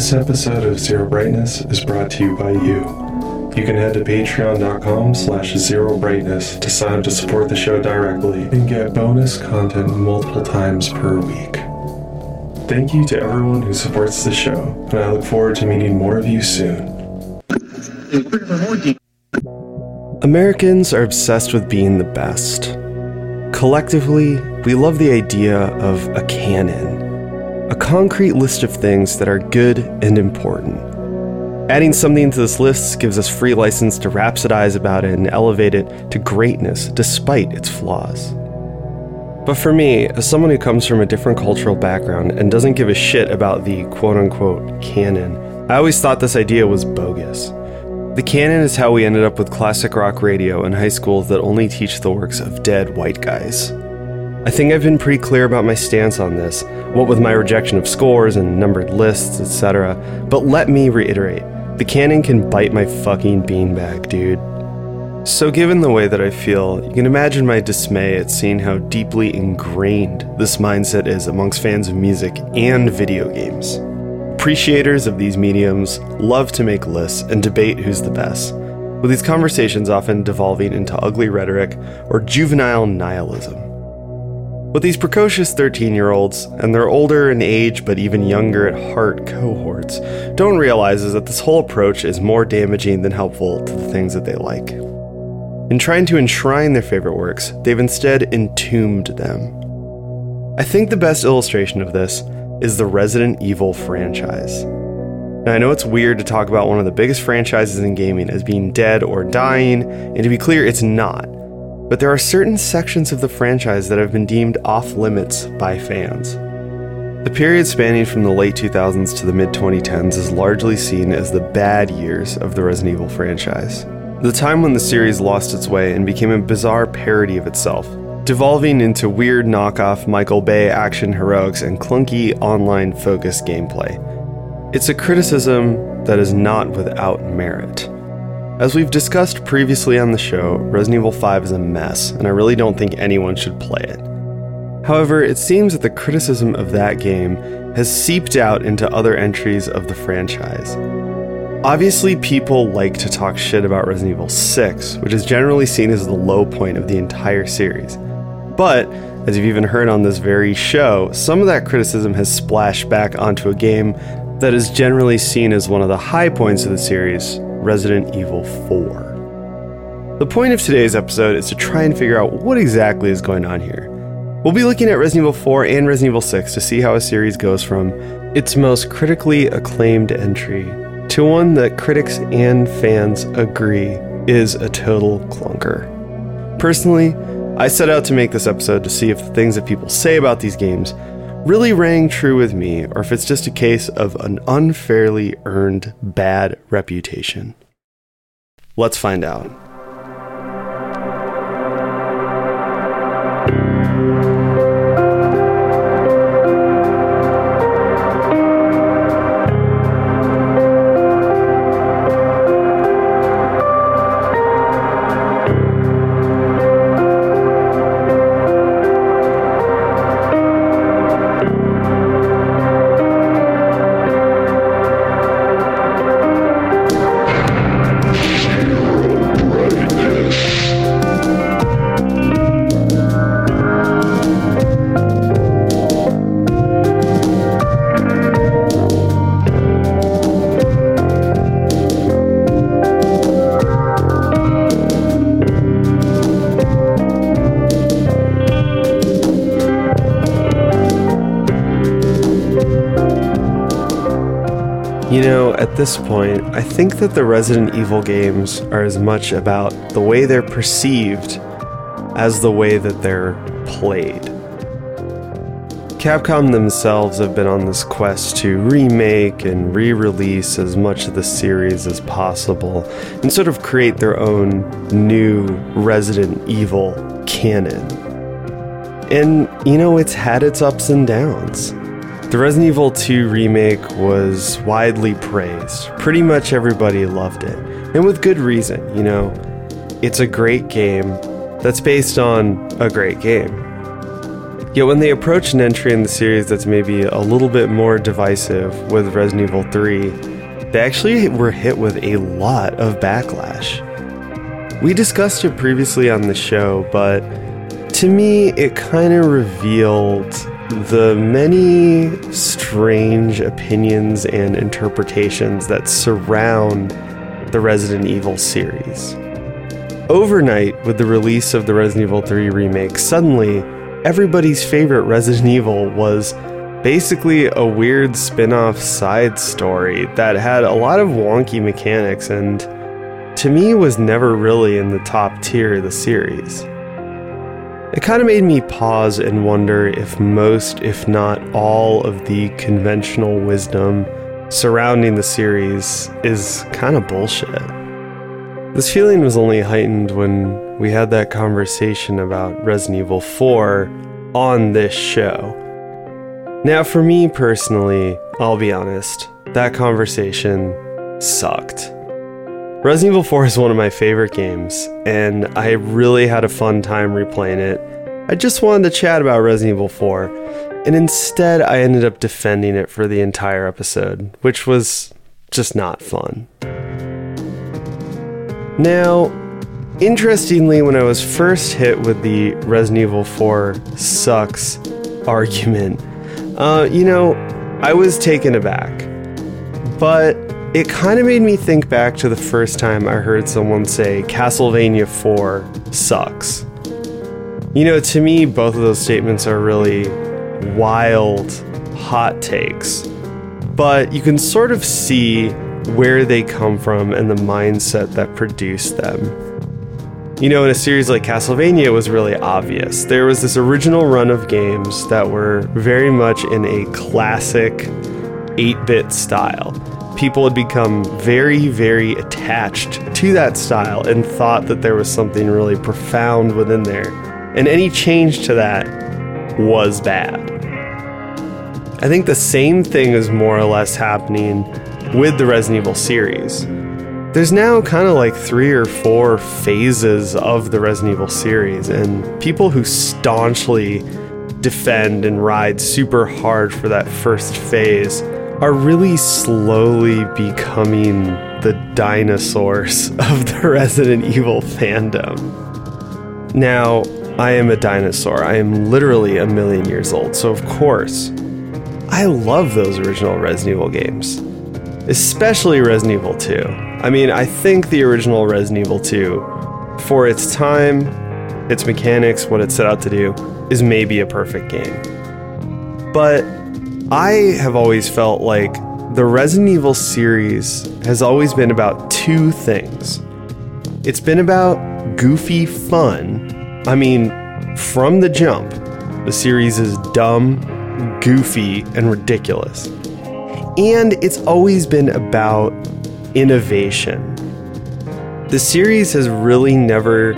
This episode of Zero Brightness is brought to you by you. You can head to patreon.com slash zero brightness to sign up to support the show directly and get bonus content multiple times per week. Thank you to everyone who supports the show, and I look forward to meeting more of you soon. Americans are obsessed with being the best. Collectively, we love the idea of a canon, a concrete list of things that are good and important. Adding something to this list gives us free license to rhapsodize about it and elevate it to greatness despite its flaws. But for me, as someone who comes from a different cultural background and doesn't give a shit about the quote unquote canon, I always thought this idea was bogus. The canon is how we ended up with classic rock radio in high schools that only teach the works of dead white guys. I think I've been pretty clear about my stance on this, what with my rejection of scores and numbered lists, etc. But let me reiterate the canon can bite my fucking beanbag, dude. So, given the way that I feel, you can imagine my dismay at seeing how deeply ingrained this mindset is amongst fans of music and video games. Appreciators of these mediums love to make lists and debate who's the best, with these conversations often devolving into ugly rhetoric or juvenile nihilism. What these precocious 13 year olds, and their older in age but even younger at heart cohorts, don't realize is that this whole approach is more damaging than helpful to the things that they like. In trying to enshrine their favorite works, they've instead entombed them. I think the best illustration of this is the Resident Evil franchise. Now, I know it's weird to talk about one of the biggest franchises in gaming as being dead or dying, and to be clear, it's not. But there are certain sections of the franchise that have been deemed off limits by fans. The period spanning from the late 2000s to the mid 2010s is largely seen as the bad years of the Resident Evil franchise. The time when the series lost its way and became a bizarre parody of itself, devolving into weird knockoff Michael Bay action heroics and clunky online focused gameplay. It's a criticism that is not without merit. As we've discussed previously on the show, Resident Evil 5 is a mess, and I really don't think anyone should play it. However, it seems that the criticism of that game has seeped out into other entries of the franchise. Obviously, people like to talk shit about Resident Evil 6, which is generally seen as the low point of the entire series. But, as you've even heard on this very show, some of that criticism has splashed back onto a game that is generally seen as one of the high points of the series Resident Evil 4. The point of today's episode is to try and figure out what exactly is going on here. We'll be looking at Resident Evil 4 and Resident Evil 6 to see how a series goes from its most critically acclaimed entry to one that critics and fans agree is a total clunker. Personally, I set out to make this episode to see if the things that people say about these games really rang true with me, or if it's just a case of an unfairly earned bad reputation. Let's find out. At this point, I think that the Resident Evil games are as much about the way they're perceived as the way that they're played. Capcom themselves have been on this quest to remake and re release as much of the series as possible and sort of create their own new Resident Evil canon. And, you know, it's had its ups and downs. The Resident Evil 2 remake was widely praised. Pretty much everybody loved it. And with good reason, you know. It's a great game that's based on a great game. Yet when they approach an entry in the series that's maybe a little bit more divisive with Resident Evil 3, they actually were hit with a lot of backlash. We discussed it previously on the show, but to me, it kind of revealed the many strange opinions and interpretations that surround the Resident Evil series. Overnight, with the release of the Resident Evil 3 remake, suddenly everybody's favorite Resident Evil was basically a weird spin off side story that had a lot of wonky mechanics and to me was never really in the top tier of the series. It kind of made me pause and wonder if most, if not all, of the conventional wisdom surrounding the series is kind of bullshit. This feeling was only heightened when we had that conversation about Resident Evil 4 on this show. Now, for me personally, I'll be honest, that conversation sucked. Resident Evil 4 is one of my favorite games, and I really had a fun time replaying it. I just wanted to chat about Resident Evil 4, and instead I ended up defending it for the entire episode, which was just not fun. Now, interestingly, when I was first hit with the Resident Evil 4 sucks argument, uh, you know, I was taken aback. But it kind of made me think back to the first time I heard someone say Castlevania 4 sucks. You know, to me, both of those statements are really wild, hot takes. But you can sort of see where they come from and the mindset that produced them. You know, in a series like Castlevania, it was really obvious. There was this original run of games that were very much in a classic 8 bit style. People had become very, very attached to that style and thought that there was something really profound within there. And any change to that was bad. I think the same thing is more or less happening with the Resident Evil series. There's now kind of like three or four phases of the Resident Evil series, and people who staunchly defend and ride super hard for that first phase are really slowly becoming the dinosaurs of the Resident Evil fandom. Now, I am a dinosaur. I am literally a million years old, so of course, I love those original Resident Evil games, especially Resident Evil 2. I mean, I think the original Resident Evil 2, for its time, its mechanics, what it set out to do, is maybe a perfect game. But I have always felt like the Resident Evil series has always been about two things. It's been about goofy fun. I mean, from the jump, the series is dumb, goofy, and ridiculous. And it's always been about innovation. The series has really never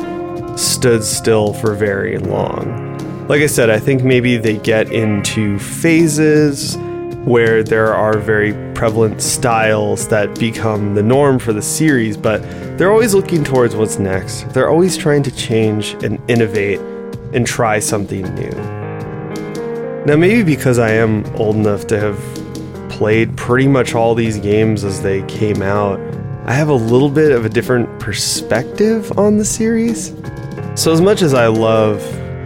stood still for very long. Like I said, I think maybe they get into phases where there are very prevalent styles that become the norm for the series, but they're always looking towards what's next. They're always trying to change and innovate and try something new. Now, maybe because I am old enough to have played pretty much all these games as they came out, I have a little bit of a different perspective on the series. So, as much as I love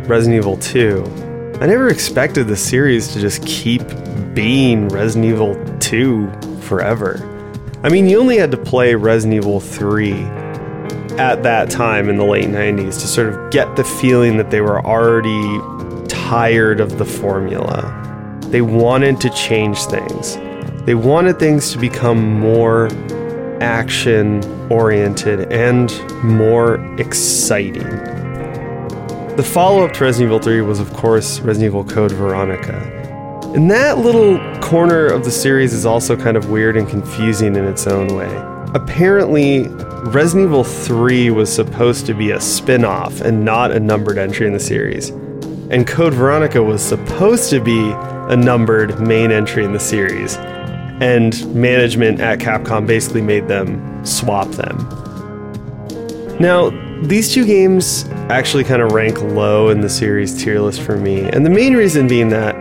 Resident Evil 2, I never expected the series to just keep being Resident Evil 2 forever. I mean, you only had to play Resident Evil 3 at that time in the late 90s to sort of get the feeling that they were already tired of the formula. They wanted to change things. They wanted things to become more action oriented and more exciting. The follow up to Resident Evil 3 was, of course, Resident Evil Code Veronica. And that little corner of the series is also kind of weird and confusing in its own way. Apparently, Resident Evil 3 was supposed to be a spin off and not a numbered entry in the series. And Code Veronica was supposed to be a numbered main entry in the series. And management at Capcom basically made them swap them. Now, these two games actually kind of rank low in the series tier list for me. And the main reason being that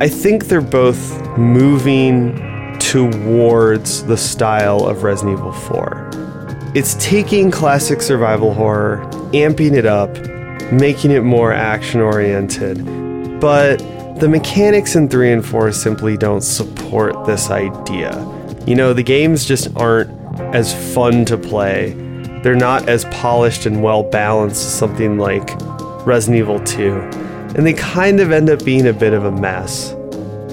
I think they're both moving towards the style of Resident Evil 4. It's taking classic survival horror, amping it up, making it more action oriented. But the mechanics in 3 and 4 simply don't support this idea. You know, the games just aren't as fun to play. They're not as polished and well balanced as something like Resident Evil 2. And they kind of end up being a bit of a mess.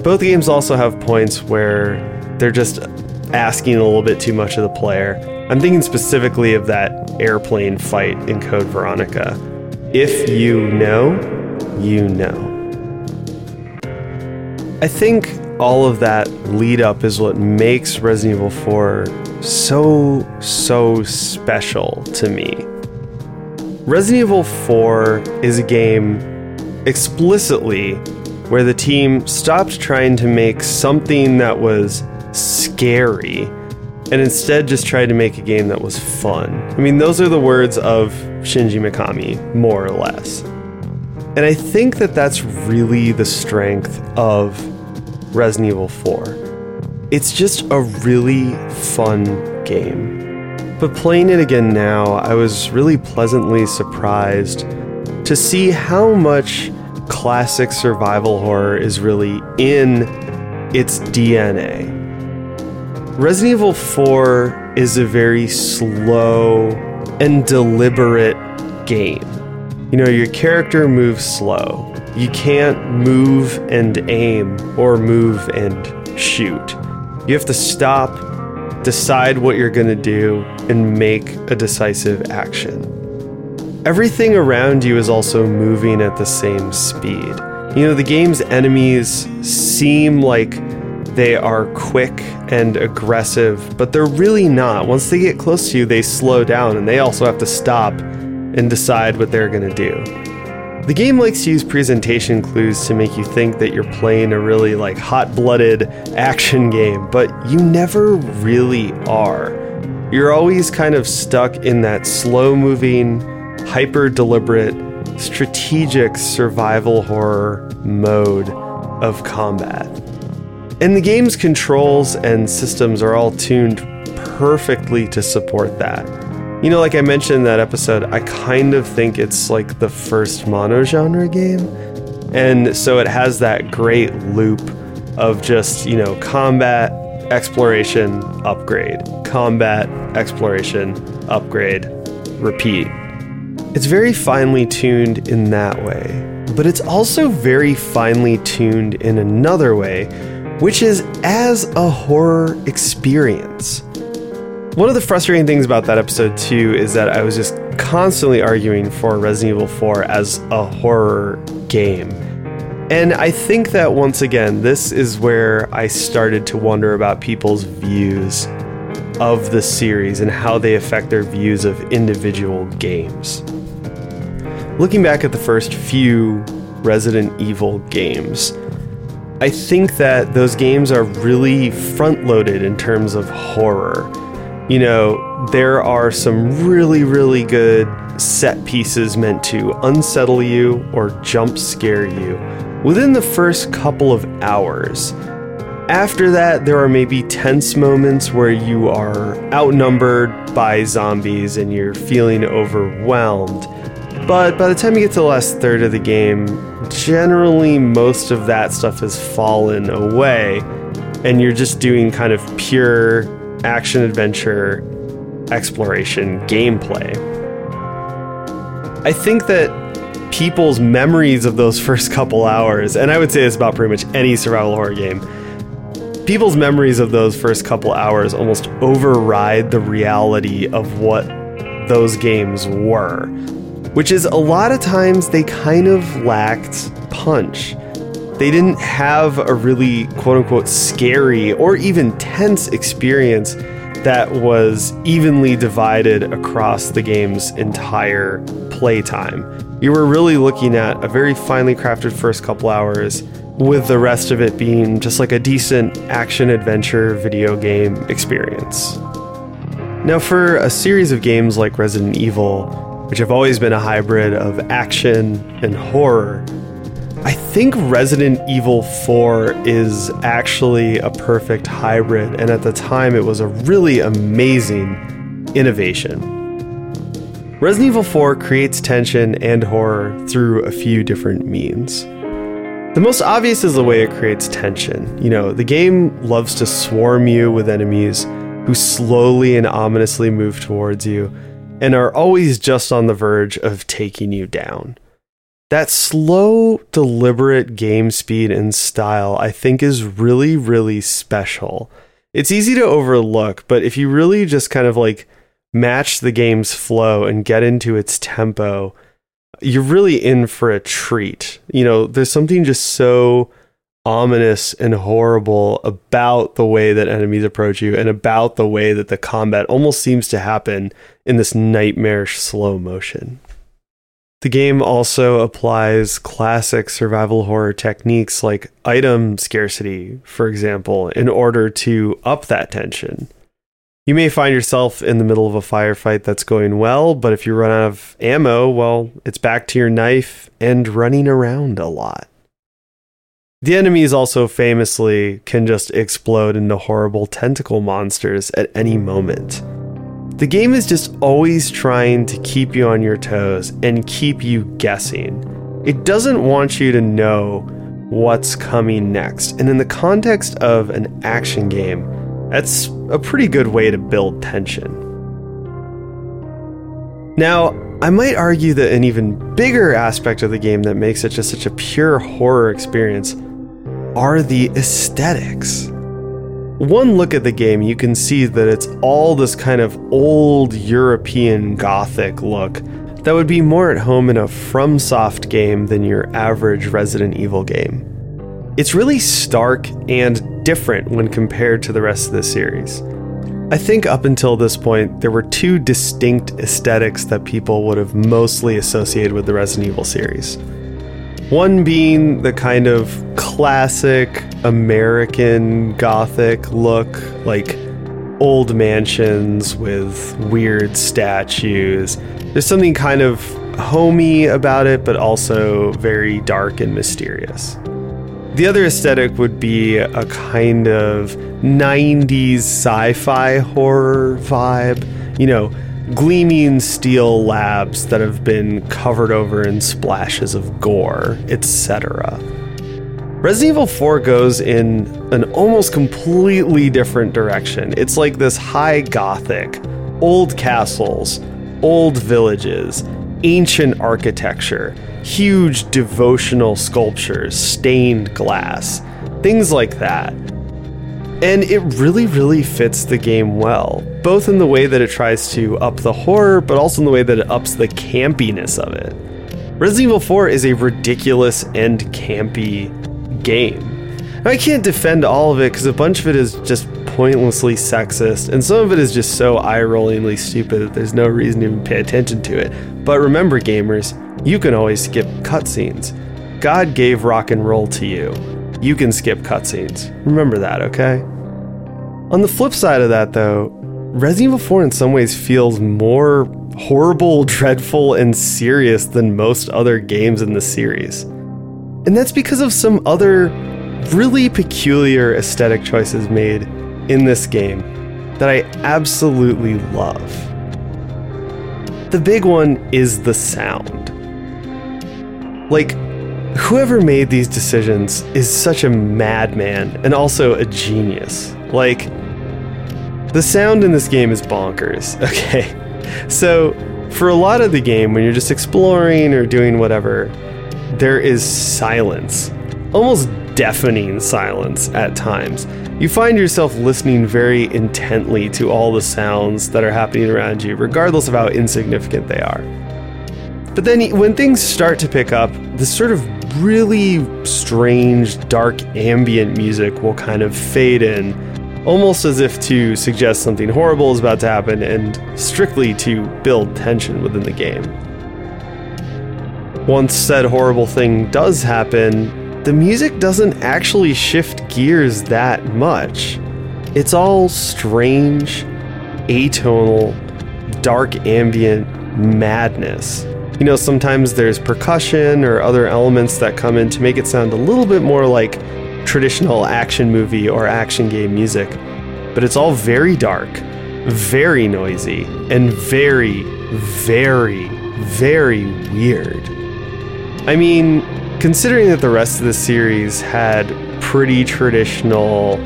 Both games also have points where they're just asking a little bit too much of the player. I'm thinking specifically of that airplane fight in Code Veronica. If you know, you know. I think all of that lead up is what makes Resident Evil 4 so, so special to me. Resident Evil 4 is a game explicitly where the team stopped trying to make something that was scary and instead just tried to make a game that was fun. I mean, those are the words of Shinji Mikami, more or less. And I think that that's really the strength of Resident Evil 4. It's just a really fun game. But playing it again now, I was really pleasantly surprised to see how much classic survival horror is really in its DNA. Resident Evil 4 is a very slow and deliberate game. You know, your character moves slow. You can't move and aim or move and shoot. You have to stop, decide what you're going to do, and make a decisive action. Everything around you is also moving at the same speed. You know, the game's enemies seem like they are quick and aggressive, but they're really not. Once they get close to you, they slow down and they also have to stop and decide what they're going to do. The game likes to use presentation clues to make you think that you're playing a really like hot-blooded action game, but you never really are. You're always kind of stuck in that slow-moving, hyper deliberate, strategic survival horror mode of combat. And the game's controls and systems are all tuned perfectly to support that. You know, like I mentioned in that episode, I kind of think it's like the first mono-genre game. And so it has that great loop of just, you know, combat, exploration, upgrade, combat, exploration, upgrade, repeat. It's very finely tuned in that way, but it's also very finely tuned in another way, which is as a horror experience. One of the frustrating things about that episode, too, is that I was just constantly arguing for Resident Evil 4 as a horror game. And I think that once again, this is where I started to wonder about people's views of the series and how they affect their views of individual games. Looking back at the first few Resident Evil games, I think that those games are really front loaded in terms of horror. You know, there are some really, really good set pieces meant to unsettle you or jump scare you within the first couple of hours. After that, there are maybe tense moments where you are outnumbered by zombies and you're feeling overwhelmed. But by the time you get to the last third of the game, generally most of that stuff has fallen away, and you're just doing kind of pure action adventure exploration gameplay. I think that people's memories of those first couple hours, and I would say this about pretty much any survival horror game, people's memories of those first couple hours almost override the reality of what those games were which is a lot of times they kind of lacked punch. They didn't have a really quote unquote scary or even tense experience that was evenly divided across the game's entire playtime. You were really looking at a very finely crafted first couple hours, with the rest of it being just like a decent action adventure video game experience. Now, for a series of games like Resident Evil, which have always been a hybrid of action and horror, I think Resident Evil 4 is actually a perfect hybrid, and at the time it was a really amazing innovation. Resident Evil 4 creates tension and horror through a few different means. The most obvious is the way it creates tension. You know, the game loves to swarm you with enemies who slowly and ominously move towards you and are always just on the verge of taking you down that slow, deliberate game speed and style, I think, is really, really special. It's easy to overlook, but if you really just kind of like match the game's flow and get into its tempo, you're really in for a treat. You know, there's something just so ominous and horrible about the way that enemies approach you and about the way that the combat almost seems to happen in this nightmarish slow motion. The game also applies classic survival horror techniques like item scarcity, for example, in order to up that tension. You may find yourself in the middle of a firefight that's going well, but if you run out of ammo, well, it's back to your knife and running around a lot. The enemies also famously can just explode into horrible tentacle monsters at any moment. The game is just always trying to keep you on your toes and keep you guessing. It doesn't want you to know what's coming next. And in the context of an action game, that's a pretty good way to build tension. Now, I might argue that an even bigger aspect of the game that makes it just such a pure horror experience are the aesthetics one look at the game, you can see that it's all this kind of old European Gothic look that would be more at home in a FromSoft game than your average Resident Evil game. It's really stark and different when compared to the rest of the series. I think up until this point, there were two distinct aesthetics that people would have mostly associated with the Resident Evil series. One being the kind of classic American Gothic look, like old mansions with weird statues. There's something kind of homey about it, but also very dark and mysterious. The other aesthetic would be a kind of 90s sci fi horror vibe. You know, gleaming steel labs that have been covered over in splashes of gore, etc. Resident Evil 4 goes in an almost completely different direction. It's like this high gothic, old castles, old villages, ancient architecture, huge devotional sculptures, stained glass, things like that. And it really, really fits the game well, both in the way that it tries to up the horror, but also in the way that it ups the campiness of it. Resident Evil 4 is a ridiculous and campy game. I can't defend all of it because a bunch of it is just pointlessly sexist, and some of it is just so eye rollingly stupid that there's no reason to even pay attention to it. But remember, gamers, you can always skip cutscenes. God gave rock and roll to you. You can skip cutscenes. Remember that, okay? On the flip side of that, though, Resident Evil 4 in some ways feels more horrible, dreadful, and serious than most other games in the series. And that's because of some other really peculiar aesthetic choices made in this game that I absolutely love. The big one is the sound. Like, whoever made these decisions is such a madman and also a genius. Like, the sound in this game is bonkers, okay? So, for a lot of the game, when you're just exploring or doing whatever, there is silence, almost deafening silence at times. You find yourself listening very intently to all the sounds that are happening around you, regardless of how insignificant they are. But then, when things start to pick up, this sort of really strange, dark ambient music will kind of fade in almost as if to suggest something horrible is about to happen and strictly to build tension within the game. Once said horrible thing does happen, the music doesn't actually shift gears that much. It's all strange, atonal, dark ambient, madness. You know, sometimes there's percussion or other elements that come in to make it sound a little bit more like traditional action movie or action game music. But it's all very dark, very noisy, and very, very, very weird. I mean, considering that the rest of the series had pretty traditional,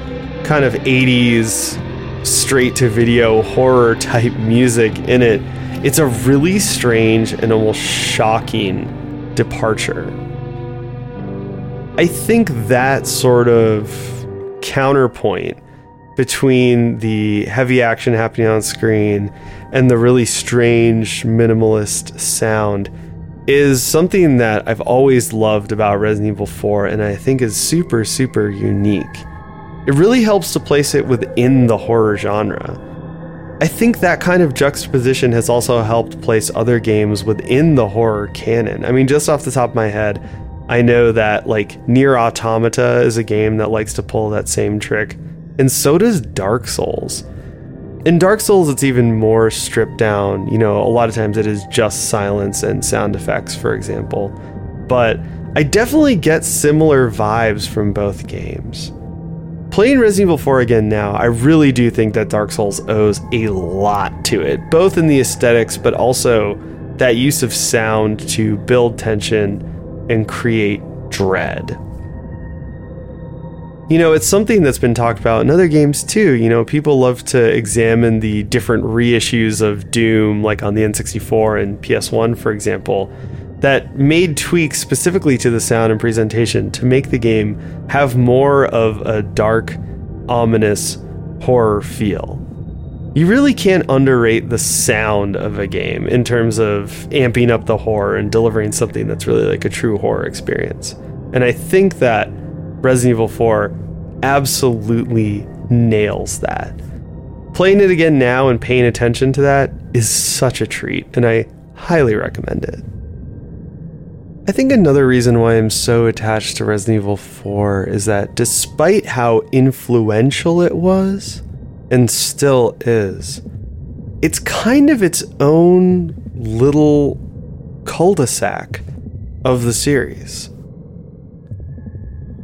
kind of 80s straight to video horror type music in it, it's a really strange and almost shocking departure. I think that sort of counterpoint between the heavy action happening on screen and the really strange minimalist sound is something that I've always loved about Resident Evil 4 and I think is super, super unique. It really helps to place it within the horror genre. I think that kind of juxtaposition has also helped place other games within the horror canon. I mean, just off the top of my head, I know that like NieR Automata is a game that likes to pull that same trick, and so does Dark Souls. In Dark Souls, it's even more stripped down. You know, a lot of times it is just silence and sound effects, for example. But I definitely get similar vibes from both games. Playing Resident Evil 4 again now, I really do think that Dark Souls owes a lot to it, both in the aesthetics, but also that use of sound to build tension and create dread. You know, it's something that's been talked about in other games too. You know, people love to examine the different reissues of Doom, like on the N64 and PS1, for example, that made tweaks specifically to the sound and presentation to make the game have more of a dark, ominous horror feel. You really can't underrate the sound of a game in terms of amping up the horror and delivering something that's really like a true horror experience. And I think that Resident Evil 4 absolutely nails that. Playing it again now and paying attention to that is such a treat, and I highly recommend it. I think another reason why I'm so attached to Resident Evil 4 is that despite how influential it was, and still is, it's kind of its own little cul de sac of the series.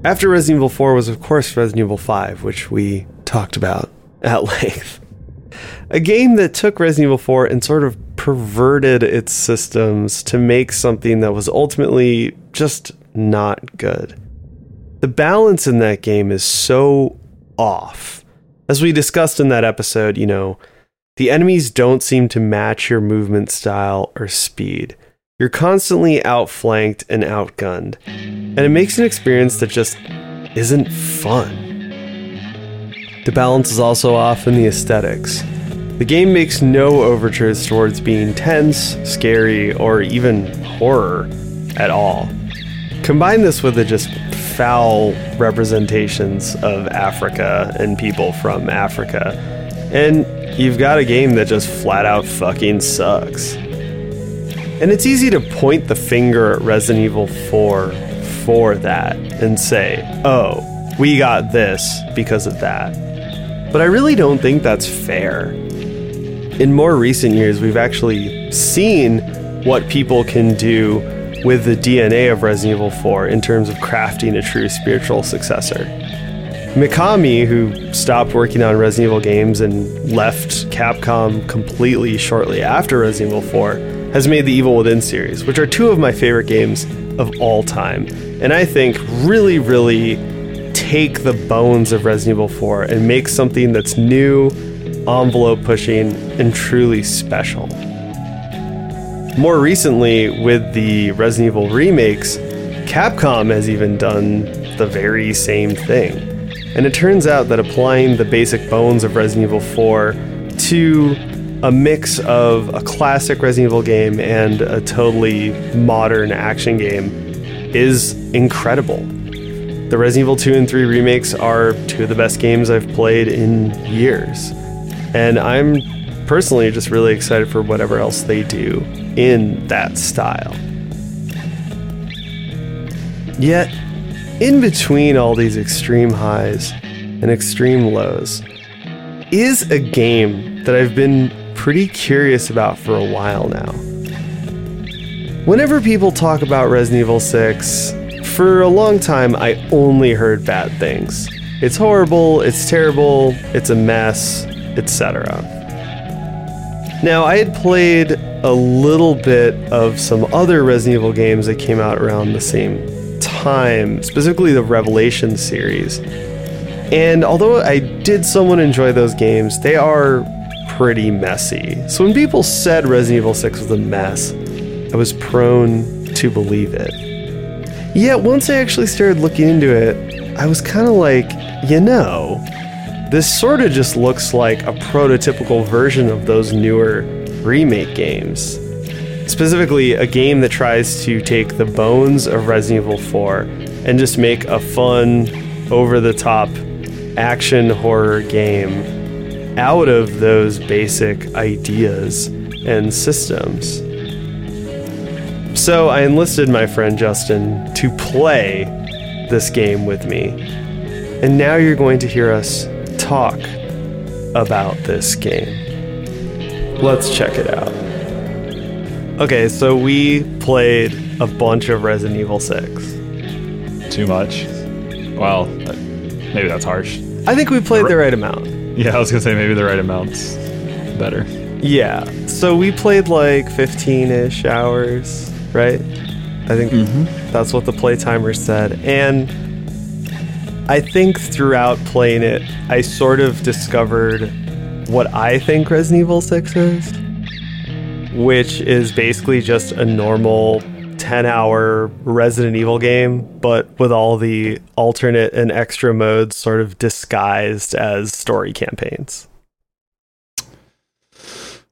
After Resident Evil 4 was, of course, Resident Evil 5, which we talked about at length. A game that took Resident Evil 4 and sort of perverted its systems to make something that was ultimately just not good. The balance in that game is so off. As we discussed in that episode, you know, the enemies don't seem to match your movement style or speed. You're constantly outflanked and outgunned, and it makes an experience that just isn't fun. The balance is also off in the aesthetics. The game makes no overtures towards being tense, scary, or even horror at all. Combine this with the just foul representations of Africa and people from Africa, and you've got a game that just flat out fucking sucks. And it's easy to point the finger at Resident Evil 4 for that and say, oh, we got this because of that. But I really don't think that's fair in more recent years, we've actually seen what people can do with the DNA of Resident Evil 4 in terms of crafting a true spiritual successor. Mikami, who stopped working on Resident Evil games and left Capcom completely shortly after Resident Evil 4, has made the Evil Within series, which are two of my favorite games of all time. And I think really, really take the bones of Resident Evil 4 and make something that's new envelope pushing, and truly special. More recently, with the Resident Evil remakes, Capcom has even done the very same thing. And it turns out that applying the basic bones of Resident Evil 4 to a mix of a classic Resident Evil game and a totally modern action game is incredible. The Resident Evil 2 and 3 remakes are two of the best games I've played in years. And I'm personally just really excited for whatever else they do in that style. Yet, in between all these extreme highs and extreme lows, is a game that I've been pretty curious about for a while now. Whenever people talk about Resident Evil 6, for a long time I only heard bad things. It's horrible, it's terrible, it's a mess, etc. Now, I had played a little bit of some other Resident Evil games that came out around the same time, specifically the Revelation series. And although I did somewhat enjoy those games, they are pretty messy. So when people said Resident Evil 6 was a mess, I was prone to believe it. Yet once I actually started looking into it, I was kind of like, you know, this sort of just looks like a prototypical version of those newer remake games. Specifically, a game that tries to take the bones of Resident Evil 4 and just make a fun, over the top action horror game out of those basic ideas and systems. So I enlisted my friend Justin to play this game with me. And now you're going to hear us talk about this game. Let's check it out. Okay, so we played a bunch of Resident Evil 6. Too much. Well, maybe that's harsh. I think we played the right amount. Yeah, I was gonna say maybe the right amount's better. Yeah, so we played like 15 ish hours, right? I think mm-hmm. that's what the play timer said. And I think throughout playing it, I sort of discovered what I think Resident Evil 6 is, which is basically just a normal 10 hour Resident Evil game, but with all the alternate and extra modes sort of disguised as story campaigns.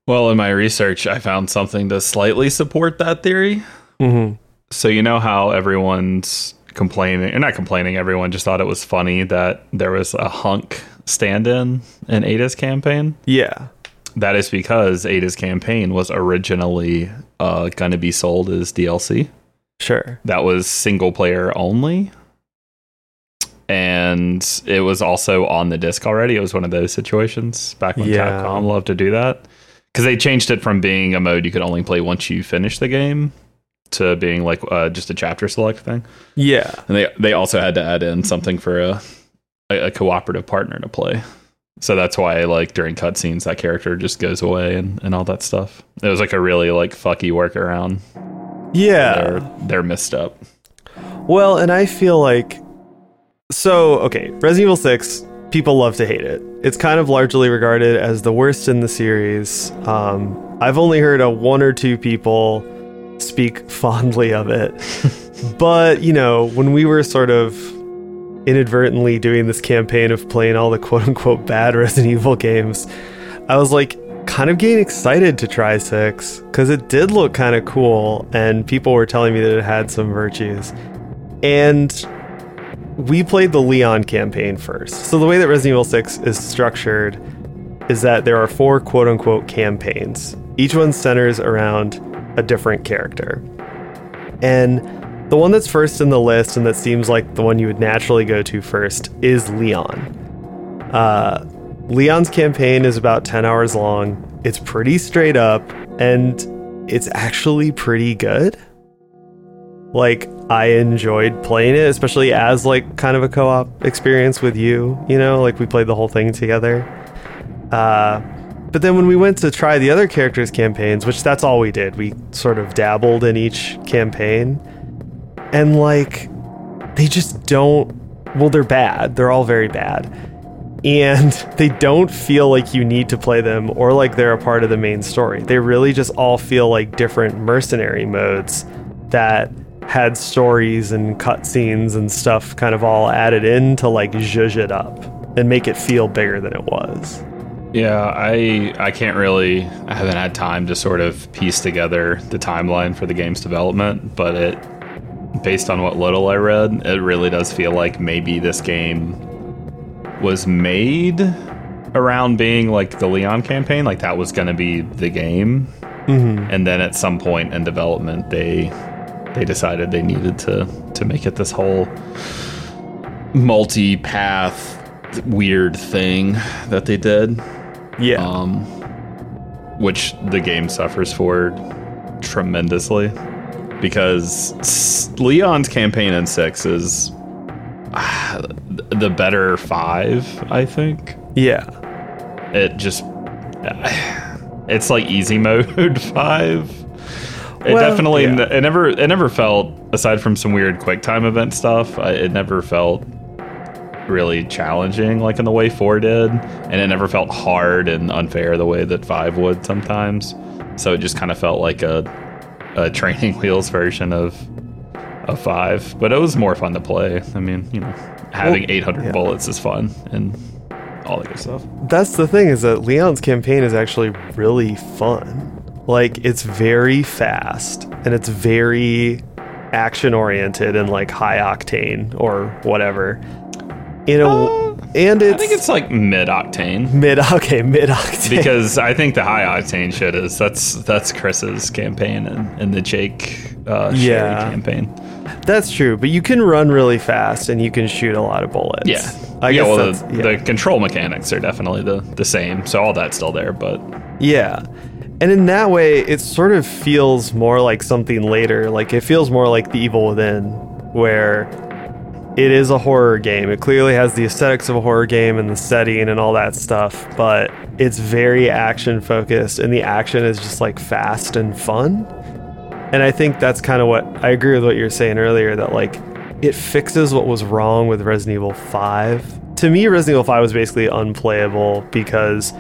Well, in my research, I found something to slightly support that theory. Mm-hmm. So you know how everyone's complaining, or not complaining, everyone just thought it was funny that there was a hunk stand-in in Ada's campaign. Yeah. That is because Ada's campaign was originally uh, going to be sold as DLC. Sure. that was single player only. And it was also on the disc already. It was one of those situations back when Yeah. Capcom loved to do that. Because they changed it from being a mode you could only play once you finish the game to being like uh, just a chapter select thing. Yeah. And they they also had to add in something for a, a, a cooperative partner to play. So that's why like during cutscenes that character just goes away and, and all that stuff. It was like a really like fucky workaround. Yeah. They're they're messed up. Well, and I feel like so okay, Resident Evil 6, people love to hate it. It's kind of largely regarded as the worst in the series. Um, I've only heard a one or two people speak fondly of it. but, you know, when we were sort of inadvertently doing this campaign of playing all the quote unquote bad Resident Evil games, I was like kind of getting excited to try 6 because it did look kind of cool and people were telling me that it had some virtues. And we played the Leon campaign first. So the way that Resident Evil 6 is structured is that there are four quote unquote campaigns. Each one centers around a different character. And the one that's first in the list and that seems like the one you would naturally go to first is Leon. Uh, Leon's campaign is about 10 hours long. It's pretty straight up and it's actually pretty good like I enjoyed playing it, especially as like kind of a co-op experience with you. You know, like we played the whole thing together. Uh, but then when we went to try the other characters' campaigns, which that's all we did, we sort of dabbled in each campaign, and like they just don't. Well, they're bad. They're all very bad. And they don't feel like you need to play them or like they're a part of the main story. They really just all feel like different mercenary modes that had stories and cutscenes and stuff kind of all added in to like zhuzh it up and make it feel bigger than it was. Yeah, I I can't really I haven't had time to sort of piece together the timeline for the game's development, but it based on what little I read, it really does feel like maybe this game was made around being like the Leon campaign, like that was going to be the game. Mm-hmm. And then at some point in development they they decided they needed to to make it this whole multi-path weird thing that they did Yeah. um, which the game suffers for tremendously. because Leon's campaign in six is ah, the better five. I think Yeah. it just it's like easy mode five. It Well, definitely yeah. it never it never felt aside from some weird quick time event stuff. It never felt really challenging like in the way four did, and it never felt hard and unfair the way that five would sometimes. So it just kind of felt like a a training wheels version of of five, but it was more fun to play. I mean, you know, having Well, 800 yeah. bullets is fun and all that good stuff. That's the thing is that Leon's campaign is actually really fun. Like it's very fast and it's very action oriented and like high octane or whatever. You know, and it's Uh, I think it's like mid octane mid okay mid octane because I think the high octane shit is that's that's Chris's campaign and, and the Jake uh, Sherry Yeah. campaign. That's true, but you can run really fast and you can shoot a lot of bullets. Yeah, I yeah. guess Well, the, yeah. the control mechanics are definitely the the same, so all that's still there. But Yeah. And in that way, it sort of feels more like something later. Like it feels more like The Evil Within, where it is a horror game. It clearly has the aesthetics of a horror game and the setting and all that stuff, but it's very action focused and the action is just like fast and fun. And I think that's kind of what I agree with what you were saying earlier that like it fixes what was wrong with Resident Evil 5. To me, Resident Evil 5 was basically unplayable because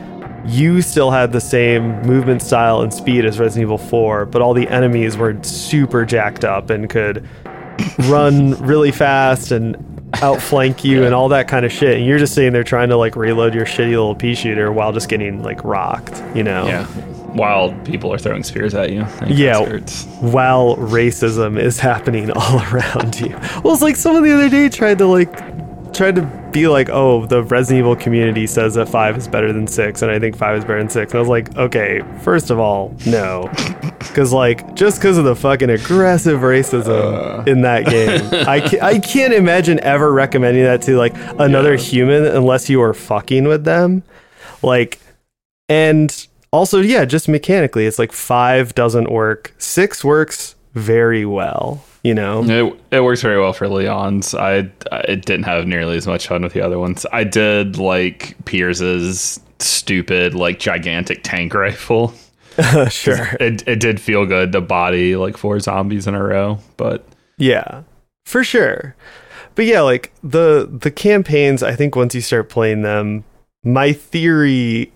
you still had the same movement style and speed as Resident Evil 4, but all the enemies were super jacked up and could run really fast and outflank you and all that kind of shit. And you're just sitting there trying to like reload your shitty little pea shooter while just getting like rocked, you know? yeah, while people are throwing spears at you, Yeah. while racism is happening all around you. Well, it's like someone the other day tried to like tried to be like, oh, the Resident Evil community says that five is better than six, and I think five is better than six. And I was like, okay, first of all, no, because like just because of the fucking aggressive racism uh. in that game, I can't, I can't imagine ever recommending that to like another Yeah. human unless you are fucking with them, like, and also yeah, just mechanically, it's like five doesn't work, six works very well. You know, It, it works very well for Leon's. I, I didn't have nearly as much fun with the other ones. I did like Pierce's stupid, like gigantic tank rifle. sure. It it did feel good to body like four zombies in a row, but Yeah, for sure. But yeah, like the the campaigns, I think once you start playing them, my theory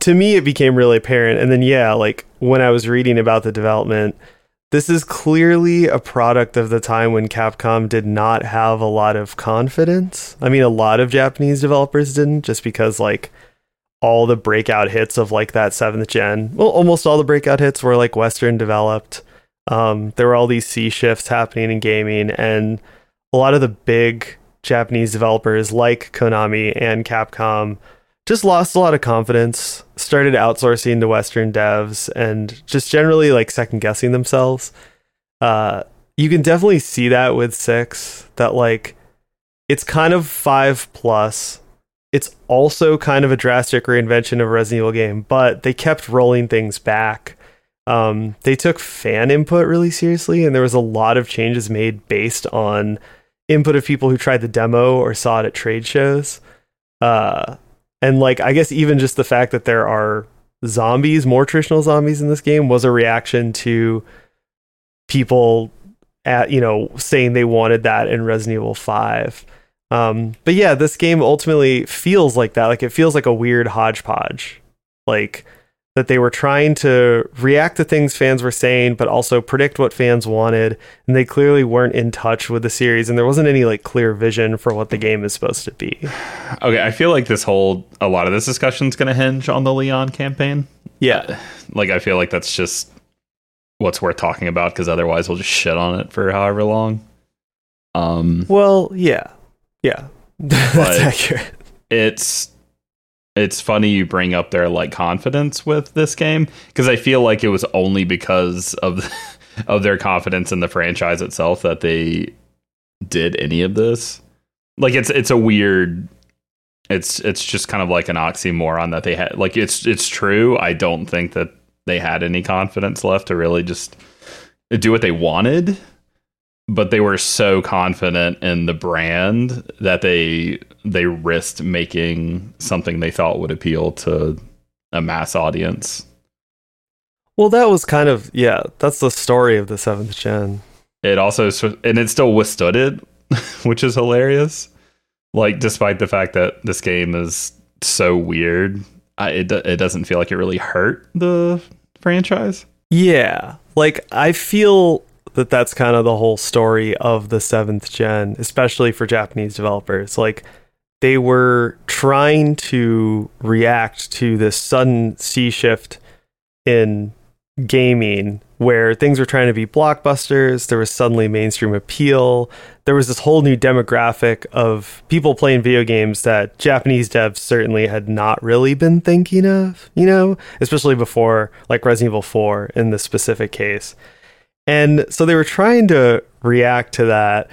to me it became really apparent. And then yeah, like when I was reading about the development, this is clearly a product of the time when Capcom did not have a lot of confidence. I mean, a lot of Japanese developers didn't, just because like all the breakout hits of like that seventh gen, well, almost all the breakout hits were like Western developed. Um, there were all these C shifts happening in gaming, and a lot of the big Japanese developers like Konami and Capcom just lost a lot of confidence, started outsourcing to Western devs, and just generally like second guessing themselves. Uh, you can definitely see that with six, that like it's kind of five plus. It's also kind of a drastic reinvention of a Resident Evil game, but they kept rolling things back. Um, they took fan input really seriously, and there was a lot of changes made based on input of people who tried the demo or saw it at trade shows. Uh, and like, I guess even just the fact that there are zombies, more traditional zombies in this game, was a reaction to people at you know saying they wanted that in Resident Evil Five. Um, but yeah, this game ultimately feels like that. Like it feels like a weird hodgepodge. Like that they were trying to react to things fans were saying, but also predict what fans wanted. And they clearly weren't in touch with the series, and there wasn't any like clear vision for what the game is supposed to be. okay. I feel like this whole a lot of this discussion is going to hinge on the Leon campaign. Yeah, Like I feel like that's just what's worth talking about because otherwise we'll just shit on it for however long. Um, well, yeah, yeah, that's accurate. it's it's funny you bring up their like confidence with this game because I feel like it was only because of of their confidence in the franchise itself that they did any of this. Like it's it's a weird it's it's just kind of like an oxymoron that they had like it's it's true. I don't think that they had any confidence left to really just do what they wanted, but they were so confident in the brand that they they risked making something they thought would appeal to a mass audience. Well, that was kind of yeah. That's the story of the seventh gen. It also and it still withstood it, which is hilarious. Like, despite the fact that this game is so weird, I, it it doesn't feel like it really hurt the franchise. Yeah, like I feel that that's kind of the whole story of the seventh gen, especially for Japanese developers. Like they were trying to react to this sudden sea shift in gaming where things were trying to be blockbusters. There was suddenly mainstream appeal. There was this whole new demographic of people playing video games that Japanese devs certainly had not really been thinking of, you know, especially before like Resident Evil 4 in this specific case. And so they were trying to react to that.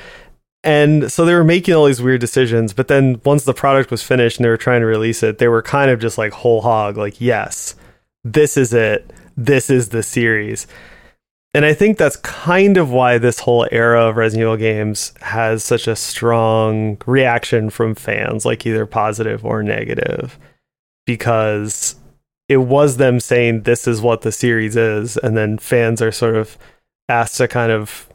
And so they were making all these weird decisions. But then once the product was finished and they were trying to release it, they were kind of just like whole hog, like, yes, this is it. This is the series. And I think that's kind of why this whole era of Resident Evil games has such a strong reaction from fans, like either positive or negative, because it was them saying this is what the series is. And then fans are sort of asked to kind of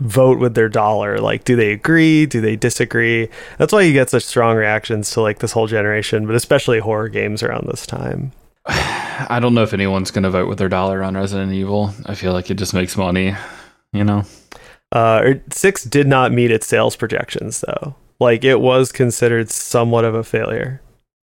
vote with their dollar like do they agree do they disagree? That's why you get such strong reactions to like this whole generation but especially horror games around this time. I don't know if anyone's going to vote with their dollar on resident evil. I feel like it just makes money you know? Uh er, 6 did not meet its sales projections though. Like it was considered somewhat of a failure.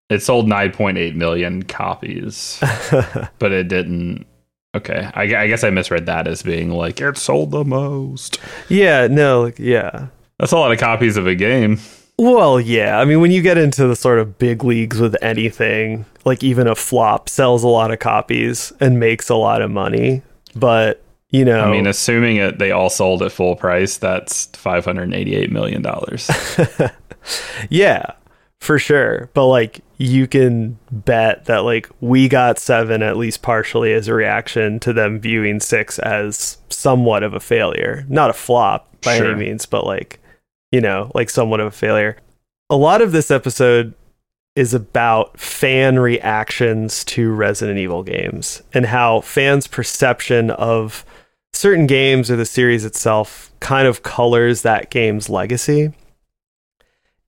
It sold 9.8 million copies but it didn't Okay, I, I, guess I misread that as being like it sold the most. Yeah, no, like, yeah, that's a lot of copies of a game. Well, yeah, I mean, when you get into the sort of big leagues with anything, like even a flop sells a lot of copies and makes a lot of money, but you know, I mean, assuming it they all sold at full price, that's five hundred eighty-eight million dollars. yeah, for sure. But like you can bet that like we got seven at least partially as a reaction to them viewing six as somewhat of a failure. Not a flop by sure. any means, but like, you know, like somewhat of a failure. A lot of this episode is about fan reactions to Resident Evil games and how fans' perception of certain games or the series itself kind of colors that game's legacy.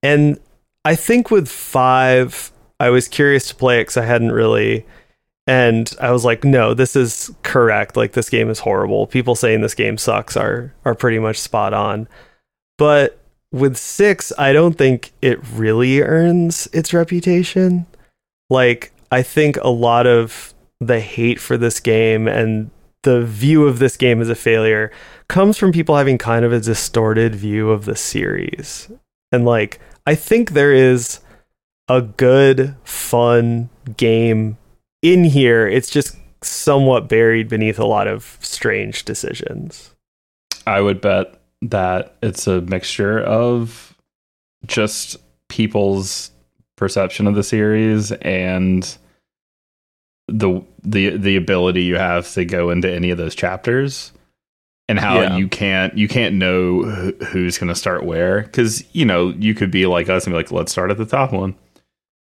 And I think with five, I was curious to play it because I hadn't really. And I was like, no, this is correct. Like this game is horrible. People saying this game sucks are are pretty much spot on. But with six, I don't think it really earns its reputation. Like, I think a lot of the hate for this game and the view of this game as a failure comes from people having kind of a distorted view of the series. And like, I think there is a good, fun game in here. It's just somewhat buried beneath a lot of strange decisions. I would bet that it's a mixture of just people's perception of the series and the the the ability you have to go into any of those chapters and how yeah. you can't you can't know who's going to start where because you know you could be like us and be like let's start at the top one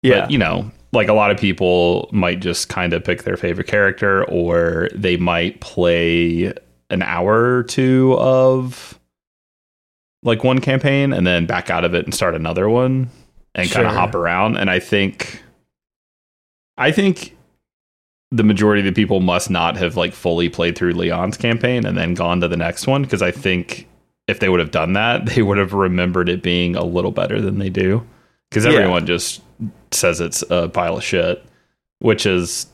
yeah but, you know like a lot of people might just kind of pick their favorite character or they might play an hour or two of like one campaign and then back out of it and start another one and sure. kind of hop around and i think i think the majority of the people must not have like fully played through Leon's campaign and then gone to the next one because I think if they would have done that, they would have remembered it being a little better than they do. Because everyone yeah. just says it's a pile of shit, which is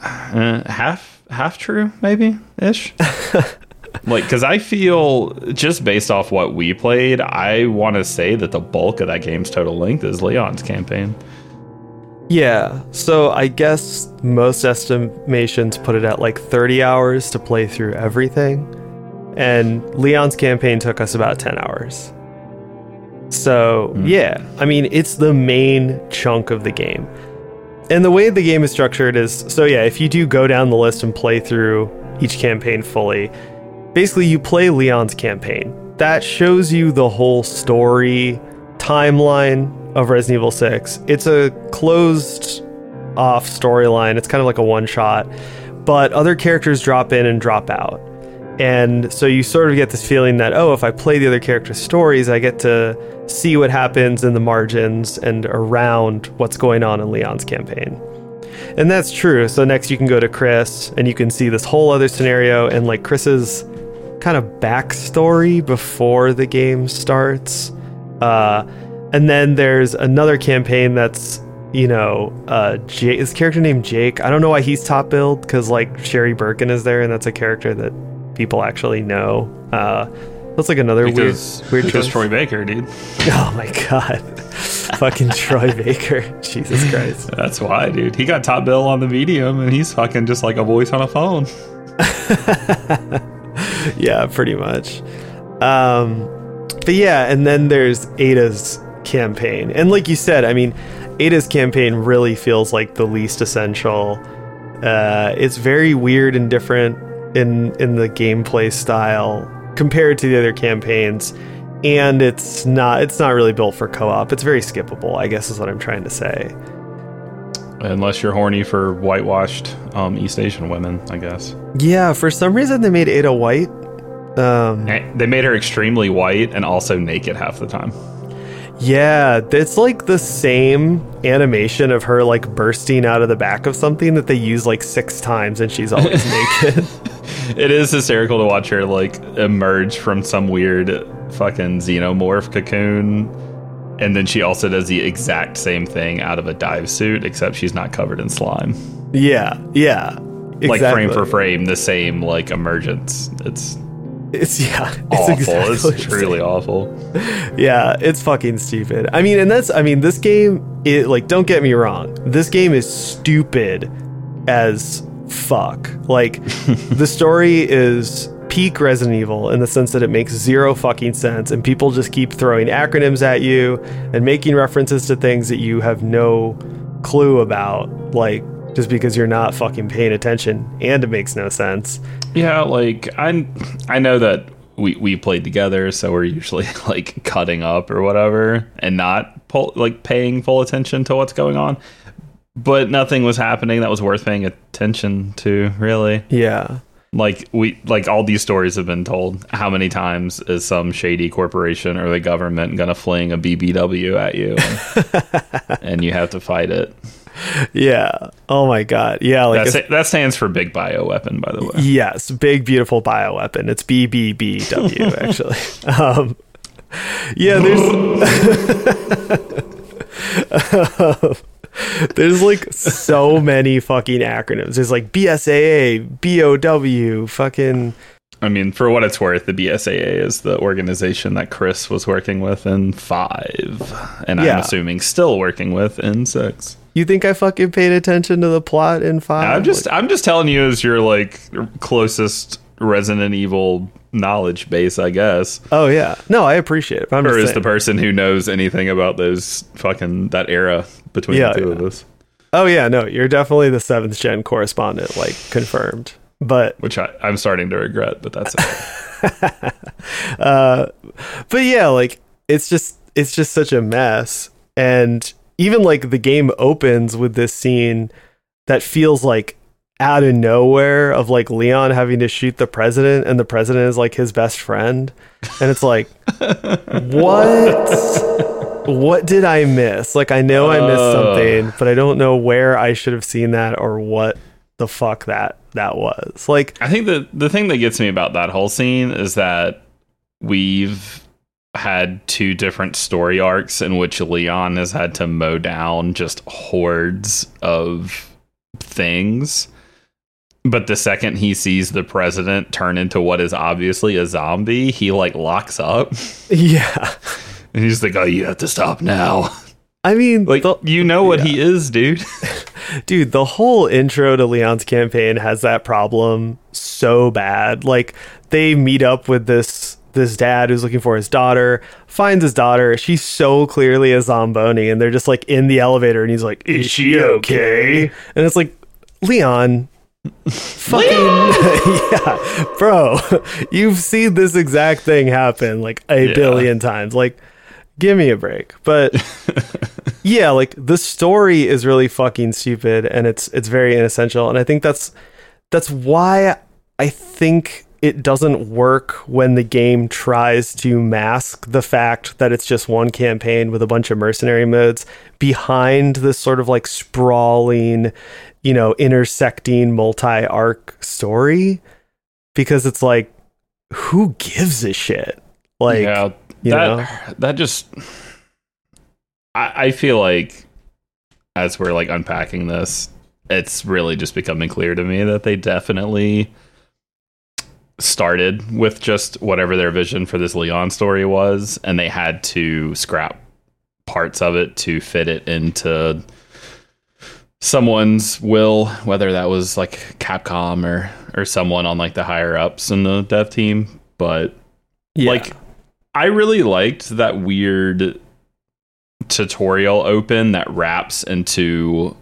uh, half half true, maybe ish. like, because I feel just based off what we played, I want to say that the bulk of that game's total length is Leon's campaign. Yeah, so I guess most estimations put it at like 30 hours to play through everything. And Leon's campaign took us about 10 hours. So, mm. yeah, I mean, it's the main chunk of the game. And the way the game is structured is so, yeah, if you do go down the list and play through each campaign fully, basically you play Leon's campaign. That shows you the whole story timeline of Resident Evil 6. It's a closed off storyline. It's kind of like a one shot, but other characters drop in and drop out. And so you sort of get this feeling that, oh, if I play the other characters' stories, I get to see what happens in the margins and around what's going on in Leon's campaign. And that's true. So next you can go to Chris and you can see this whole other scenario and like Chris's kind of backstory before the game starts. Uh, and then there's another campaign that's, you know, uh, Jake, his character named Jake. I don't know why he's top billed because like Sherry Birkin is there and that's a character that people actually know. Uh, that's like another Because, weird, weird because choice. Troy Baker, dude. Oh my god, fucking Troy Baker, Jesus Christ. That's why, dude. He got top bill on the medium, and he's fucking just like a voice on a phone. yeah, pretty much. Um, but yeah, and then there's Ada's campaign, and like you said, I mean, Ada's campaign really feels like the least essential. Uh, it's very weird and different in in the gameplay style compared to the other campaigns, and it's not it's not really built for co-op. It's very skippable, I guess, is what I'm trying to say. Unless you're horny for whitewashed um, East Asian women, I guess. Yeah, for some reason they made Ada white. Um, They made her extremely white and also naked half the time. Yeah, it's like the same animation of her like bursting out of the back of something that they use like six times and she's always naked. It is hysterical to watch her like emerge from some weird fucking xenomorph cocoon. And then she also does the exact same thing out of a dive suit, except she's not covered in slime. Yeah, yeah. Like frame for frame, the same like emergence. It's It's yeah, it's awful. exactly it's truly awful. Yeah, it's fucking stupid. I mean, and that's I mean, this game it like don't get me wrong. This game is stupid as fuck. Like the story is peak Resident Evil in the sense that it makes zero fucking sense and people just keep throwing acronyms at you and making references to things that you have no clue about like just because you're not fucking paying attention and it makes no sense. Yeah, like I I know that we we played together, so we're usually like cutting up or whatever, and not pull, like paying full attention to what's going on. But nothing was happening that was worth paying attention to, really. Yeah. Like we like all these stories have been told. How many times is some shady corporation or the government gonna fling a BBW at you, and, and you have to fight it? Yeah. Oh my god. Yeah, like That's, that stands for big bio weapon, by the way. Yes, big beautiful bioweapon. It's BBBW actually. um, yeah, there's there's like so many fucking acronyms. There's like BSAA, BOW, fucking I mean, for what it's worth, the BSAA is the organization that Chris was working with in five, and Yeah. I'm assuming still working with in six. You think I fucking paid attention to the plot in 5? I'm just, I'm just telling you as your like closest Resident Evil knowledge base, I guess, Oh yeah. No, I appreciate it. I'm or just is the person who knows anything about those fucking that era between Yeah, the two yeah. of us, Oh yeah, no, you're definitely the 7th gen correspondent like confirmed. But which I, I'm starting to regret, but that's okay. uh but yeah like it's just it's just such a mess and even like the game opens with this scene that feels like out of nowhere of like Leon having to shoot the president and the president is like his best friend. And it's like what? What? Did I miss? Like I know I missed Uh. something but I don't know where I should have seen that or what the fuck that that was. Like I think the the thing that gets me about that whole scene is that we've had two different story arcs in which Leon has had to mow down just hordes of things. But the second he sees the president turn into what is obviously a zombie, he like locks up. yeah And he's like, Oh, you have to stop now. I mean Like the- you know what he is, dude. Dude, the whole intro to Leon's campaign has that problem so bad. Like they meet up with this this dad who's looking for his daughter, finds his daughter. She's so clearly a zomboni, and they're just like in the elevator, and he's like, "Is she okay?" And it's like, Leon, Fucking yeah, bro. You've seen this exact thing happen like a Yeah. billion times. Like, give me a break. But yeah, like the story is really fucking stupid and it's it's very inessential. And I think that's that's why I think it doesn't work when the game tries to mask the fact that it's just one campaign with a bunch of mercenary modes behind this sort of like sprawling, you know, intersecting multi arc story. Because it's like, who gives a shit? Like, yeah, you that know? that just I, I feel like as we're like unpacking this, it's really just becoming clear to me that they definitely started with just whatever their vision for this Leon story was, and they had to scrap parts of it to fit it into someone's will, whether that was like Capcom or or someone on like the higher ups in the dev team. But yeah. like I really liked that weird tutorial open that wraps into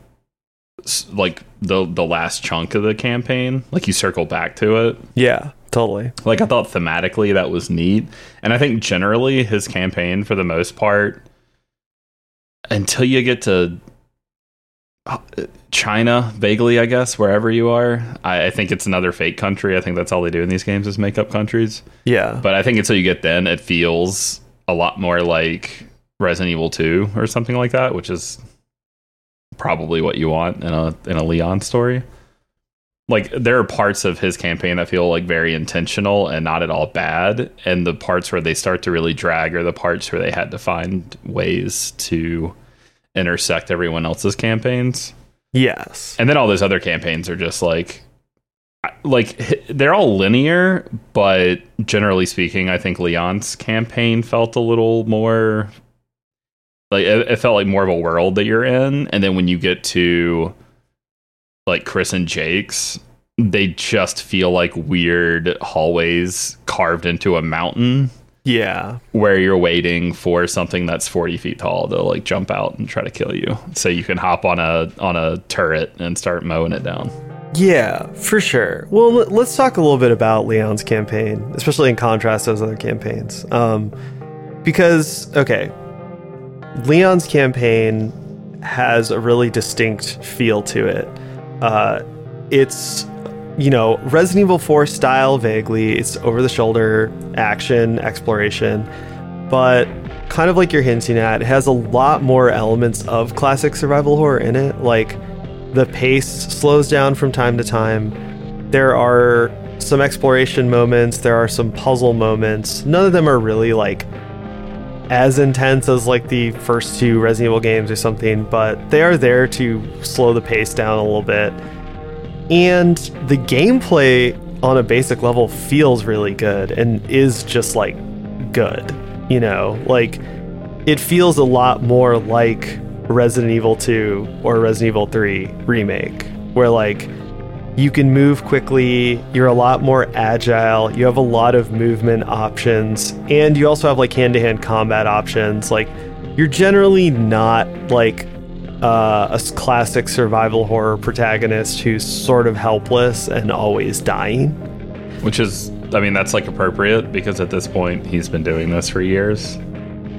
like the the last chunk of the campaign. Like you circle back to it. yeah, totally. Like I thought thematically that was neat, and I think generally his campaign for the most part, until you get to uh, China, vaguely, I guess wherever you are, I, I think it's another fake country. I think that's all they do in these games is make up countries. Yeah. But I think until you get then, it feels a lot more like Resident Evil 2 or something like that, which is probably what you want in a in a Leon story. Like there are parts of his campaign that feel like very intentional and not at all bad, and the parts where they start to really drag are the parts where they had to find ways to intersect everyone else's campaigns. yes. And then all those other campaigns are just like like they're all linear, but generally speaking, I think Leon's campaign felt a little more like it, it felt like more of a world that you're in. And then when you get to like Chris and Jake's, they just feel like weird hallways carved into a mountain Yeah. where you're waiting for something that's 40 feet tall to like jump out and try to kill you so you can hop on a on a turret and start mowing it down Yeah, for sure. Well, let's talk a little bit about Leon's campaign, especially in contrast to those other campaigns. Um, because, okay, Leon's campaign has a really distinct feel to it. Uh, it's, you know, Resident Evil 4 style vaguely. It's over the shoulder action, exploration, but kind of like you're hinting at, it has a lot more elements of classic survival horror in it. Like, the pace slows down from time to time. There are some exploration moments, there are some puzzle moments. None of them are really like as intense as like the first two Resident Evil games or something, but they are there to slow the pace down a little bit. And the gameplay on a basic level feels really good and is just like good. You know, like it feels a lot more like Resident Evil 2 or Resident Evil 3 remake, where like you can move quickly, you're a lot more agile, you have a lot of movement options, and you also have like hand to hand combat options. Like you're generally not like uh, a classic survival horror protagonist who's sort of helpless and always dying. which is i mean that's like appropriate because at this point he's been doing this for years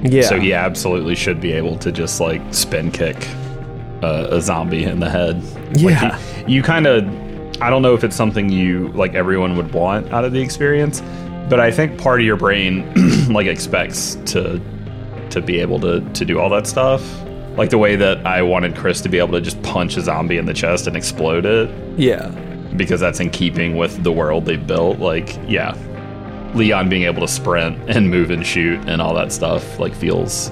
Yeah. so he absolutely should be able to just like spin kick uh, a zombie in the head Yeah. like you, you kind of i don't know if it's something you like everyone would want out of the experience but i think part of your brain like expects to to be able to to do all that stuff like the way that i wanted chris to be able to just punch a zombie in the chest and explode it yeah. because that's in keeping with the world they built. Like, yeah, Leon being able to sprint and move and shoot and all that stuff like feels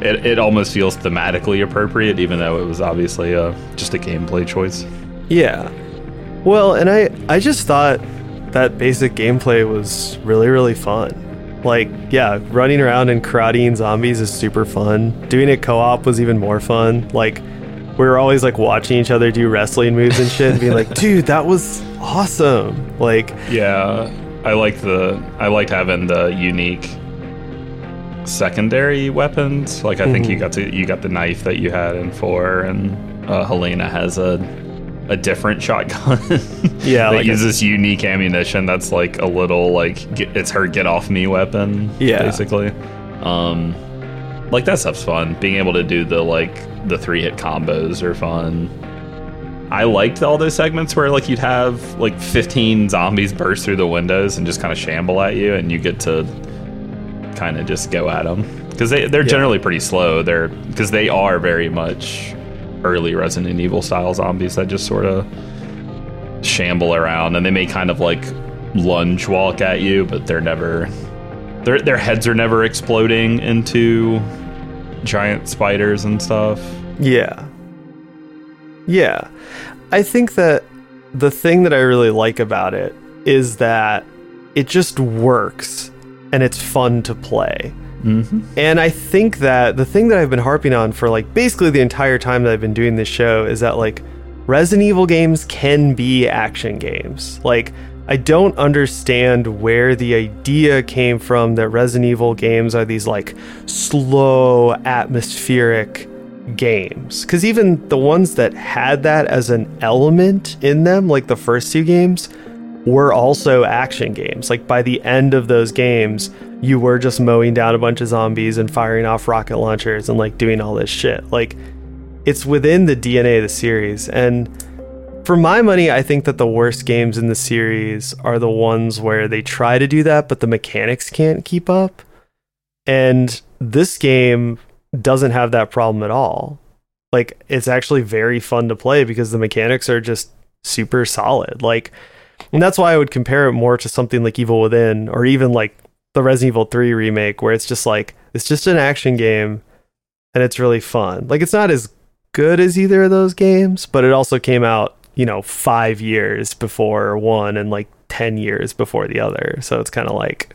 it, it almost feels thematically appropriate, even though it was obviously a, just a gameplay choice. Yeah. Well, and I I just thought that basic gameplay was really really fun. Like, yeah, running around and karateing zombies is super fun. Doing it co-op was even more fun. Like, we were always like watching each other do wrestling moves and shit, and being like, "Dude, that was awesome!" Like, Yeah, I like the I liked having the unique secondary weapons. Like I think you got to you got the knife that you had in four, and uh, Helena has a a different shotgun. Yeah, that like a- uses unique ammunition. That's like a little like get, it's her get off me weapon. Yeah. basically. Um, like that stuff's fun. Being able to do the like the three hit combos are fun. I liked all those segments where like you'd have like 15 zombies burst through the windows and just kind of shamble at you, and you get to kind of just go at them because they they're generally pretty slow. They're because they are very much early Resident Evil style zombies that just sort of shamble around, and they may kind of like lunge walk at you, but they're never their their heads are never exploding into giant spiders and stuff. Yeah. Yeah. I think that the thing that I really like about it is that it just works and it's fun to play. Mm-hmm. And I think that the thing that I've been harping on for like basically the entire time that I've been doing this show is that like Resident Evil games can be action games. Like, I don't understand where the idea came from that Resident Evil games are these like slow, atmospheric games. Because even the ones that had that as an element in them, like the first two games, were also action games. Like by the end of those games, you were just mowing down a bunch of zombies and firing off rocket launchers and like doing all this shit. Like it's within the DNA of the series. And for my money, I think that the worst games in the series are the ones where they try to do that, but the mechanics can't keep up. And this game doesn't have that problem at all. Like it's actually very fun to play because the mechanics are just super solid. Like and that's why I would compare it more to something like Evil Within or even like the Resident Evil 3 remake where it's just like it's just an action game and it's really fun. Like it's not as good as either of those games, but it also came out, you know, 5 years before one and like 10 years before the other. So it's kind of like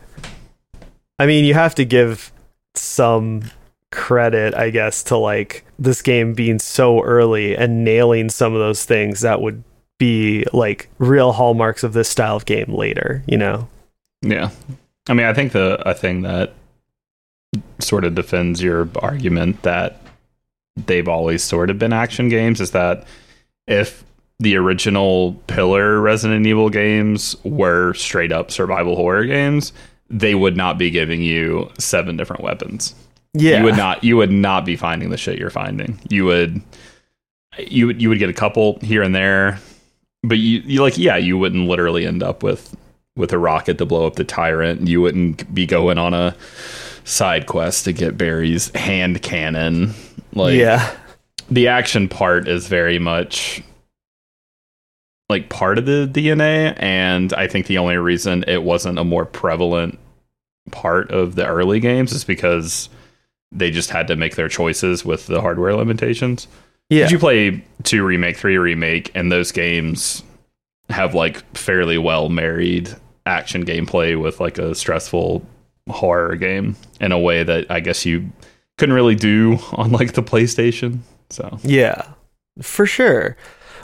I mean, you have to give some credit, I guess, to like this game being so early and nailing some of those things that would be like real hallmarks of this style of game later, you know? Yeah. I mean, I think the a thing that sort of defends your argument that they've always sort of been action games is that if the original pillar Resident Evil games were straight up survival horror games, they would not be giving you seven different weapons. Yeah. You would not you would not be finding the shit you're finding. You would you would you would get a couple here and there, but you you like yeah, you wouldn't literally end up with with a rocket to blow up the tyrant. You wouldn't be going on a side quest to get Barry's hand cannon. Like yeah. the action part is very much like part of the DNA and I think the only reason it wasn't a more prevalent part of the early games is because they just had to make their choices with the hardware limitations. Yeah. Did you play 2 remake, 3 remake and those games have like fairly well married action gameplay with like a stressful horror game in a way that I guess you couldn't really do on like the PlayStation. So Yeah, for sure.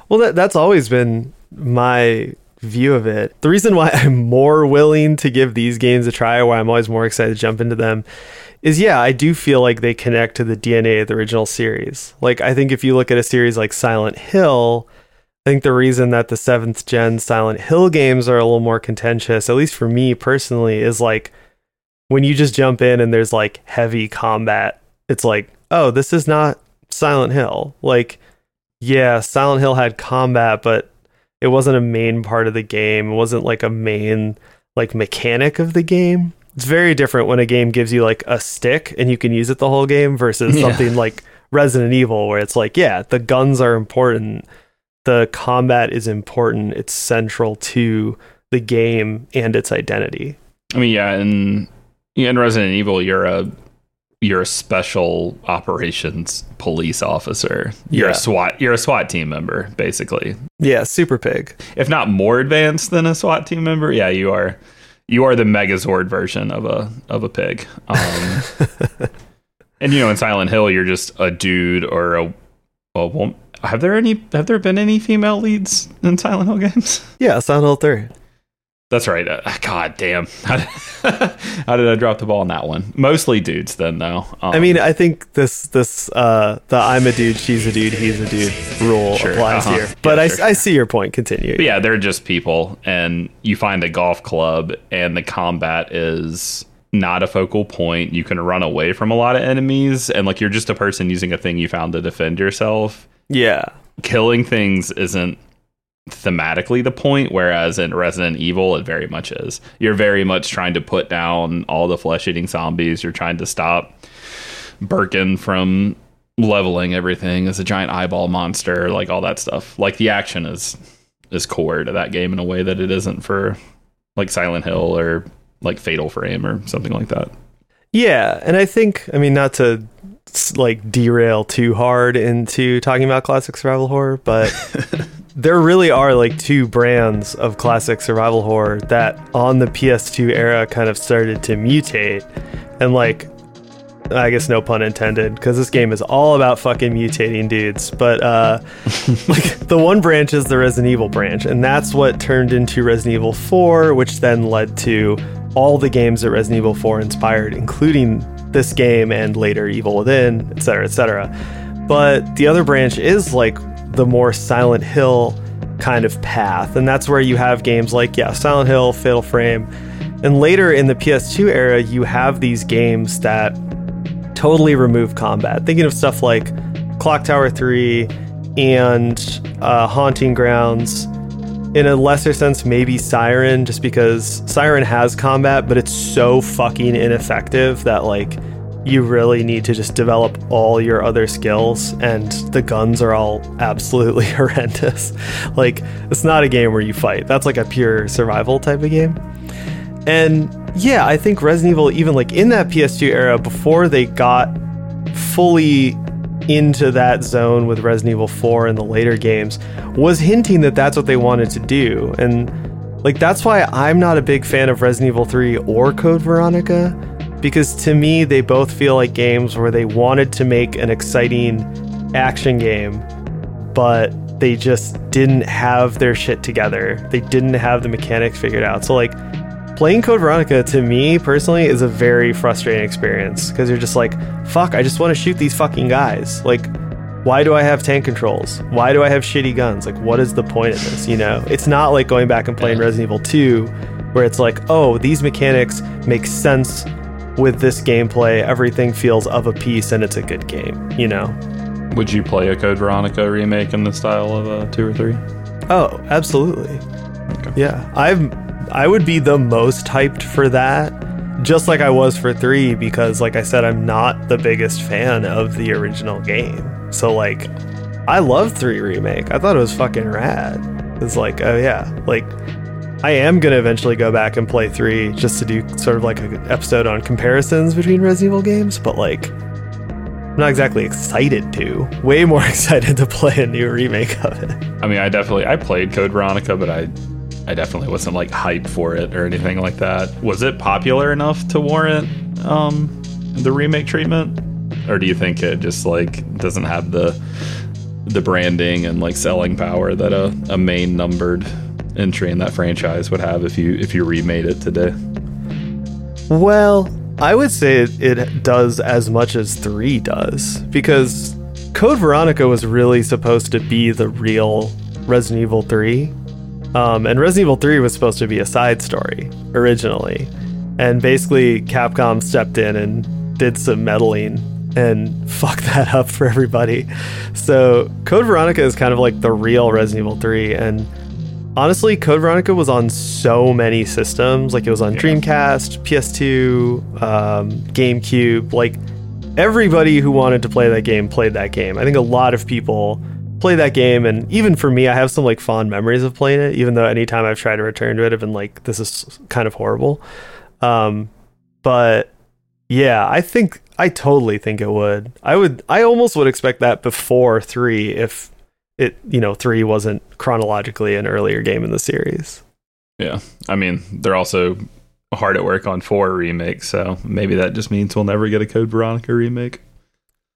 Well, that, that's always been my view of it. The reason why I'm more willing to give these games a try, why I'm always more excited to jump into them, is yeah, I do feel like they connect to the DNA of the original series. Like, I think if you look at a series like Silent Hill, I think the reason that the seventh gen Silent Hill games are a little more contentious, at least for me personally, is like when you just jump in and there's like heavy combat, it's like, oh, this is not Silent Hill. Like, yeah, Silent Hill had combat, but it wasn't a main part of the game. It wasn't like a main like mechanic of the game. It's very different when a game gives you like a stick and you can use it the whole game versus Yeah. something like Resident Evil where it's like, yeah, the guns are important. The combat is important. It's central to the game and its identity. I mean, yeah, in yeah, in Resident Evil, you're a you're a special operations police officer. You're Yeah. a SWAT. You're a SWAT team member, basically. Yeah, super pig. If not more advanced than a SWAT team member, yeah, you are. You are the Megazord version of a of a pig. Um, and you know, in Silent Hill, you're just a dude or a a woman. Have there any? Have there been any female leads in Silent Hill games? Yeah, Silent Hill 3. That's right. Uh, God damn. How did I drop the ball on that one? Mostly dudes, then, though. Um, I mean, I think this this uh, the I'm a dude, she's a dude, he's a dude rule sure, applies uh-huh. here. But yeah, I, sure. I see your point. Continue. Yeah, they're just people, and you find a golf club, and the combat is not a focal point. You can run away from a lot of enemies, and like you're just a person using a thing you found to defend yourself. Yeah. Killing things isn't thematically the point, whereas in Resident Evil, it very much is. You're very much trying to put down all the flesh eating zombies. You're trying to stop Birkin from leveling everything as a giant eyeball monster, like all that stuff. Like the action is is core to that game in a way that it isn't for like Silent Hill or like Fatal Frame or something like that. Yeah, and I think I mean not to like derail too hard into talking about classic survival horror, but there really are like two brands of classic survival horror that on the PS2 era kind of started to mutate and like I guess no pun intended because this game is all about fucking mutating dudes. But uh, like the one branch is the Resident Evil branch, and that's what turned into Resident Evil 4, which then led to all the games that Resident Evil 4 inspired, including this game and later Evil Within, etc., etc. But the other branch is like the more Silent Hill kind of path. And that's where you have games like, yeah, Silent Hill, Fatal Frame. And later in the PS2 era, you have these games that totally remove combat. Thinking of stuff like Clock Tower 3 and uh, Haunting Grounds. In a lesser sense, maybe Siren, just because Siren has combat, but it's so fucking ineffective that, like, you really need to just develop all your other skills and the guns are all absolutely horrendous. Like it's not a game where you fight. That's like a pure survival type of game. And yeah i think resident evil even like in that ps2 era before they got fully into that zone with resident evil 4 and the later games was hinting that that's what they wanted to do. And like that's why i'm not a big fan of resident evil 3 or code veronica because to me, they both feel like games where they wanted to make an exciting action game, but they just didn't have their shit together. They didn't have the mechanics figured out. So, like, playing Code Veronica to me personally is a very frustrating experience because you're just like, fuck, I just want to shoot these fucking guys. Like, why do I have tank controls? Why do I have shitty guns? Like, what is the point of this? You know, it's not like going back and playing Resident Evil 2 where it's like, oh, these mechanics make sense with this gameplay, everything feels of a piece and it's a good game, you know? Would you play a Code Veronica remake in the style of uh, 2 or 3? Oh, absolutely. Okay. Yeah. I'm I would be the most hyped for that, just like I was for 3 because like I said I'm not the biggest fan of the original game. So like I love 3 remake. I thought it was fucking rad. It's like, oh yeah, like I am going to eventually go back and play 3 just to do sort of like an episode on comparisons between Resident Evil games, but like I'm not exactly excited to. Way more excited to play a new remake of it. I mean, I definitely I played Code Veronica, but I I definitely wasn't like hyped for it or anything like that. Was it popular enough to warrant um the remake treatment? Or do you think it just like doesn't have the the branding and like selling power that a, a main numbered entry in that franchise would have if you if you remade it today? Well, I would say it, does as much as 3 does because Code Veronica was really supposed to be the real Resident Evil 3. Um, and Resident Evil 3 was supposed to be a side story originally. And basically, Capcom stepped in and did some meddling and fucked that up for everybody. So, Code Veronica is kind of like the real Resident Evil 3. And honestly, Code Veronica was on so many systems. Like it was on yeah. Dreamcast, PS2, um, GameCube. Like everybody who wanted to play that game played that game. I think a lot of people play that game, and even for me, I have some like fond memories of playing it. Even though anytime I've tried to return to it, I've been like, this is kind of horrible. Um, but yeah, I think I totally think it would. I would. I almost would expect that before three if it you know three wasn't chronologically an earlier game in the series. Yeah, I mean they're also hard at work on four remakes, so maybe that just means we'll never get a Code Veronica remake.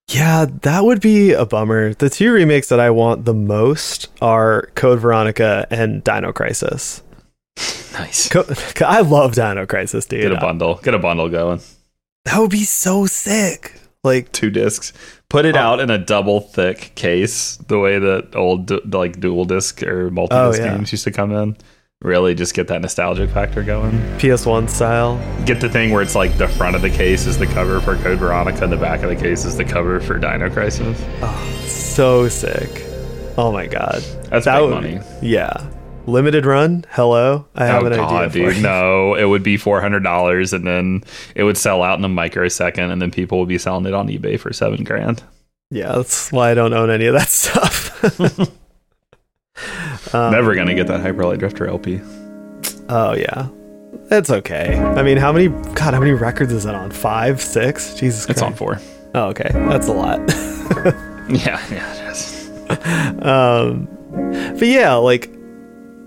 Yeah, that would be a bummer. The two remakes that I want the most are Code Veronica and Dino Crisis. Nice. Co- I love Dino Crisis, dude. Get a bundle. Get a bundle going. That would be so sick. Like, Two discs. Put it Oh. out in a double thick case, the way that old like dual disc or multi oh, disc Oh, yeah. games used to come in. Really, just get that nostalgic factor going. PS1 style. Get the thing where it's like the front of the case is the cover for Code Veronica, and the back of the case is the cover for Dino Crisis. Oh, so sick. Oh my god. That's That big would- money. Yeah. Limited run? Hello? I have oh an god, idea. dude! No, it would be four hundred dollars, and then it would sell out in a microsecond, and then people would be selling it on eBay for seven grand. Yeah, that's why I don't own any of that stuff. Um, Never gonna get that Hyper Light Drifter LP. Oh yeah. That's okay. I mean, how many God, how many records is it on? Five, six? Jesus Christ. It's on four. Oh, okay. That's a lot. Yeah, yeah, it is. um but yeah, like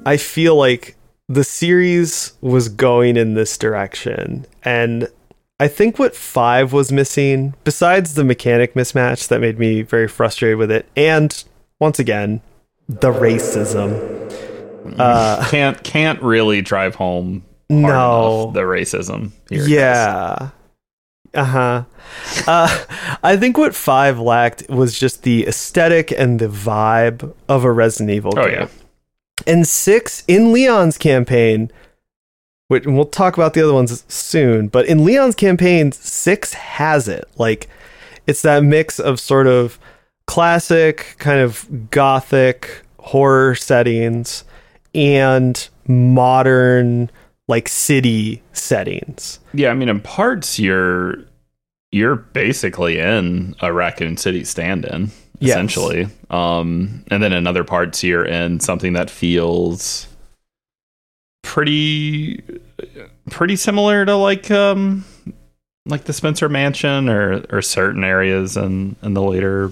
I feel like the series was going in this direction and I think what 5 was missing besides the mechanic mismatch that made me very frustrated with it and once again the racism uh can't can't really drive home No. the racism here. yeah uh-huh uh i think what five lacked was just the aesthetic and the vibe of a resident evil Oh, game yeah. And six in leon's campaign which we'll talk about the other ones soon but in leon's campaign six has it. Like it's that mix of sort of classic kind of gothic horror settings and modern like city settings. Yeah, I mean in parts you're you're basically in a Raccoon City stand-in Yes. essentially. Um and then another parts you're in something that feels pretty pretty similar to like um like the Spencer Mansion or or certain areas in in the later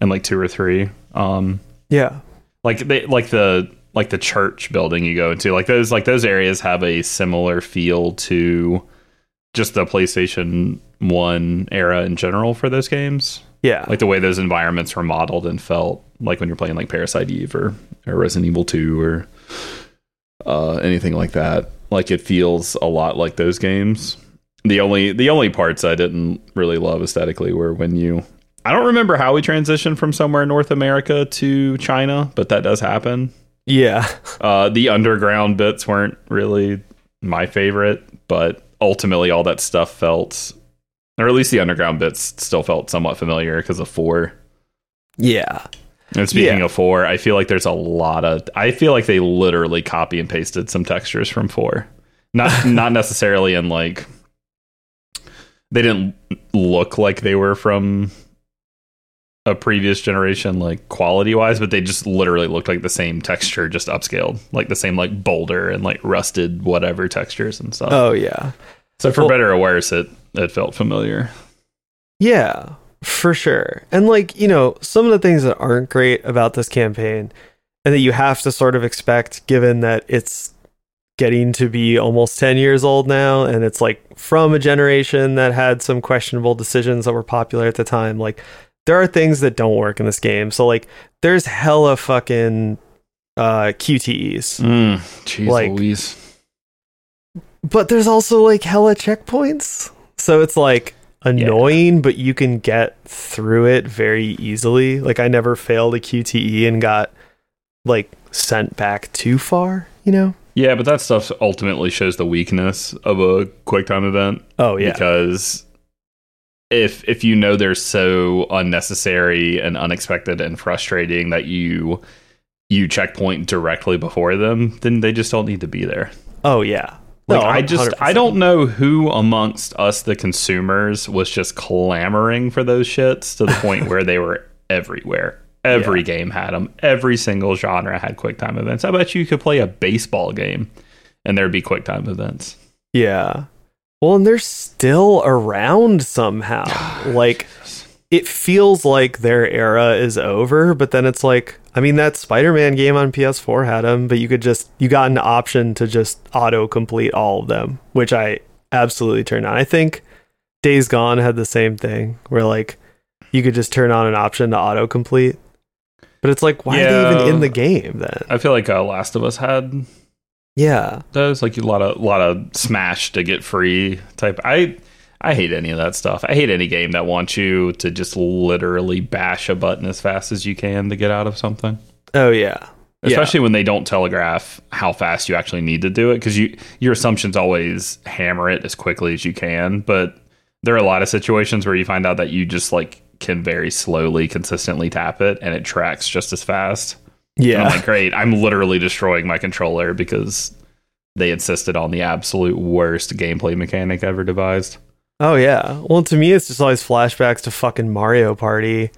and like 2 or 3. Um yeah like they like the like the church building you go into like those like those areas have a similar feel to just the PlayStation 1 era in general for those games yeah. Like the way those environments were modeled and felt like when you're playing like Parasite Eve or, or Resident Evil 2 or uh, anything like that like it feels a lot like those games. The only the only parts I didn't really love aesthetically were when you I don't remember how we transitioned from somewhere in North America to China, but that does happen. yeah. Uh, the underground bits weren't really my favorite, but ultimately all that stuff felt, or at least the underground bits still felt somewhat familiar because of four. yeah And speaking Yeah. of four, I feel like there's a lot of. I feel like they literally copy and pasted some textures from four. Not not necessarily in like. They didn't look like they were from a previous generation, like quality wise, but they just literally looked like the same texture, just upscaled, like the same like boulder and like rusted whatever textures and stuff. oh yeah so for well- better or worse, it it felt familiar. Yeah, for sure. And like, you know, some of the things that aren't great about this campaign and that you have to sort of expect given that it's getting to be almost 10 years old now and it's like from a generation that had some questionable decisions that were popular at the time. Like there are things that don't work in this game. So like there's hella fucking uh QTEs. Mm, jeez Like- Louise. But there's also like hella checkpoints. So it's like annoying, but you can get through it very easily. Like I never failed a QTE and got like sent back too far, you know? Yeah, but that stuff ultimately shows the weakness of a QuickTime event. Oh yeah. Because if if you know they're so unnecessary and unexpected and frustrating that you you checkpoint directly before them, then they just don't need to be there. Oh yeah. Like No, I just I 100%. don't know who amongst us the consumers was just clamoring for those shits to the point where they were everywhere. Every game had them. Every single genre had QuickTime events. I bet you could play a baseball game and there'd be QuickTime events. Yeah. Well, and they're still around somehow. like it feels like their era is over, but then it's like I mean that Spider-Man game on PS4 had them, but you could just you got an option to just auto complete all of them, which I absolutely turned on. I think Days Gone had the same thing where like you could just turn on an option to auto complete. But it's like why are they even in the game then? I feel like uh, Last of Us had Yeah. does like a lot of lot of smash to get free type. I I hate any of that stuff. I hate any game that wants you to just literally bash a button as fast as you can to get out of something. Oh yeah. Especially when they don't telegraph how fast you actually need to do it, because you your assumptions always hammer it as quickly as you can. But there are a lot of situations where you find out that you just like can very slowly, consistently tap it, and it tracks just as fast. Yeah. I'm like, great. I'm literally destroying my controller because they insisted on the absolute worst gameplay mechanic ever devised. Oh yeah. Well, to me, it's just always flashbacks to fucking Mario Party,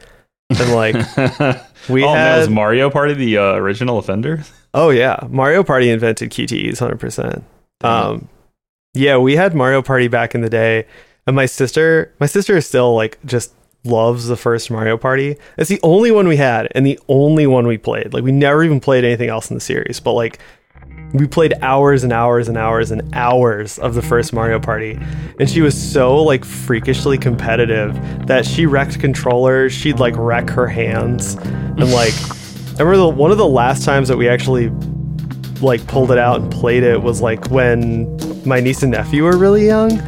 and like we oh, had. Mario Party, the uh, original offender. oh yeah, Mario Party invented QTEs, hundred percent. Um, yeah, we had Mario Party back in the day, and my sister, my sister is still like just loves the first Mario Party. It's the only one we had, and the only one we played. Like we never even played anything else in the series, but like we played hours and hours and hours and hours of the first Mario Party. And she was so like freakishly competitive that she wrecked controllers, she'd like wreck her hands. And like I remember the, one of the last times that we actually like pulled it out and played it was like when my niece and nephew were really young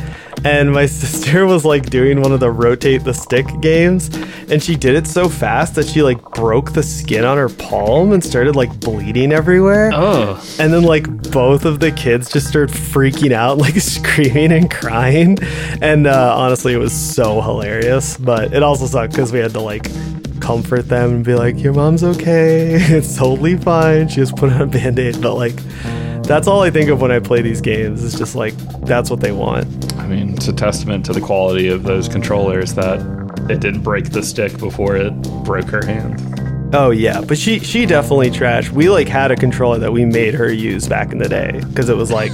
and my sister was like doing one of the rotate the stick games and she did it so fast that she like broke the skin on her palm and started like bleeding everywhere. Oh, and then like both of the kids just started freaking out like screaming and crying. And uh, honestly it was so hilarious but it also sucked because we had to like comfort them and be like your mom's okay. It's totally fine. She just put on a band-aid but like that's all i think of when i play these games it's just like that's what they want I mean, it's a testament to the quality of those controllers that it didn't break the stick before it broke her hand. Oh yeah, but she she definitely trashed. We like had a controller that we made her use back in the day because it was like,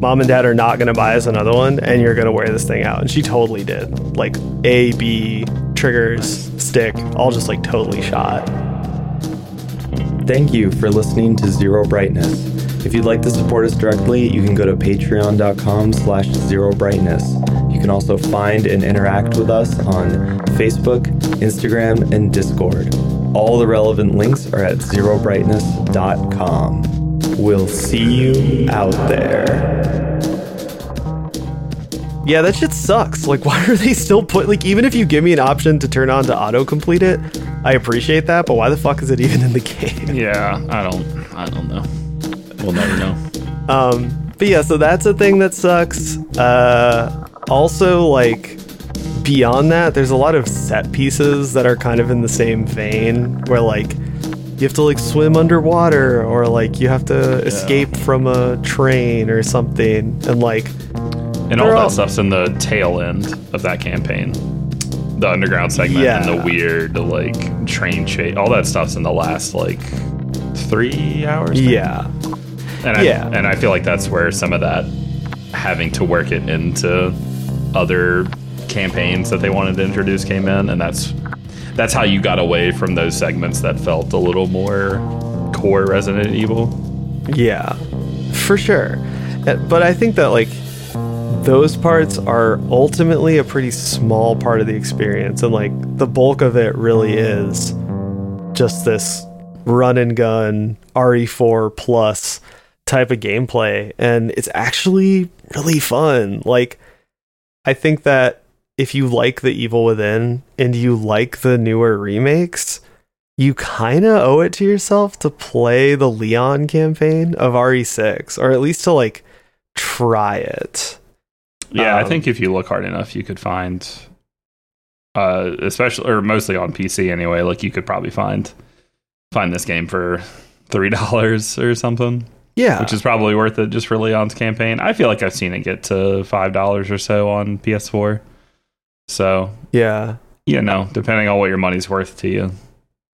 mom and dad are not gonna buy us another one, and you're gonna wear this thing out, and she totally did. Like A, B, triggers, stick, all just like totally shot. Thank you for listening to Zero Brightness. If you'd like to support us directly, you can go to patreon.com slash zero brightness. You can also find and interact with us on Facebook, Instagram, and Discord. All the relevant links are at zerobrightness.com. We'll see you out there. Yeah, that shit sucks. Like, why are they still put like even if you give me an option to turn on to auto complete it, I appreciate that, but why the fuck is it even in the game? Yeah, I don't, I don't know. We'll never know. Um, but yeah, so that's a thing that sucks. Uh, also, like beyond that, there's a lot of set pieces that are kind of in the same vein, where like you have to like swim underwater, or like you have to escape from a train or something, and like And all that all- stuff's in the tail end of that campaign. The underground segment and the weird like train chase. All that stuff's in the last like three hours. maybe? yeah, And I, Yeah. and I feel like that's where some of that having to work it into other campaigns that they wanted to introduce came in, and that's that's how you got away from those segments that felt a little more core Resident Evil. yeah, for sure. Uh, But I think that like those parts are ultimately a pretty small part of the experience, and like the bulk of it really is just this run and gun RE4 plus type of gameplay and it's actually really fun. Like I think that if you like The Evil Within and you like the newer remakes, you kind of owe it to yourself to play the Leon campaign of RE6 or at least to like try it. Yeah, I Um, think if you look hard enough, you could find, uh, especially or mostly on PC anyway. Like you could probably find find this game for three dollars or something, Yeah. which is probably worth it just for Leon's campaign. I feel like I've seen it get to five dollars or so on PS4. So yeah. you know, depending on what your money's worth to you,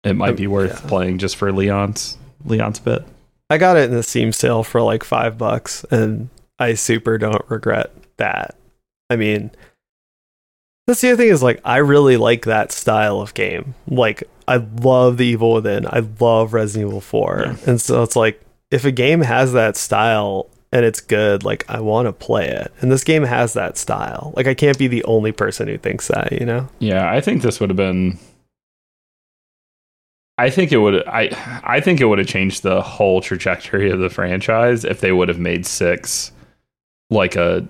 it might be oh, worth Yeah. playing just for Leon's Leon's bit. I got it in the Steam sale for like five bucks, and I super don't regret that. I mean, that's the other thing is like I really like that style of game. Like I love The Evil Within. I love Resident Evil Four, Yeah. and so it's like if a game has that style and it's good, like I want to play it. And this game has that style. Like I can't be the only person who thinks that, you know? Yeah, I think this would have been I think it would. I I think it would have changed the whole trajectory of the franchise if they would have made six like a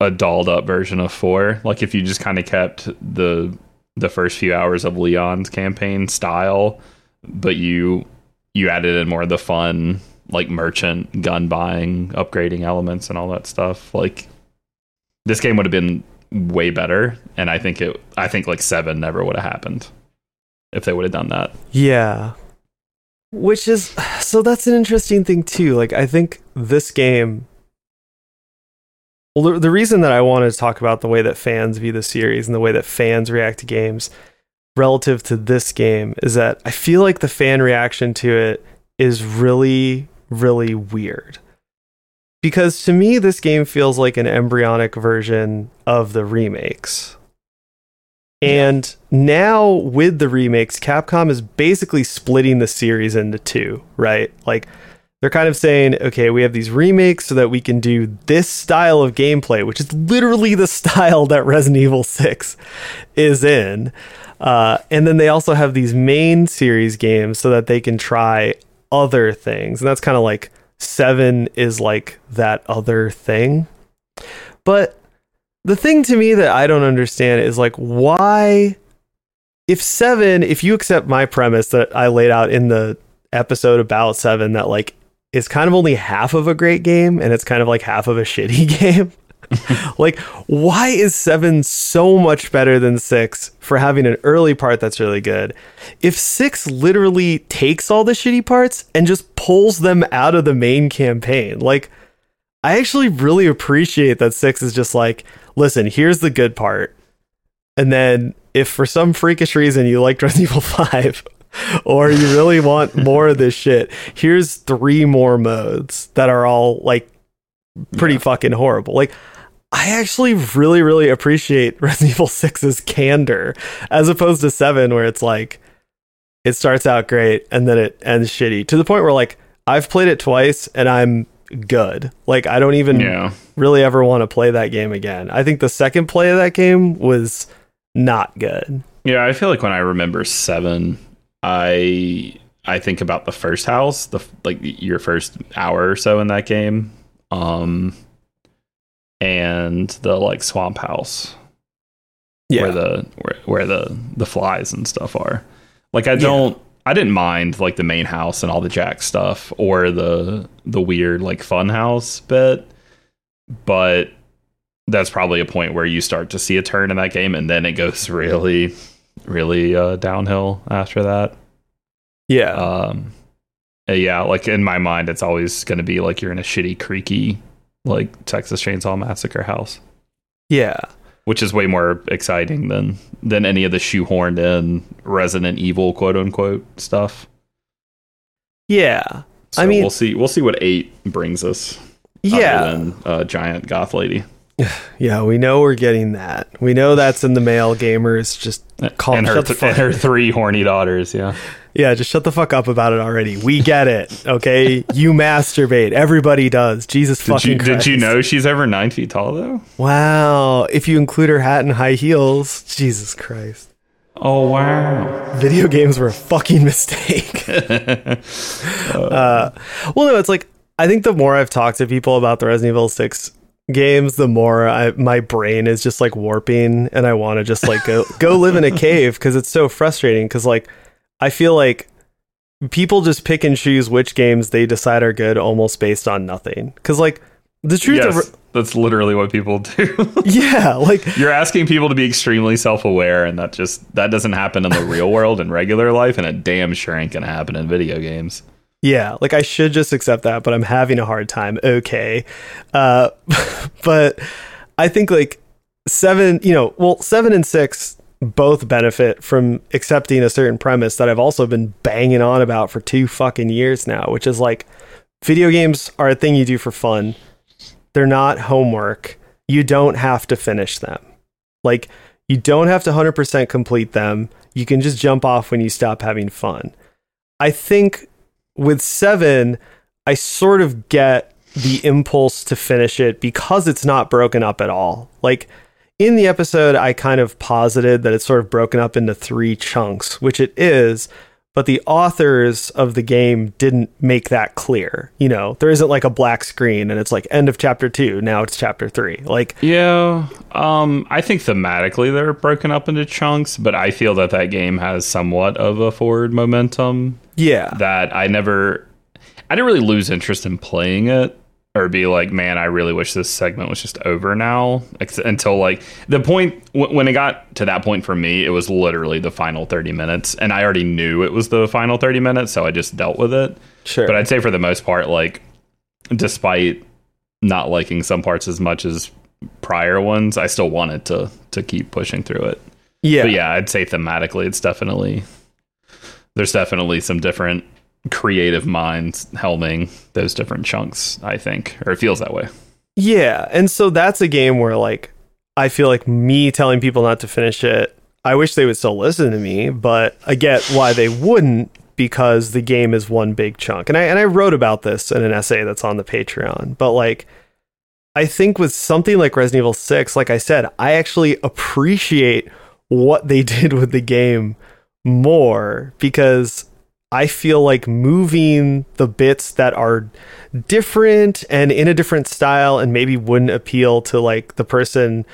a dolled up version of four. Like if you just kind of kept the the first few hours of Leon's campaign style, but you you added in more of the fun like merchant gun buying, upgrading elements, and all that stuff. Like this game would have been way better, and I think it. I think like seven never would have happened if they would have done that. Yeah. Which is so that's an interesting thing too. Like I think this game well the, the reason that I wanted to talk about the way that fans view the series and the way that fans react to games relative to this game is that I feel like the fan reaction to it is really really weird. Because to me this game feels like an embryonic version of the remakes. And now with the remakes, Capcom is basically splitting the series into two, right? Like they're kind of saying, okay, we have these remakes so that we can do this style of gameplay, which is literally the style that Resident Evil 6 is in. Uh, and then they also have these main series games so that they can try other things. And that's kind of like 7 is like that other thing. But the thing to me that I don't understand is like why if 7 if you accept my premise that I laid out in the episode about 7 that like is kind of only half of a great game and it's kind of like half of a shitty game. like why is 7 so much better than 6 for having an early part that's really good? If 6 literally takes all the shitty parts and just pulls them out of the main campaign. Like I actually really appreciate that 6 is just like listen, here's the good part. And then if for some freakish reason you liked Resident Evil 5 or you really want more of this shit, here's three more modes that are all like pretty yeah. fucking horrible. Like I actually really, really appreciate Resident Evil 6's candor as opposed to 7, where it's like it starts out great and then it ends shitty to the point where like I've played it twice and I'm good. Like I don't even yeah. really ever want to play that game again. I think the second play of that game was not good. Yeah, I feel like when I remember 7, I I think about the first house, the like your first hour or so in that game. Um and the like swamp house. Yeah. Where the where, where the the flies and stuff are. Like I don't yeah I didn't mind like the main house and all the Jack stuff or the the weird like fun house bit, but that's probably a point where you start to see a turn in that game and then it goes really really uh, downhill after that. Yeah. Um yeah, like in my mind it's always going to be like you're in a shitty creaky like Texas Chainsaw Massacre house. Yeah which is way more exciting than than any of the shoehorned in Resident Evil quote unquote stuff. Yeah, so I mean, we'll see. We'll see what eight brings us. Yeah, than uh, giant goth lady. Yeah, we know we're getting that. We know that's in the mail. Gamers just call and her, th- and her three horny daughters. Yeah. Yeah, just shut the fuck up about it already. We get it. Okay, you masturbate. Everybody does. Jesus did fucking you, Christ. Did you know she's over nine feet tall though? Wow. If you include her hat and high heels, Jesus Christ. Oh wow! Video games were a fucking mistake. uh, well, no, it's like I think the more I've talked to people about the Resident Evil Six games, the more I, my brain is just like warping, and I want to just like go go live in a cave because it's so frustrating. Because like I feel like people just pick and choose which games they decide are good almost based on nothing. Because like the truth yes, of that's literally what people do. yeah, like you're asking people to be extremely self-aware, and that just that doesn't happen in the real world in regular life, and it damn sure ain't gonna happen in video games. Yeah, like I should just accept that, but I'm having a hard time. Okay, uh, but I think like seven, you know, well, seven and six both benefit from accepting a certain premise that I've also been banging on about for two fucking years now, which is like video games are a thing you do for fun. They're not homework. You don't have to finish them. Like, you don't have to 100% complete them. You can just jump off when you stop having fun. I think with seven, I sort of get the impulse to finish it because it's not broken up at all. Like, in the episode, I kind of posited that it's sort of broken up into three chunks, which it is, but the authors of the game didn't make that clear. You know, there isn't like a black screen and it's like end of chapter 2, now it's chapter 3. Like Yeah, um I think thematically they're broken up into chunks, but I feel that that game has somewhat of a forward momentum yeah. that I never I didn't really lose interest in playing it or be like, man, I really wish this segment was just over now. Until like the point w- when it got to that point for me, it was literally the final 30 minutes, and I already knew it was the final 30 minutes, so I just dealt with it. Sure. But I'd say for the most part, like, despite not liking some parts as much as prior ones, I still wanted to to keep pushing through it. yeah. But yeah, I'd say thematically, it's definitely there's definitely some different creative minds helming those different chunks. I think, or it feels that way. Yeah, and so that's a game where like I feel like me telling people not to finish it, I wish they would still listen to me, but I get why they wouldn't because the game is one big chunk. And I and I wrote about this in an essay that's on the Patreon. But like I think with something like Resident Evil 6, like I said, I actually appreciate what they did with the game more because I feel like moving the bits that are different and in a different style and maybe wouldn't appeal to like the person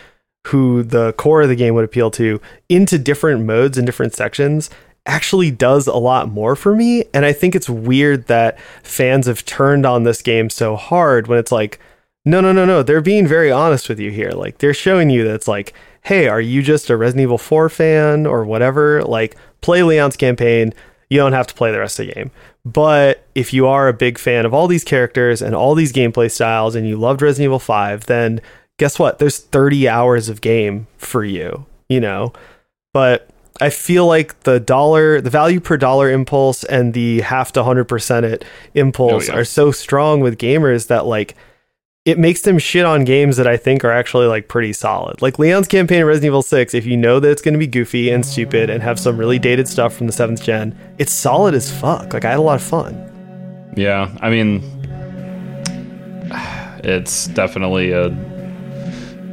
who the core of the game would appeal to into different modes and different sections actually does a lot more for me. And I think it's weird that fans have turned on this game so hard when it's like no no no no they're being very honest with you here. Like they're showing you that it's like hey are you just a Resident Evil 4 fan or whatever? Like play Leon's campaign you don't have to play the rest of the game. But if you are a big fan of all these characters and all these gameplay styles and you loved Resident Evil 5, then guess what? There's 30 hours of game for you, you know? But I feel like the dollar, the value per dollar impulse and the half to 100% it impulse Oh, yeah. are so strong with gamers that like it makes them shit on games that I think are actually like pretty solid. Like Leon's campaign in Resident Evil 6, if you know that it's going to be goofy and stupid and have some really dated stuff from the 7th gen, it's solid as fuck. Like I had a lot of fun. Yeah, I mean, it's definitely a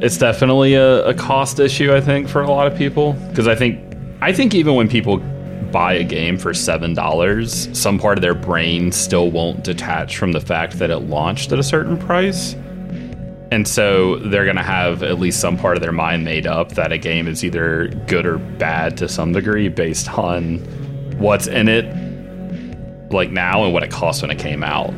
it's definitely a, a cost issue. I think for a lot of people because I think I think even when people buy a game for seven dollars, some part of their brain still won't detach from the fact that it launched at a certain price. And so they're going to have at least some part of their mind made up that a game is either good or bad to some degree based on what's in it like now and what it cost when it came out.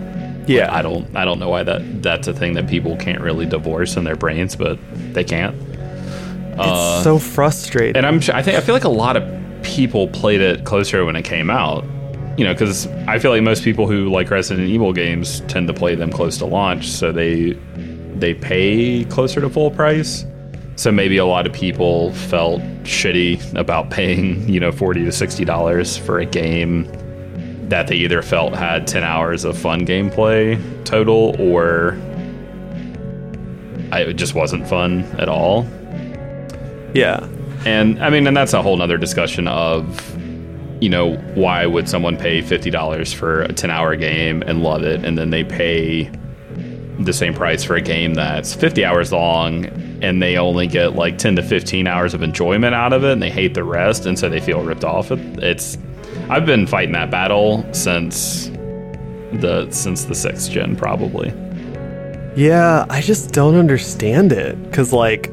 Yeah. I don't I don't know why that that's a thing that people can't really divorce in their brains, but they can't. it's uh, so frustrating. And I'm I think I feel like a lot of people played it closer when it came out. You know, because I feel like most people who like Resident Evil games tend to play them close to launch, so they they pay closer to full price. So maybe a lot of people felt shitty about paying, you know, forty to sixty dollars for a game that they either felt had ten hours of fun gameplay total, or I, it just wasn't fun at all. yeah. And I mean, and that's a whole nother discussion of, you know, why would someone pay fifty dollars for a ten hour game and love it, and then they pay the same price for a game that's fifty hours long, and they only get like ten to fifteen hours of enjoyment out of it, and they hate the rest, and so they feel ripped off. It's, I've been fighting that battle since the since the sixth gen, probably. Yeah, I just don't understand it because, like,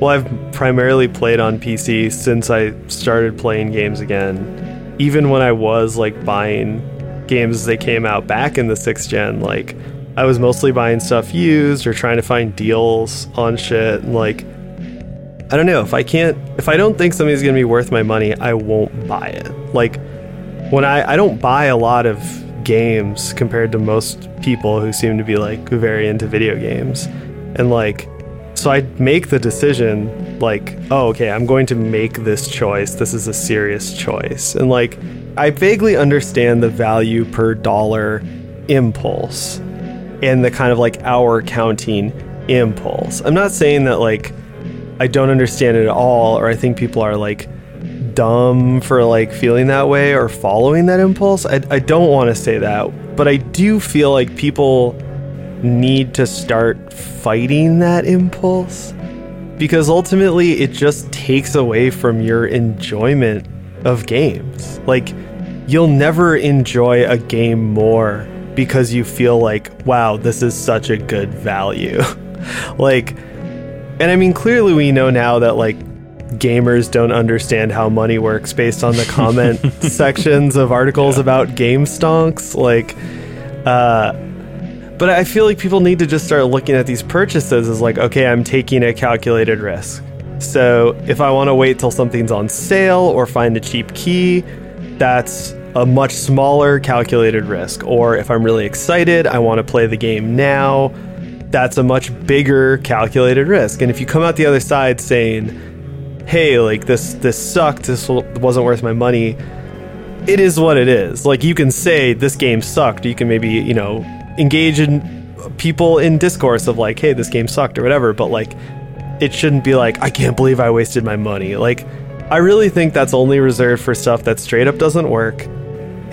well, I've primarily played on PC since I started playing games again. Even when I was like buying games as they came out back in the sixth gen, like I was mostly buying stuff used or trying to find deals on shit. And like, I don't know if I can't, if I don't think something's gonna be worth my money, I won't buy it. Like, when I I don't buy a lot of games compared to most people who seem to be like very into video games. And like so I make the decision like, oh okay, I'm going to make this choice. This is a serious choice. And like I vaguely understand the value per dollar impulse and the kind of like hour counting impulse. I'm not saying that like I don't understand it at all or I think people are like dumb for like feeling that way or following that impulse. I, I don't want to say that, but I do feel like people need to start fighting that impulse because ultimately it just takes away from your enjoyment of games. Like, you'll never enjoy a game more because you feel like, wow, this is such a good value. like, and I mean, clearly we know now that like gamers don't understand how money works based on the comment sections of articles yeah. about game stonks. Like, uh, but I feel like people need to just start looking at these purchases as like, okay, I'm taking a calculated risk. So if I want to wait till something's on sale or find a cheap key, that's a much smaller calculated risk. Or if I'm really excited, I want to play the game now, that's a much bigger calculated risk. And if you come out the other side saying, "Hey, like this this sucked. This wasn't worth my money." It is what it is. Like you can say this game sucked. You can maybe, you know, engage in people in discourse of like, "Hey, this game sucked" or whatever, but like it shouldn't be like, "I can't believe I wasted my money." Like I really think that's only reserved for stuff that straight up doesn't work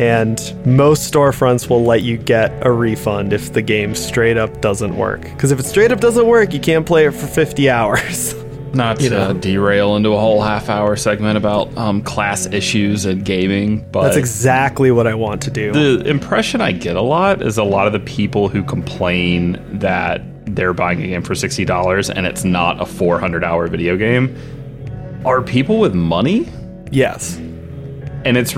and most storefronts will let you get a refund if the game straight up doesn't work. Because if it straight up doesn't work, you can't play it for 50 hours. Not you to know? derail into a whole half hour segment about um, class issues and gaming, but that's exactly what I want to do. The impression I get a lot is a lot of the people who complain that they're buying a game for sixty dollars and it's not a four hundred hour video game are people with money. Yes, and it's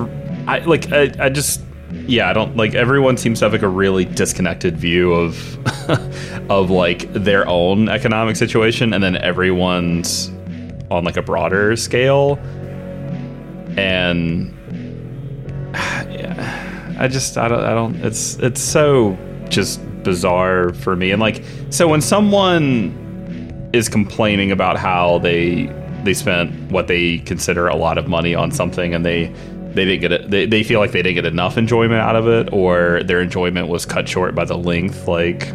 I like I, I just yeah, I don't like everyone seems to have like a really disconnected view of of like their own economic situation and then everyone's on like a broader scale. And yeah, I just I don't I don't it's it's so just bizarre for me. And like so when someone is complaining about how they they spent what they consider a lot of money on something and they they didn't get it. They, they feel like they didn't get enough enjoyment out of it, or their enjoyment was cut short by the length. Like,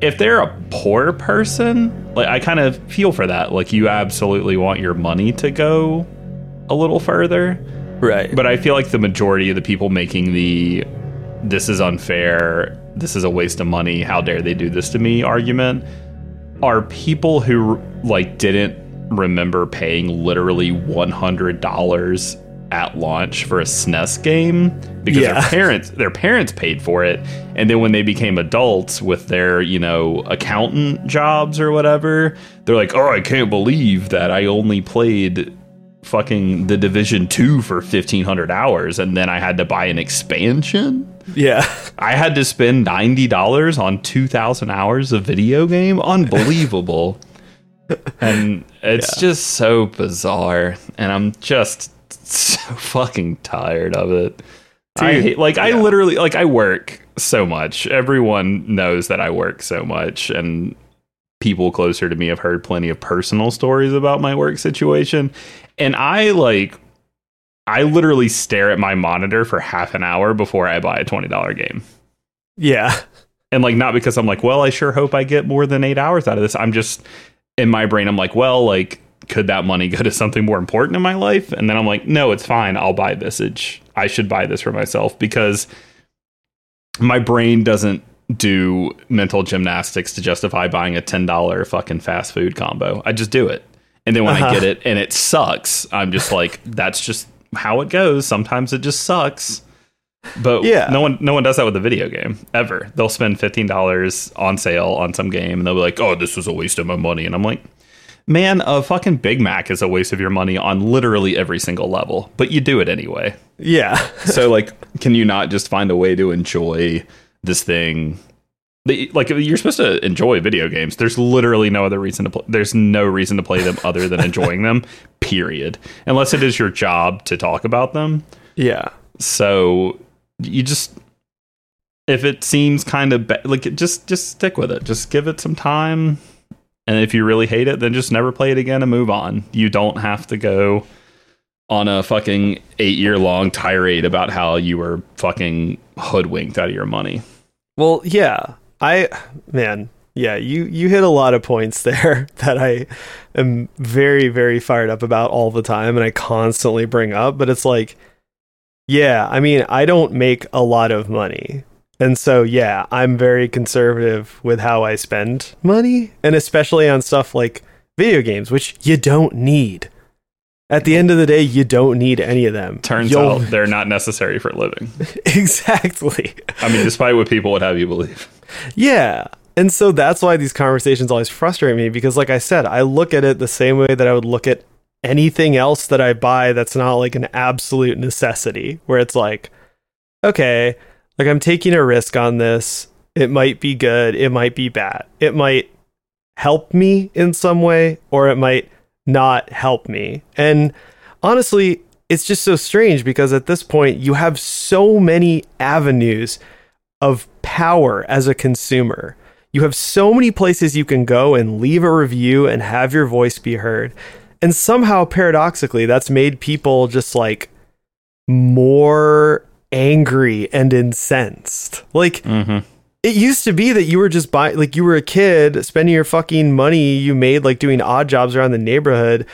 if they're a poor person, like I kind of feel for that. Like, you absolutely want your money to go a little further, right? But I feel like the majority of the people making the "this is unfair," "this is a waste of money," "how dare they do this to me" argument are people who like didn't remember paying literally one hundred dollars at launch for a SNES game because yeah. their parents their parents paid for it. And then when they became adults with their you know accountant jobs or whatever they're like oh I can't believe that I only played fucking the division 2 for 1500 hours and then I had to buy an expansion. Yeah. I had to spend $90 on 2000 hours of video game? Unbelievable. And it's yeah. just so bizarre. And I'm just so fucking tired of it. Dude, I hate, like yeah. I literally like I work so much. Everyone knows that I work so much and people closer to me have heard plenty of personal stories about my work situation and I like I literally stare at my monitor for half an hour before I buy a $20 game. Yeah. And like not because I'm like, well, I sure hope I get more than 8 hours out of this. I'm just in my brain I'm like, well, like could that money go to something more important in my life? And then I'm like, no, it's fine. I'll buy Visage. I should buy this for myself because my brain doesn't do mental gymnastics to justify buying a $10 fucking fast food combo. I just do it. And then when uh-huh. I get it and it sucks, I'm just like, that's just how it goes. Sometimes it just sucks. But yeah. no one no one does that with a video game ever. They'll spend fifteen dollars on sale on some game and they'll be like, "Oh, this was a waste of my money," and I'm like, man, a fucking Big Mac is a waste of your money on literally every single level, but you do it anyway. Yeah. so, like, can you not just find a way to enjoy this thing? Like, you're supposed to enjoy video games. There's literally no other reason to play. There's no reason to play them other than enjoying them, period. Unless it is your job to talk about them. Yeah. So, you just if it seems kind of ba- like just just stick with it just give it some time and if you really hate it, then just never play it again and move on. You don't have to go on a fucking eight year long tirade about how you were fucking hoodwinked out of your money. Well, yeah. I, man, yeah, you, you hit a lot of points there that I am very, very fired up about all the time and I constantly bring up. But it's like, yeah, I mean, I don't make a lot of money. And so, yeah, I'm very conservative with how I spend money, and especially on stuff like video games, which you don't need. At the end of the day, you don't need any of them. Turns You'll- out they're not necessary for living. exactly. I mean, despite what people would have you believe. Yeah. And so that's why these conversations always frustrate me because, like I said, I look at it the same way that I would look at anything else that I buy that's not like an absolute necessity, where it's like, okay, like I'm taking a risk on this. It might be good. It might be bad. It might help me in some way, or it might not help me. And honestly, it's just so strange because at this point, you have so many avenues of power as a consumer. You have so many places you can go and leave a review and have your voice be heard. And somehow, paradoxically, that's made people just like more angry and incensed. Like, Mm-hmm. it used to be that you were just buying, like, you were a kid spending your fucking money you made, like, doing odd jobs around the neighborhood,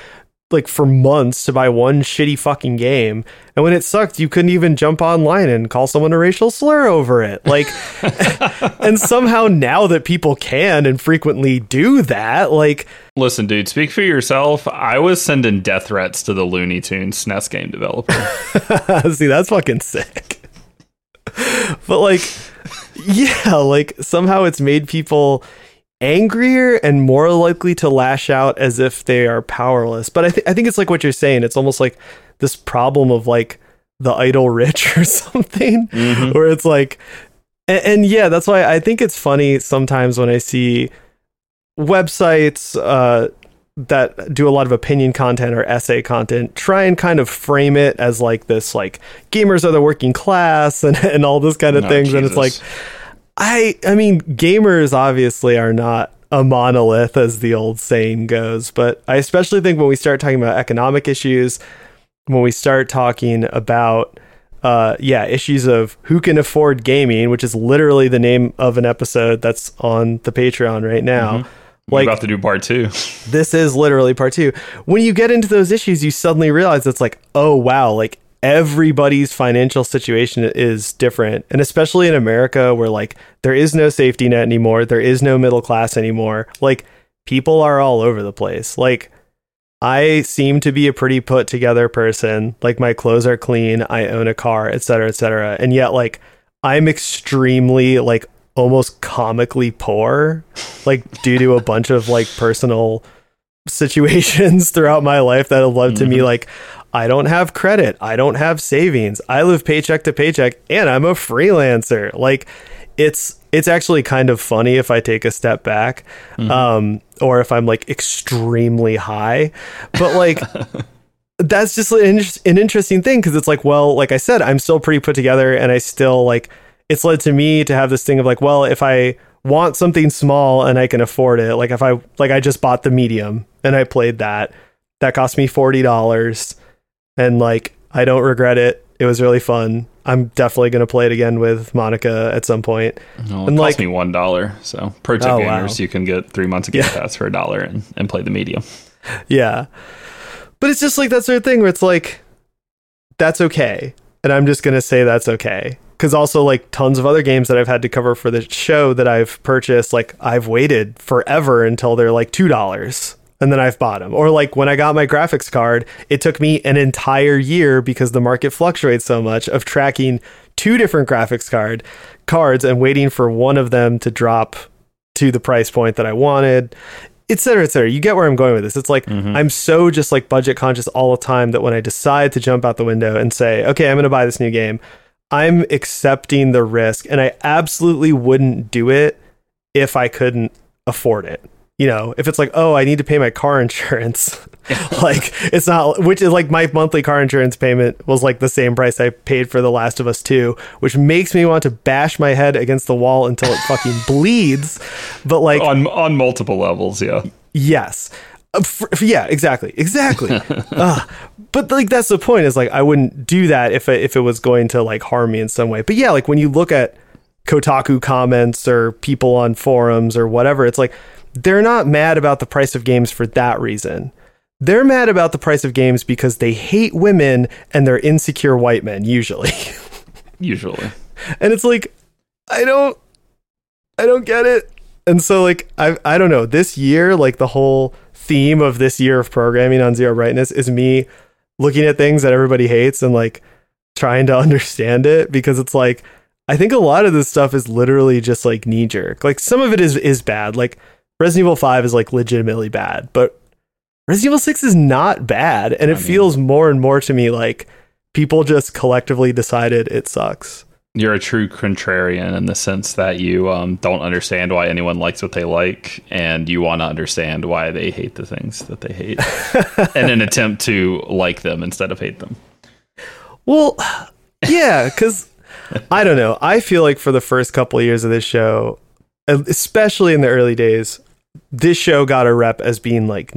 like, for months to buy one shitty fucking game. And when it sucked, you couldn't even jump online and call someone a racial slur over it. Like, and somehow now that people can and frequently do that, like, Listen, dude, speak for yourself. I was sending death threats to the Looney Tunes SNES game developer. See, that's fucking sick. but like, yeah, like somehow it's made people angrier and more likely to lash out as if they are powerless. But I think I think it's like what you're saying. It's almost like this problem of like the idle rich or something, where it's like, and, and yeah, that's why I think it's funny sometimes when I see websites uh, that do a lot of opinion content or essay content try and kind of frame it as like this like gamers are the working class and, and all this kind of Oh, things and it's like Jesus. I i mean gamers obviously are not a monolith as the old saying goes but i especially think when we start talking about economic issues when we start talking about uh yeah issues of who can afford gaming which is literally the name of an episode that's on the patreon right now We're like about to do part two. this is literally part two. When you get into those issues, you suddenly realize it's like, oh wow, like everybody's financial situation is different. And especially in America where like there is no safety net anymore, there is no middle class anymore. Like people are all over the place. Like I seem to be a pretty put together person. Like my clothes are clean, I own a car, etc., cetera, et cetera. And yet like I'm extremely like almost comically poor, like due to a bunch of like personal situations throughout my life that have led to me mm-hmm. like I don't have credit, I don't have savings, I live paycheck to paycheck, and I'm a freelancer. Like it's it's actually kind of funny if I take a step back, um, or if I'm like extremely high, but like. that's just an, an interesting thing because it's like, well, like I said, I'm still pretty put together, and I still like. It's led to me to have this thing of like, well, if I want something small and I can afford it, like if I like I just bought the medium and I played that, that cost me forty dollars, and like I don't regret it. It was really fun. I'm definitely gonna play it again with Monica at some point. It And, cost like- me one dollar. So pro tip Oh, gamers, wow. you can get three months of Game Yeah. Pass for a dollar and, and play the medium. Yeah. But it's just like that sort of thing where it's like, that's okay. And I'm just going to say that's okay. Because also, like, tons of other games that I've had to cover for the show that I've purchased, like, I've waited forever until they're like $2 and then I've bought them. Or, like, when I got my graphics card, it took me an entire year because the market fluctuates so much of tracking two different graphics card cards and waiting for one of them to drop to the price point that I wanted, et cetera, et cetera. You get where I'm going with this. It's like mm-hmm. I'm so just like budget conscious all the time that when I decide to jump out the window and say, okay, I'm going to buy this new game, I'm accepting the risk. And I absolutely wouldn't do it if I couldn't afford it. You know, if it's like, oh, I need to pay my car insurance, like it's not, which is like my monthly car insurance payment was like the same price I paid for The Last of Us 2, which makes me want to bash my head against the wall until it fucking bleeds. But like, On on multiple levels, yeah. Yes. Uh, f- f- yeah, exactly. Exactly. Ugh. but like that's the point is like I wouldn't do that if it, if it was going to like harm me in some way. But yeah, like when you look at Kotaku comments or people on forums or whatever, it's like they're not mad about the price of games for that reason. They're mad about the price of games because they hate women and they're insecure white men usually. Usually. and it's like i don't i don't get it and so like i i don't know this year like the whole theme of this year of programming on zero brightness is me looking at things that everybody hates and like trying to understand it because it's like I think a lot of this stuff is literally just like knee jerk. Like some of it is is bad. Like Resident Evil 5 is like legitimately bad, but Resident Evil 6 is not bad and it I mean- feels more and more to me like people just collectively decided it sucks. You're a true contrarian in the sense that you um, don't understand why anyone likes what they like, and you want to understand why they hate the things that they hate, in an attempt to like them instead of hate them. Well, yeah, because I don't know. I feel like for the first couple of years of this show, especially in the early days, this show got a rep as being like.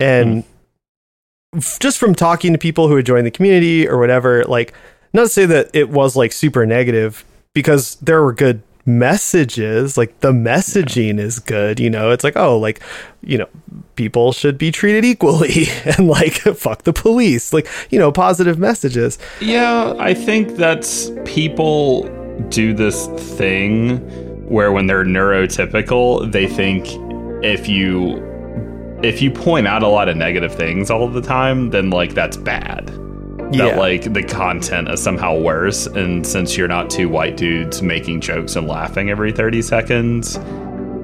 And hmm. f- just from talking to people who had joined the community or whatever, like, not to say that it was like super negative because there were good messages like the messaging is good you know? It's like oh like you know people should be treated equally and like fuck the police like you know positive messages. Yeah, I think that's people do this thing where when they're neurotypical, they think if you if you point out a lot of negative things all the time, then like that's bad. Yeah. That like the content is somehow worse, and since you're not two white dudes making jokes and laughing every 30 seconds,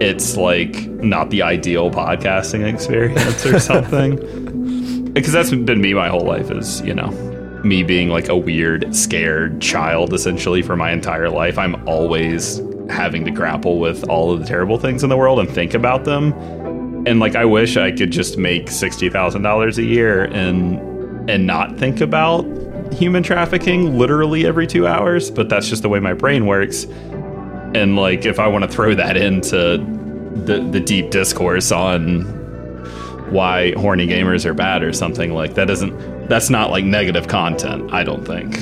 it's like not the ideal podcasting experience or something. because that's been me my whole life is you know me being like a weird scared child essentially for my entire life i'm always having to grapple with all of the terrible things in the world and think about them. And like i wish i could just make $60000 a year and and not think about human trafficking literally every two hours but that's just the way my brain works. And like if i want to throw that into the the deep discourse on why horny gamers are bad or something like that isn't that's not like negative content i don't think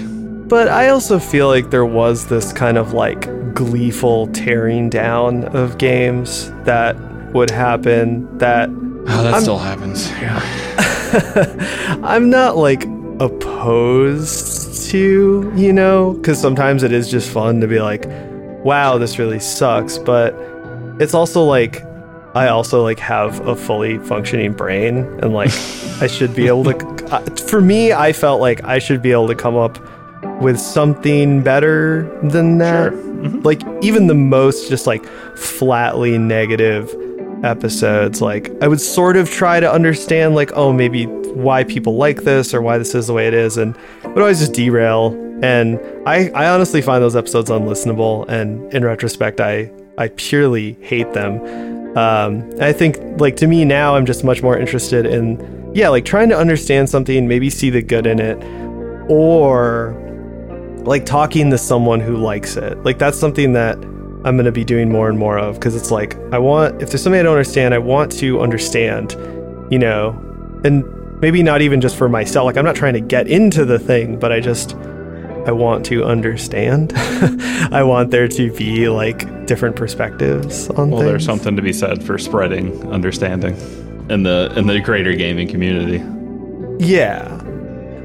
but i also feel like there was this kind of like gleeful tearing down of games that would happen that oh that still happens. Yeah i'm not like opposed to you know because sometimes it is just fun to be like wow this really sucks but it's also like I also like have a fully functioning brain and like I should be able to for me I felt like I should be able to come up with something better than that. Like even the most just like flatly negative episodes. Like I would sort of try to understand like oh maybe why people like this or why this is the way it is and would always just derail. And I I honestly find those episodes unlistenable and in retrospect I I purely hate them. Um, I think like to me now I'm just much more interested in yeah like trying to understand something maybe see the good in it or like talking to someone who likes it. Like that's something that I'm gonna be doing more and more of because it's like I want if there's something I don't understand I want to understand you know? And maybe not even just for myself like I'm not trying to get into the thing but I just I want to understand. I want there to be like different perspectives on well things. there's something to be said for spreading understanding in the in the greater gaming community. Yeah.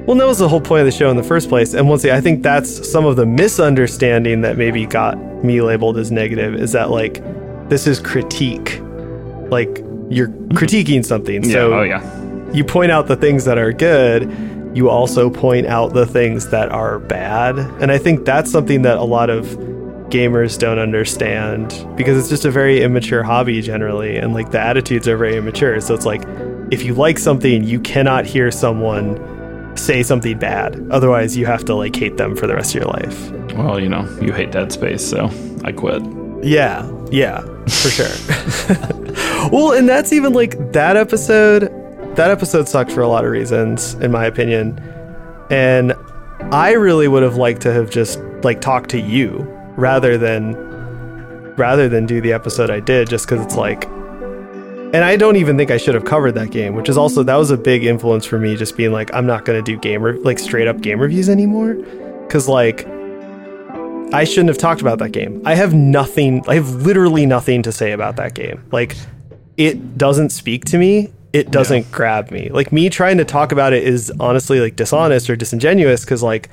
Well, that was the whole point of the show in the first place. And once again, I think that's some of the misunderstanding that maybe got me labeled as negative is that like this is critique. Like you're mm-hmm. critiquing something. yeah So oh yeah you point out the things that are good, you also point out the things that are bad. And I think that's something that a lot of gamers don't understand because it's just a very immature hobby generally and like the attitudes are very immature. So it's like if you like something, you cannot hear someone say something bad. Otherwise, you have to like hate them for the rest of your life. well you know you hate dead space so i quit Yeah, yeah, for sure. well, and that's even like that episode. That episode sucked for a lot of reasons, in my opinion. And I really would have liked to have just like talked to you rather than rather than do the episode I did, just because it's like. And I don't even think I should have covered that game, which is also that was a big influence for me. Just being like, I'm not gonna do game re- like straight up game reviews anymore, because like I shouldn't have talked about that game. I have nothing, I have literally nothing to say about that game. Like, it doesn't speak to me. It doesn't grab me. Like, me trying to talk about it is honestly like dishonest or disingenuous because, like,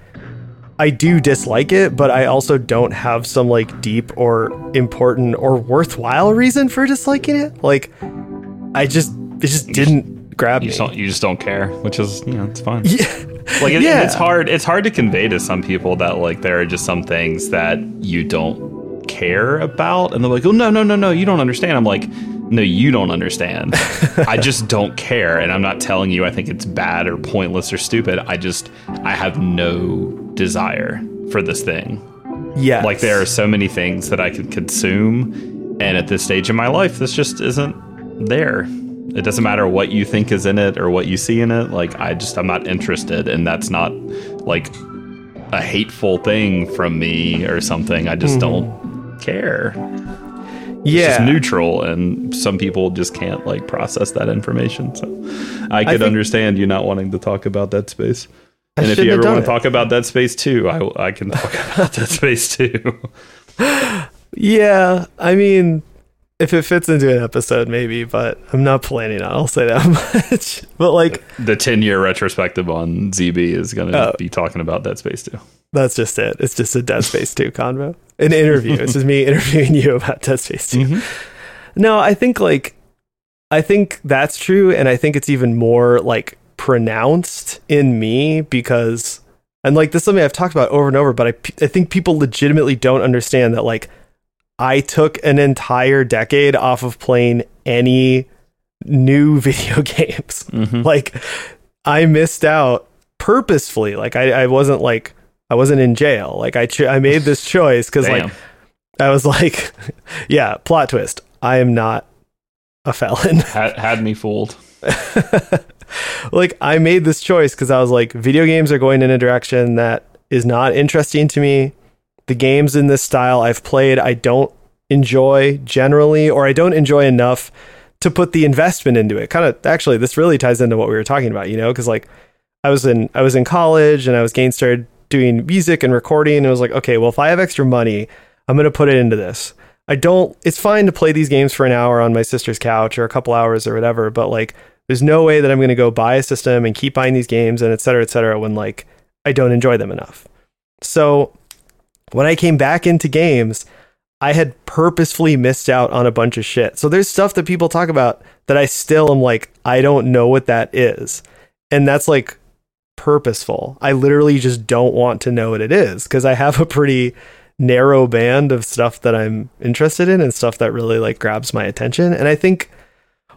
I do dislike it, but I also don't have some like deep or important or worthwhile reason for disliking it. Like, I just, it just didn't grab you me. just you just don't care, which is you know it's fine. Yeah. Like it, Yeah. it's hard it's hard to convey to some people that like there are just some things that you don't care about, and they're like, oh no no no no you don't understand. I'm like. No, you don't understand. I just don't care, and I'm not telling you I think it's bad or pointless or stupid. I just I have no desire for this thing. Yeah. Like there are so many things that I could consume, and at this stage in my life, this just isn't there. It doesn't matter what you think is in it or what you see in it. Like I just I'm not interested, and that's not like a hateful thing from me or something. I just mm-hmm. don't care. It's yeah. just neutral, and some people just can't like process that information. So I could think- understand you not wanting to talk about that Space. I And if you ever want to it. talk about Dead Space 2, I, I can talk about Dead Space 2. Yeah, I mean, if it fits into an episode, maybe, but I'm not planning on. I'll say that much. but like, the 10 year retrospective on ZB is going to Oh. be talking about Dead Space 2. that's just it. It's just a Dead Space 2 convo, an interview. it's just me interviewing you about Dead Space 2. Mm-hmm. No, I think like, I think that's true, and I think it's even more like pronounced in me because, and like this is something I've talked about over and over, but I I think people legitimately don't understand that like I took an entire decade off of playing any new video games. Mhm. Like I missed out purposefully. Like I, I wasn't like I wasn't in jail. Like I cho- I made this choice because like I was like, yeah, plot twist. I am not a felon. had, had me fooled. like I made this choice because I was like, video games are going in a direction that is not interesting to me. The games in this style I've played, I don't enjoy generally, or I don't enjoy enough to put the investment into it. Kind of actually, this really ties into what we were talking about, you know, because like I was in I was in college and I was getting started doing music and recording, and I was like, okay, well, if I have extra money, I'm gonna put it into this. I don't. It's fine to play these games for an hour on my sister's couch or a couple hours or whatever, but like, there's no way that I'm going to go buy a system and keep buying these games and et cetera, et cetera, when like I don't enjoy them enough. So when I came back into games, I had purposefully missed out on a bunch of shit. So there's stuff that people talk about that I still am like, I don't know what that is. And that's like purposeful. I literally just don't want to know what it is because I have a pretty narrow band of stuff that I'm interested in and stuff that really like grabs my attention. And I think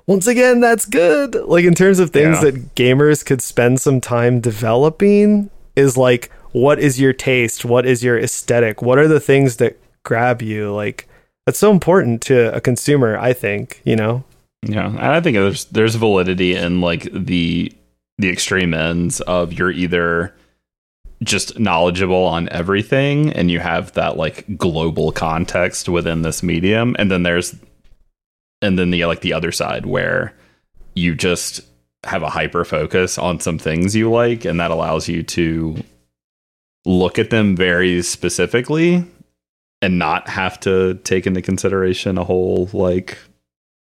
once again, that's good. Like in terms of things Yeah. that gamers could spend some time developing is like what is your taste? What is your aesthetic? What are the things that grab you? Like that's so important to a consumer, I think, you know? Yeah, and I think there's there's validity in like the the extreme ends of you're either just knowledgeable on everything and you have that like global context within this medium and then there's and then the like the other side where you just have a hyper focus on some things you like and that allows you to look at them very specifically and not have to take into consideration a whole like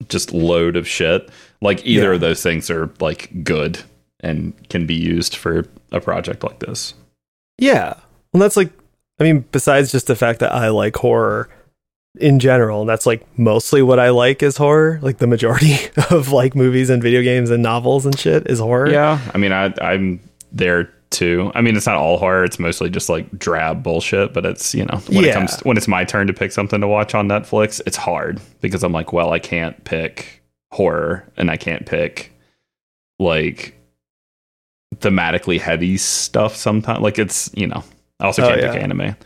just load of shit. Like either Yeah. of those things are like good and can be used for a project like this. Yeah. Well, that's like, I mean, besides just the fact that I like horror in general, and that's like mostly what I like is horror. Like the majority of like movies and video games and novels and shit is horror. Yeah, I mean, I I'm there too. I mean, it's not all horror; it's mostly just like drab bullshit. But it's you know when it Yeah. comes when it's my turn to pick something to watch on Netflix, it's hard because I'm like, well, I can't pick horror and I can't pick like thematically heavy stuff. Sometimes, like it's you know, I also Oh, can't yeah. pick anime.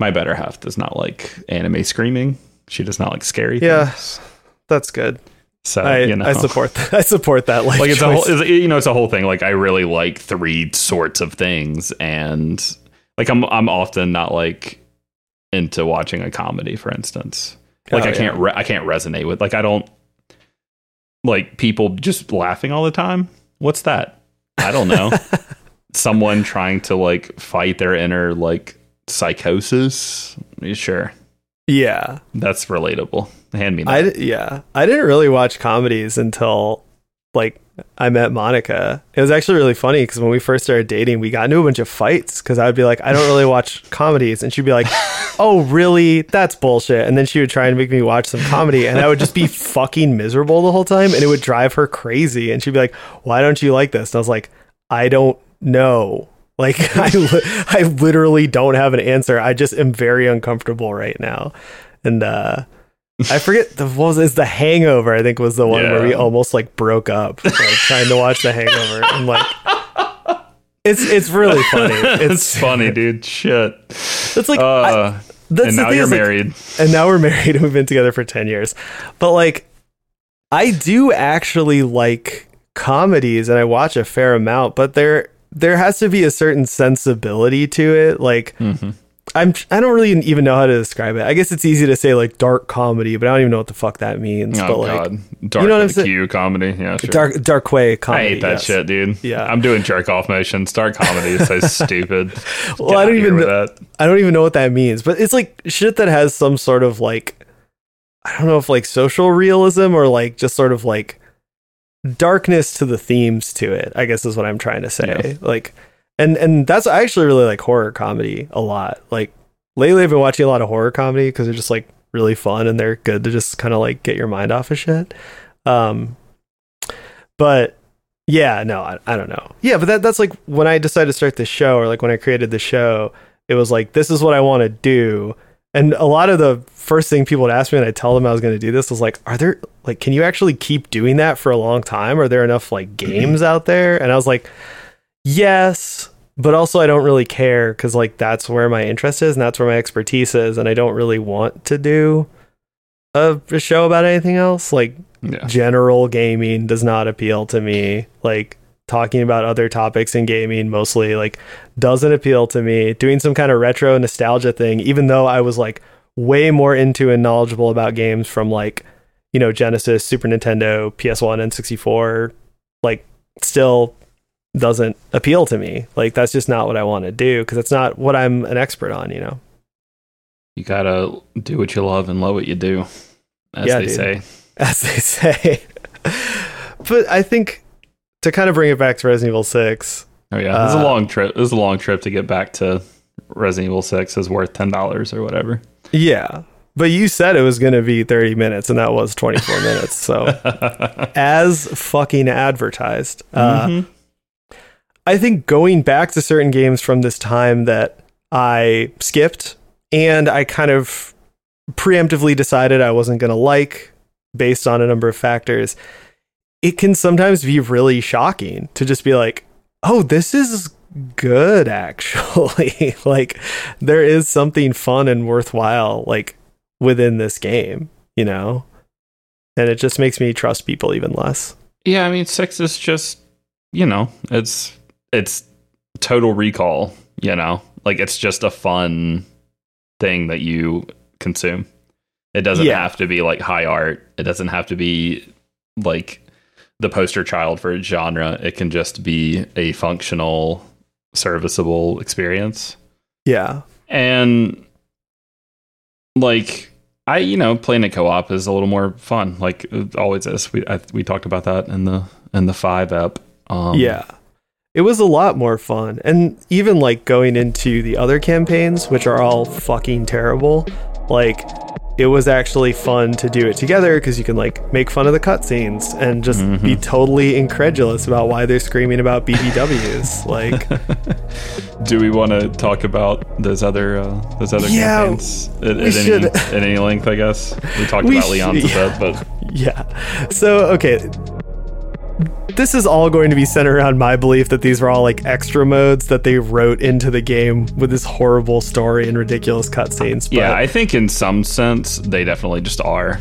My better half does not like anime screaming. She does not like scary. Yeah. things. That's good. So I, you know, I support that. I support that. Life like it's a whole it's, you know it's a whole thing. Like i really like three sorts of things and like i'm i'm often not like into watching a comedy for instance. Like Oh, i can't yeah. re- i can't resonate with like i don't like people just laughing all the time? What's that? I don't know. Someone trying to like fight their inner like psychosis? Sure yeah. that's relatable hand me that I yeah. I didn't really watch comedies until like I met Monica. It was actually really funny because when we first started dating, we got into a bunch of fights because I would be like, I don't really watch comedies. And she'd be like, Oh, really? That's bullshit. And then she would try and make me watch some comedy. And I would just be fucking miserable the whole time. And it would drive her crazy. And she'd be like, Why don't you like this? And I was like, I don't know. Like, I, li- I literally don't have an answer. I just am very uncomfortable right now. And, uh, I forget the what was it's the Hangover. I think was the one where we almost like broke up, like trying to watch the Hangover. And like, it's it's really funny. It's It's funny, dude. Shit. it's like I- Uh, that's and now you're is, like, married. and now we're married and we've been together for 10 years but like i do actually like comedies and i watch a fair amount but there there has to be a certain sensibility to it like Mhm. i'm i don't really even know how to describe it i guess it's easy to say like dark comedy but i don't even know what the fuck that means Oh but like god, dark know what I'm saying? Q comedy. Yeah, sure. dark dark way comedy. I hate that yes. shit, dude. Yeah. I'm doing jerk off motions. Dark comedy is so stupid. Well, Get I don't even know, that. I don't even know what that means, but it's like shit that has some sort of like I don't know if like social realism or like just sort of like darkness to the themes to it. I guess is what I'm trying to say. Yeah. Like and and that's I actually really like horror comedy a lot. Like lately I've been watching a lot of horror comedy because they're just like really fun and they're good to just kind of like get your mind off of shit. Um but yeah, no, I, I don't know. Yeah, but that that's like when I decided to start the show or like when I created the show, it was like this is what I want to do. And a lot of the first thing people would ask me when I tell them I was going to do this was like, are there like can you actually keep doing that for a long time? Are there enough like mm-hmm. games out there? And I was like, yes, but also I don't really care cuz like that's where my interest is and that's where my expertise is and I don't really want to do a, a show about anything else. Like Yeah. general gaming does not appeal to me. Like talking about other topics in gaming mostly like doesn't appeal to me. Doing some kind of retro nostalgia thing, even though I was like way more into and knowledgeable about games from like, you know, Genesis, Super Nintendo, PS1, and 64, like still doesn't appeal to me. Like that's just not what I want to do because it's not what I'm an expert on, you know. You gotta do what you love and love what you do, as Yeah, they dude. say. as they say. but I think to kind of bring it back to Resident Evil 6, Oh yeah, is Uh, a long trip. Is a long trip to get back to Resident Evil Six is worth ten dollars or whatever. yeah. But you said it was going to be 30 minutes, and that was 24 minutes. So, as fucking advertised. Uh, Mhm. I think going back to certain games from this time that I skipped and I kind of preemptively decided I wasn't going to like based on a number of factors, it can sometimes be really shocking to just be like, oh, this is good actually. like, there is something fun and worthwhile, like, within this game, you know? And it just makes me trust people even less. Yeah, I mean six is just you know it's it's total recall. You know, like it's just a fun thing that you consume. It doesn't Yeah. have to be like high art. It doesn't have to be like the poster child for a genre. It can just be a functional, serviceable experience. Yeah. and like I, you know, playing a co-op is a little more fun. Like it always is. We I, we talked about that in the in the five ep. Um, yeah. It was a lot more fun. And even like going into the other campaigns, which are all fucking terrible, like it was actually fun to do it together because you can like make fun of the cutscenes and just be totally incredulous about why they're screaming about BBWs. like, Do we want to talk about those other uh, those other Yeah, campaigns at, at any at any length? I guess we talked We about Leon's should, a bit, but yeah. So, okay. This is all going to be centered around my belief that these were all like extra modes that they wrote into the game with this horrible story and ridiculous cutscenes. yeah, I think in some sense they definitely just are.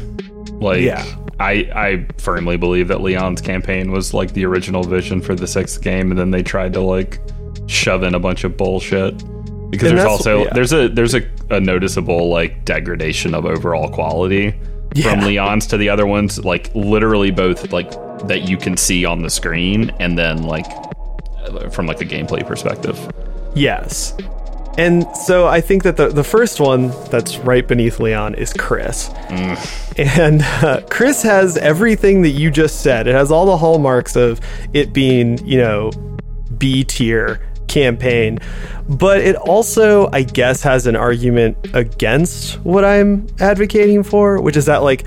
Like, Yeah. I I firmly believe that Leon's campaign was like the original vision for the sixth game, and then they tried to like shove in a bunch of bullshit. Because And there's also yeah. there's a there's a, a noticeable like degradation of overall quality from Leon's to the other ones, like literally both like that you can see on the screen, and then like from like the gameplay perspective. Yes. And so I think that the, the first one that's right beneath Leon is Chris. And uh, Chris has everything that you just said. It has all the hallmarks of it being, you know, B tier campaign. But it also, I guess, has an argument against what I'm advocating for, which is that, like,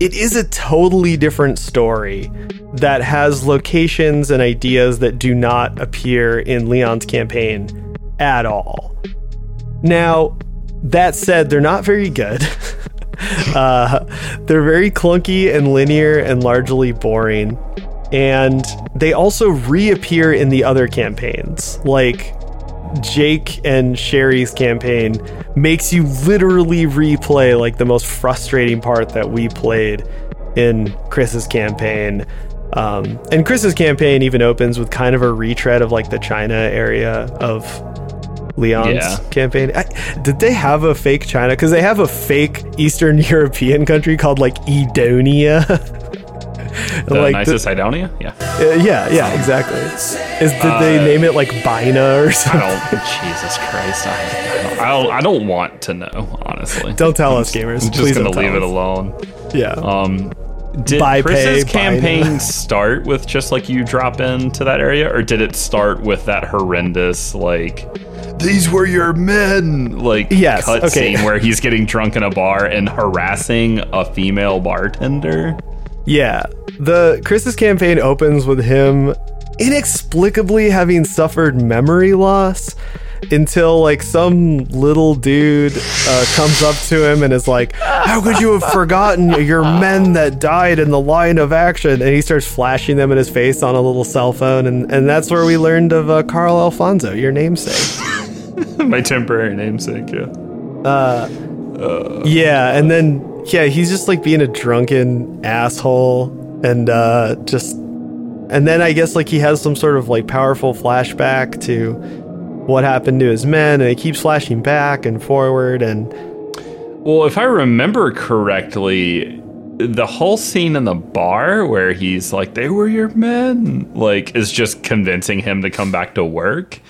it is a totally different story that has locations and ideas that do not appear in Leon's campaign at all. Now, that said, they're not very good. uh, they're very clunky and linear and largely boring. And they also reappear in the other campaigns. Like, Jake and Sherry's campaign makes you literally replay like the most frustrating part that we played in Chris's campaign. Um, and Chris's campaign even opens with kind of a retread of like the China area of Leon's Yeah. campaign. I, did they have a fake China? Because they have a fake Eastern European country called like Edonia. The like the- nicest Edonia? Yeah. uh, yeah, yeah, exactly. Is did they name it like Bina or I something? don't. Jesus Christ. I, I, don't, I don't. I don't want to know. Honestly. Don't tell us, gamers. I'm just Please gonna don't leave it alone. Yeah. Um, did Buy, Chris's pay, buy campaign now. start with just like you drop into that area, or did it start with that horrendous like? These were your men, like Yes, cut okay. scene where he's getting drunk in a bar and harassing a female bartender. Yeah. The Chris's campaign opens with him inexplicably having suffered memory loss until like some little dude uh, comes up to him and is like, "How could you have forgotten your men that died in the line of action?" And he starts flashing them in his face on a little cell phone, and and that's where we learned of uh, Carl Alfonso, your namesake. My temporary namesake. Yeah. Yeah, and then yeah, he's just like being a drunken asshole and uh just and then I guess like he has some sort of like powerful flashback to what happened to his men and it keeps flashing back and forward and Well, if I remember correctly, the whole scene in the bar where he's like, they were your men, like, is just convincing him to come back to work.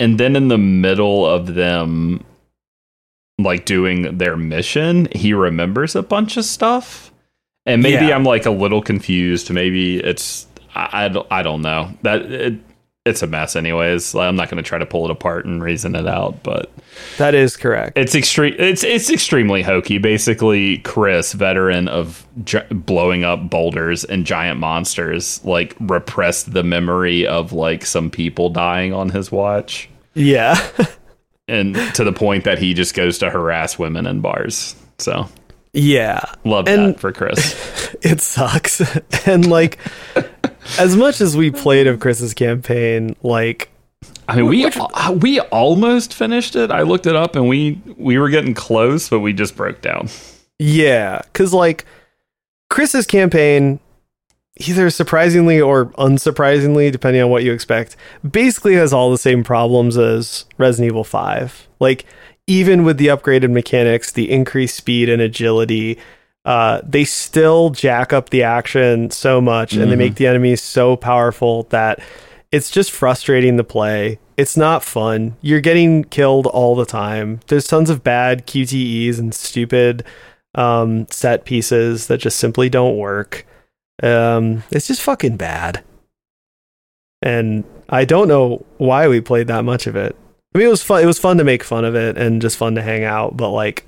And then in the middle of them, like, doing their mission, he remembers a bunch of stuff. And maybe Yeah. I'm like a little confused. Maybe it's, I, I, don't, I don't know. That it, it's a mess, anyways. I'm not going to try to pull it apart and reason it out, but. that is correct. It's extreme. It's it's extremely hokey. Basically, Chris, veteran of gi- blowing up boulders and giant monsters, like repressed the memory of like some people dying on his watch, yeah. and to the point that he just goes to harass women in bars. So yeah. love And- that for Chris. It sucks. and like as much as we played of Chris's campaign, like I mean, we uh, we almost finished it. I looked it up, and we we were getting close, but we just broke down. Yeah, because like Chris's campaign, either surprisingly or unsurprisingly, depending on what you expect, basically has all the same problems as Resident Evil 5. Like, even with the upgraded mechanics, the increased speed and agility, uh, they still jack up the action so much and they make the enemies so powerful that it's just frustrating to play. It's not fun. You're getting killed all the time. There's tons of bad QTEs and stupid um, set pieces that just simply don't work. Um, it's just fucking bad. And I don't know why we played that much of it. I mean, it was fun. It was fun to make fun of it and just fun to hang out, but like,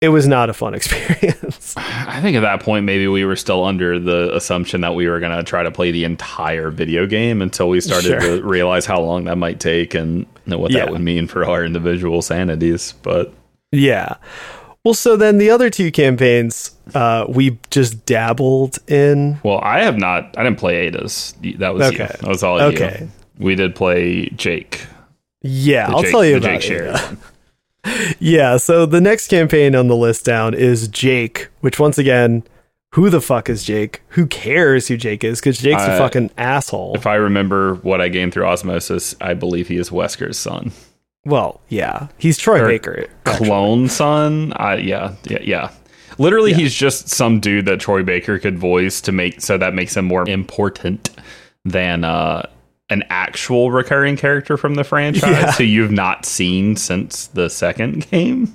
it was not a fun experience. I think at that point, maybe we were still under the assumption that we were going to try to play the entire video game until we started Sure. to realize how long that might take and know what Yeah. that would mean for our individual sanities. But Yeah. Well, so then the other two campaigns, uh, we just dabbled in. well, I have not. I didn't play Ada's. That was you. That was all Okay. you. We did play Jake. Yeah, the I'll Jake- tell you about Jake it. Yeah, so the next campaign on the list down is Jake, which once again, who the fuck is Jake? Who cares who Jake is? Because Jake's a Uh, fucking asshole. If I remember what I gained through osmosis, I believe he is Wesker's son. Well, yeah, he's Troy Or Baker. actually. Clone son? I yeah, yeah, yeah. Literally, he's just some dude that Troy Baker could voice to make so that makes him more important than uh an actual recurring character from the franchise Yeah. who you've not seen since the second game.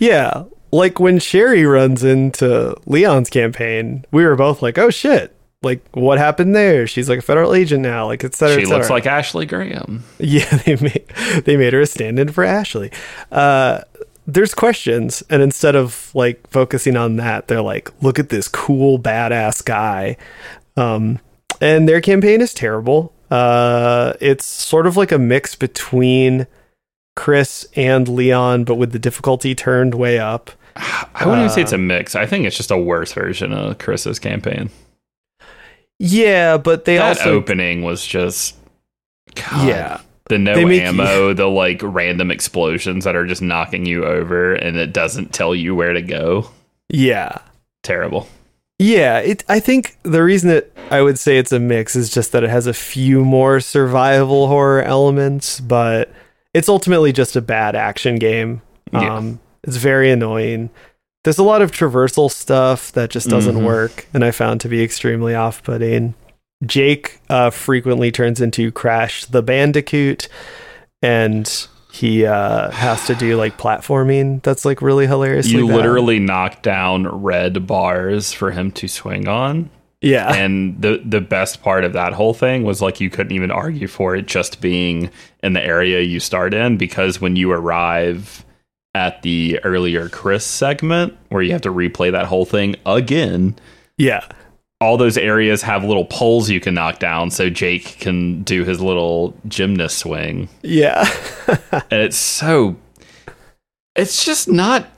Yeah. Like when Sherry runs into Leon's campaign, we were both like, oh shit. Like, what happened there? She's like a federal agent now, like, et cetera, She et cetera. looks like Ashley Graham. Yeah, they made they made her a stand-in for Ashley. Uh, there's questions, and instead of like focusing on that, they're like, "Look at this cool, badass guy." Um, and their campaign is terrible. Uh, it's sort of like a mix between Chris and Leon, but with the difficulty turned way up. I wouldn't even say it's a mix. I think it's just a worse version of Chris's campaign. Yeah, but they that also opening was just God, yeah the no They make you- ammo, the like random explosions that are just knocking you over, and it doesn't tell you where to go. yeah Terrible. Yeah, it. I think the reason that I would say it's a mix is just that it has a few more survival horror elements, but it's ultimately just a bad action game. Yeah. Um, it's very annoying. There's a lot of traversal stuff that just doesn't Mhm. work, and I found to be extremely off-putting. Jake uh, frequently turns into Crash the Bandicoot, and he uh, has to do like platforming. That's like really hilarious You literally knock down red bars for him to swing on. yeah, and the the best part of that whole thing was like you couldn't even argue for it just being in the area you start in because when you arrive at the earlier Chris segment where you have to replay that whole thing again. Yeah. all those areas have little poles you can knock down so Jake can do his little gymnast swing. Yeah. and it's so it's just not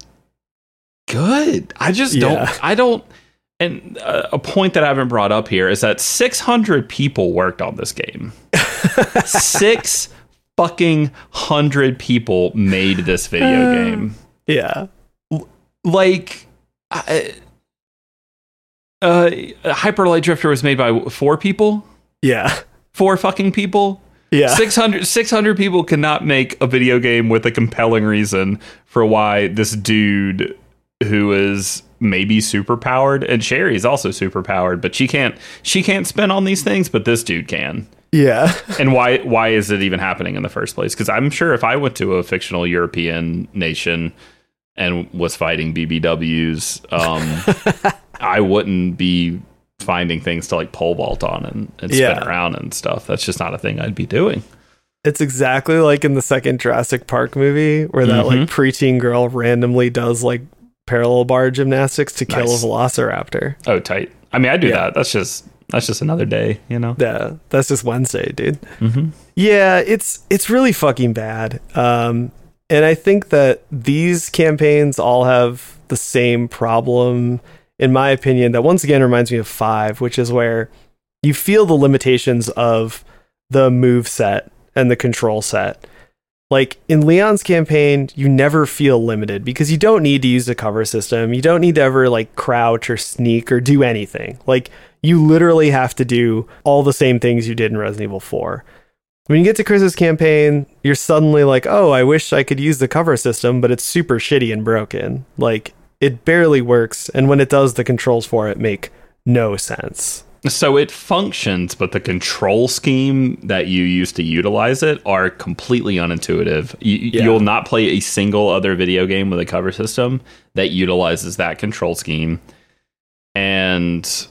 good. I just don't i don't and uh, a point that i haven't brought up here is that 600 people worked on this game. Six fucking hundred people made this video game yeah. like I- uh hyper light drifter was made by four people Yeah. four fucking people Yeah. 600, 600 people cannot make a video game with a compelling reason for why this dude who is maybe super powered and Sherry's also super powered but she can't she can't spin on these things but this dude can Yeah. and why why is it even happening in the first place because i'm sure if i went to a fictional european nation and was fighting bbws um i wouldn't be finding things to like pole vault on and, and spin Yeah. around and stuff that's just not a thing i'd be doing It's exactly like in the second Jurassic Park movie where that like Mhm. preteen girl randomly does like parallel bar gymnastics to kill Nice. a velociraptor. oh tight i mean i do Yeah. that that's just that's just another day you know Yeah, that's just Wednesday, dude. mm-hmm. Yeah, it's it's really fucking bad. Um, and I think that these campaigns all have the same problem, in my opinion. That once again reminds me of Five, which is where you feel the limitations of the move set and the control set. Like in Leon's campaign, you never feel limited because you don't need to use the cover system. You don't need to ever like crouch or sneak or do anything. Like you literally have to do all the same things you did in Resident Evil 4. When you get to Chris's campaign, you're suddenly like, oh, I wish I could use the cover system, but it's super shitty and broken. Like, it barely works. And when it does, the controls for it make no sense. So it functions, but the control scheme that you use to utilize it are completely unintuitive. You, Yeah. You'll not play a single other video game with a cover system that utilizes that control scheme. And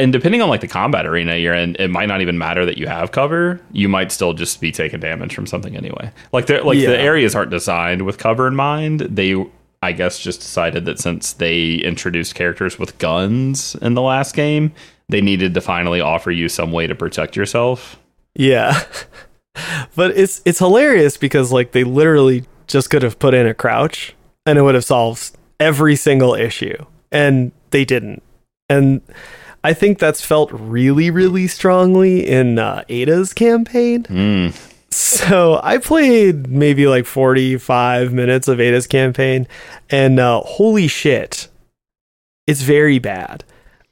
and depending on like the combat arena you're in, it might not even matter that you have cover. You might still just be taking damage from something anyway. Like like Yeah. the areas aren't designed with cover in mind. They I guess just decided that since they introduced characters with guns in the last game, they needed to finally offer you some way to protect yourself. Yeah. but it's it's hilarious because like they literally just could have put in a crouch and it would have solved every single issue. And they didn't. And I think that's felt really, really strongly in uh, Ada's campaign. Mm. So I played maybe like 45 minutes of Ada's campaign, and uh, holy shit, it's very bad.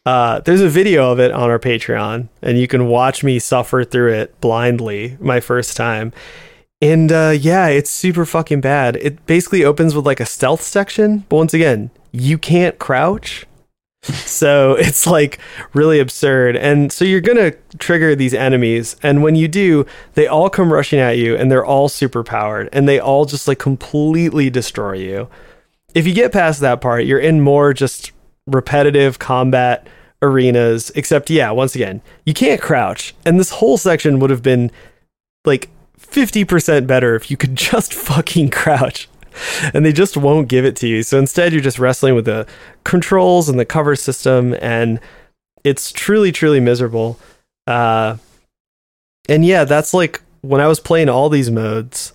Uh, there's a video of it on our Patreon, and you can watch me suffer through it blindly my first time. And uh, yeah, it's super fucking bad. It basically opens with like a stealth section, but once again, you can't crouch. So it's like really absurd. And so you're going to trigger these enemies. And when you do, they all come rushing at you and they're all super powered and they all just like completely destroy you. If you get past that part, you're in more just repetitive combat arenas. Except, yeah, once again, you can't crouch. And this whole section would have been like 50% better if you could just fucking crouch and they just won't give it to you. So instead, you're just wrestling with the controls and the cover system, and it's truly, truly miserable. Uh, and yeah, that's like when I was playing all these modes,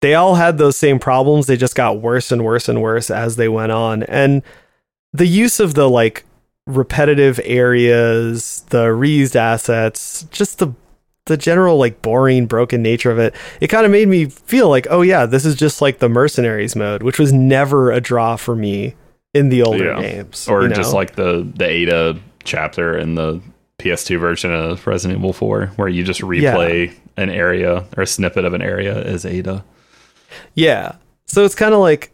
they all had those same problems. They just got worse and worse and worse as they went on. And the use of the like repetitive areas, the reused assets, just the the general like boring broken nature of it it kind of made me feel like oh yeah this is just like the mercenaries mode which was never a draw for me in the older yeah. games or you know? just like the the ada chapter in the ps2 version of resident evil 4 where you just replay yeah. an area or a snippet of an area as ada yeah so it's kind of like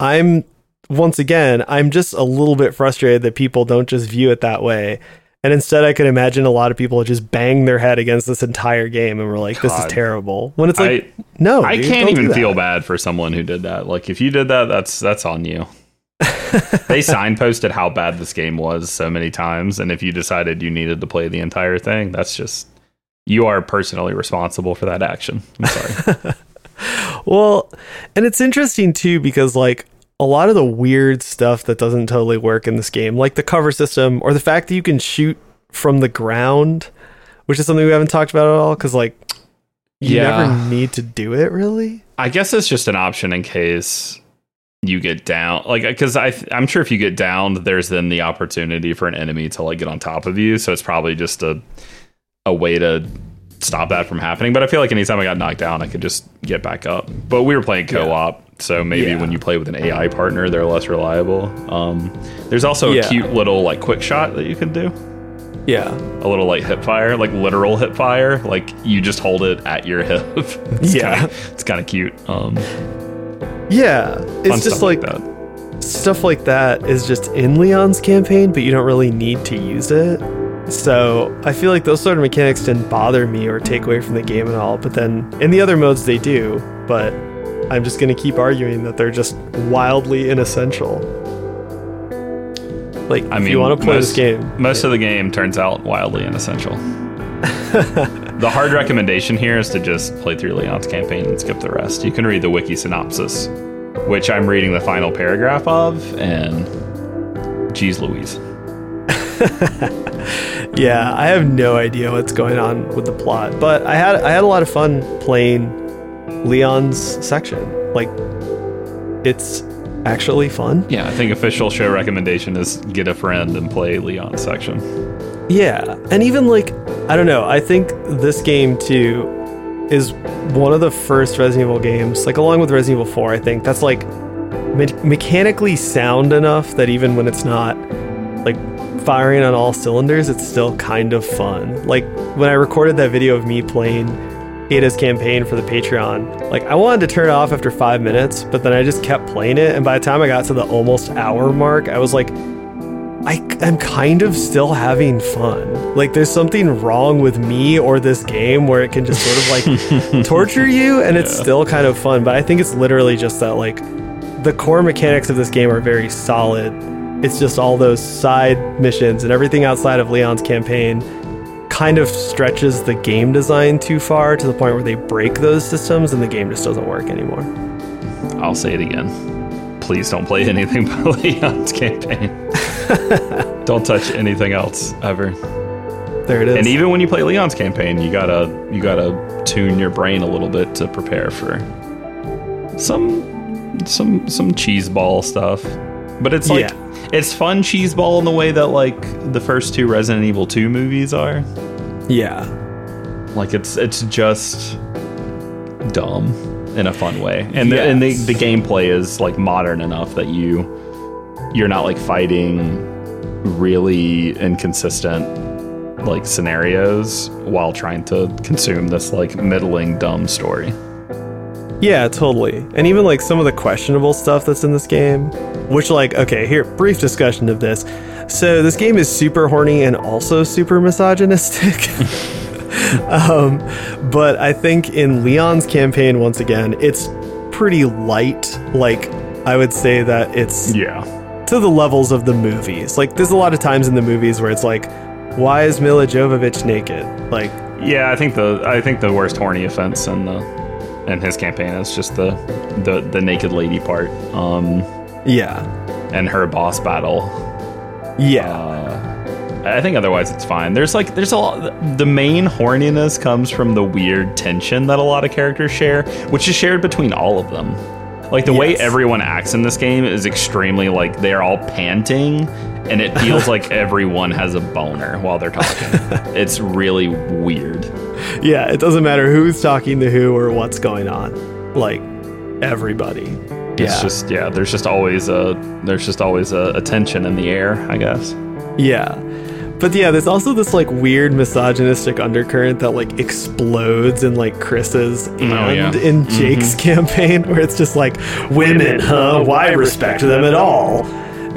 i'm once again i'm just a little bit frustrated that people don't just view it that way and instead, I can imagine a lot of people just bang their head against this entire game and we're like, this is terrible. When it's like, I, no, I dude, can't even feel bad for someone who did that. Like, if you did that, that's that's on you. they signposted how bad this game was so many times, and if you decided you needed to play the entire thing, that's just you are personally responsible for that action. I'm sorry. well, and it's interesting too because like a lot of the weird stuff that doesn't totally work in this game, like the cover system or the fact that you can shoot from the ground, which is something we haven't talked about at all because like you yeah. never need to do it really. I guess it's just an option in case you get down like because i i'm sure if you get downed there's then the opportunity for an enemy to like get on top of you. So it's probably just a a way to stop that from happening. But i feel like anytime i got knocked down i could just get back up. But we were playing co-op so maybe yeah. when you play with an AI partner, they're less reliable. Um, there's also yeah. a cute little like quick shot that you can do. Yeah, a little like hip fire, like literal hip fire. Like you just hold it at your hip. it's yeah, kinda, it's kind of cute. Um, yeah, it's just like, like that. stuff like that is just in Leon's campaign, but you don't really need to use it. So I feel like those sort of mechanics didn't bother me or take away from the game at all. But then in the other modes they do. But I'm just going to keep arguing that they're just wildly inessential. Like, I mean, you want to play most, this game, most of the game turns out wildly inessential. the hard recommendation here is to just play through Leon's campaign and skip the rest. You can read the wiki synopsis, which I'm reading the final paragraph of, and geez Louise. yeah, I have no idea what's going on with the plot, but I had I had a lot of fun playing Leon's section. Like, it's actually fun. Yeah, I think official show recommendation is get a friend and play Leon's section. Yeah, and even like, I don't know, I think this game too is one of the first Resident Evil games, like along with Resident Evil 4, I think that's like me- mechanically sound enough that even when it's not like firing on all cylinders, it's still kind of fun. Like when I recorded that video of me playing Ada's campaign for the Patreon. Like I wanted to turn it off after five minutes, but then I just kept playing it, and by the time I got to the almost hour mark, I was like, I am kind of still having fun. Like there's something wrong with me or this game where it can just sort of like torture you, and it's still kind of fun. But I think it's literally just that like the core mechanics of this game are very solid. It's just all those side missions and everything outside of Leon's campaign kind of stretches the game design too far to the point where they break those systems and the game just doesn't work anymore. I'll say it again. Please don't play anything by Leon's campaign. don't touch anything else ever. There it is. And even when you play Leon's campaign, you gotta you gotta tune your brain a little bit to prepare for some some some cheese ball stuff. But it's like yeah it's fun cheeseball in the way that like the first two Resident Evil 2 movies are. Yeah. Like it's it's just dumb in a fun way. And yes. the, and the, the gameplay is like modern enough that you you're not like fighting really inconsistent like scenarios while trying to consume this like middling dumb story. Yeah, totally. And even like some of the questionable stuff that's in this game, which like okay, here brief discussion of this. So this game is super horny and also super misogynistic. um, but I think in Leon's campaign once again, it's pretty light. Like I would say that it's Yeah. to the levels of the movies. Like there's a lot of times in the movies where it's like why is Milla Jovovich naked? Like Yeah, I think the I think the worst horny offense in the in his campaign is just the the the naked lady part. Um yeah. and her boss battle. Yeah. Uh, I think otherwise it's fine. There's like there's a lot. The main horniness comes from the weird tension that a lot of characters share, which is shared between all of them. Like the way everyone acts in this game is extremely like they're all panting, and it feels like everyone has a boner while they're talking. it's really weird. Yeah, it doesn't matter who's talking to who or what's going on. Like everybody. It's Yeah. just yeah. There's just always a there's just always a, a tension in the air. I guess. Yeah. But yeah, there's also this like weird misogynistic undercurrent that like explodes in like Chris's and Oh, yeah. in mm-hmm. Jake's campaign, where it's just like, women, huh? Why respect them at all?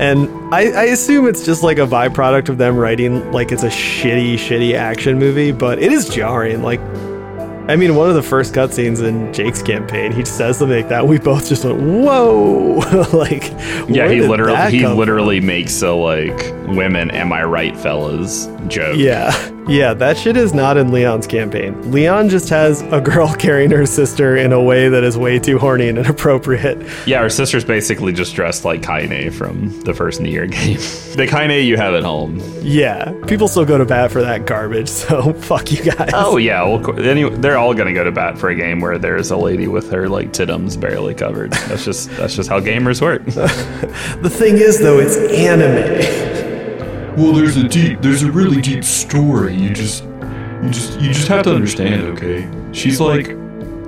And I, I assume it's just like a byproduct of them writing like it's a shitty, shitty action movie, but it is jarring. Like, I mean, one of the first cutscenes in Jake's campaign, he says something like that. We both just went, "Whoa!" like, Yeah, he literally he come from? literally makes a like women am I right fellas joke. Yeah, yeah, that shit is not in Leon's campaign. Leon just has a girl carrying her sister in a way that is way too horny and inappropriate. Yeah, her sister's basically just dressed like Kaine from the first Nier game. the Kaine you have at home. Yeah, people still go to bat for that garbage, so fuck you guys. Oh yeah, well, anyway, they're all gonna go to bat for a game where there's a lady with her like titums barely covered. That's just that's just how gamers work. The thing is, though, it's anime. Well, there's a deep, there's a really deep story. You just, you just, you just have to understand. Okay, she's like,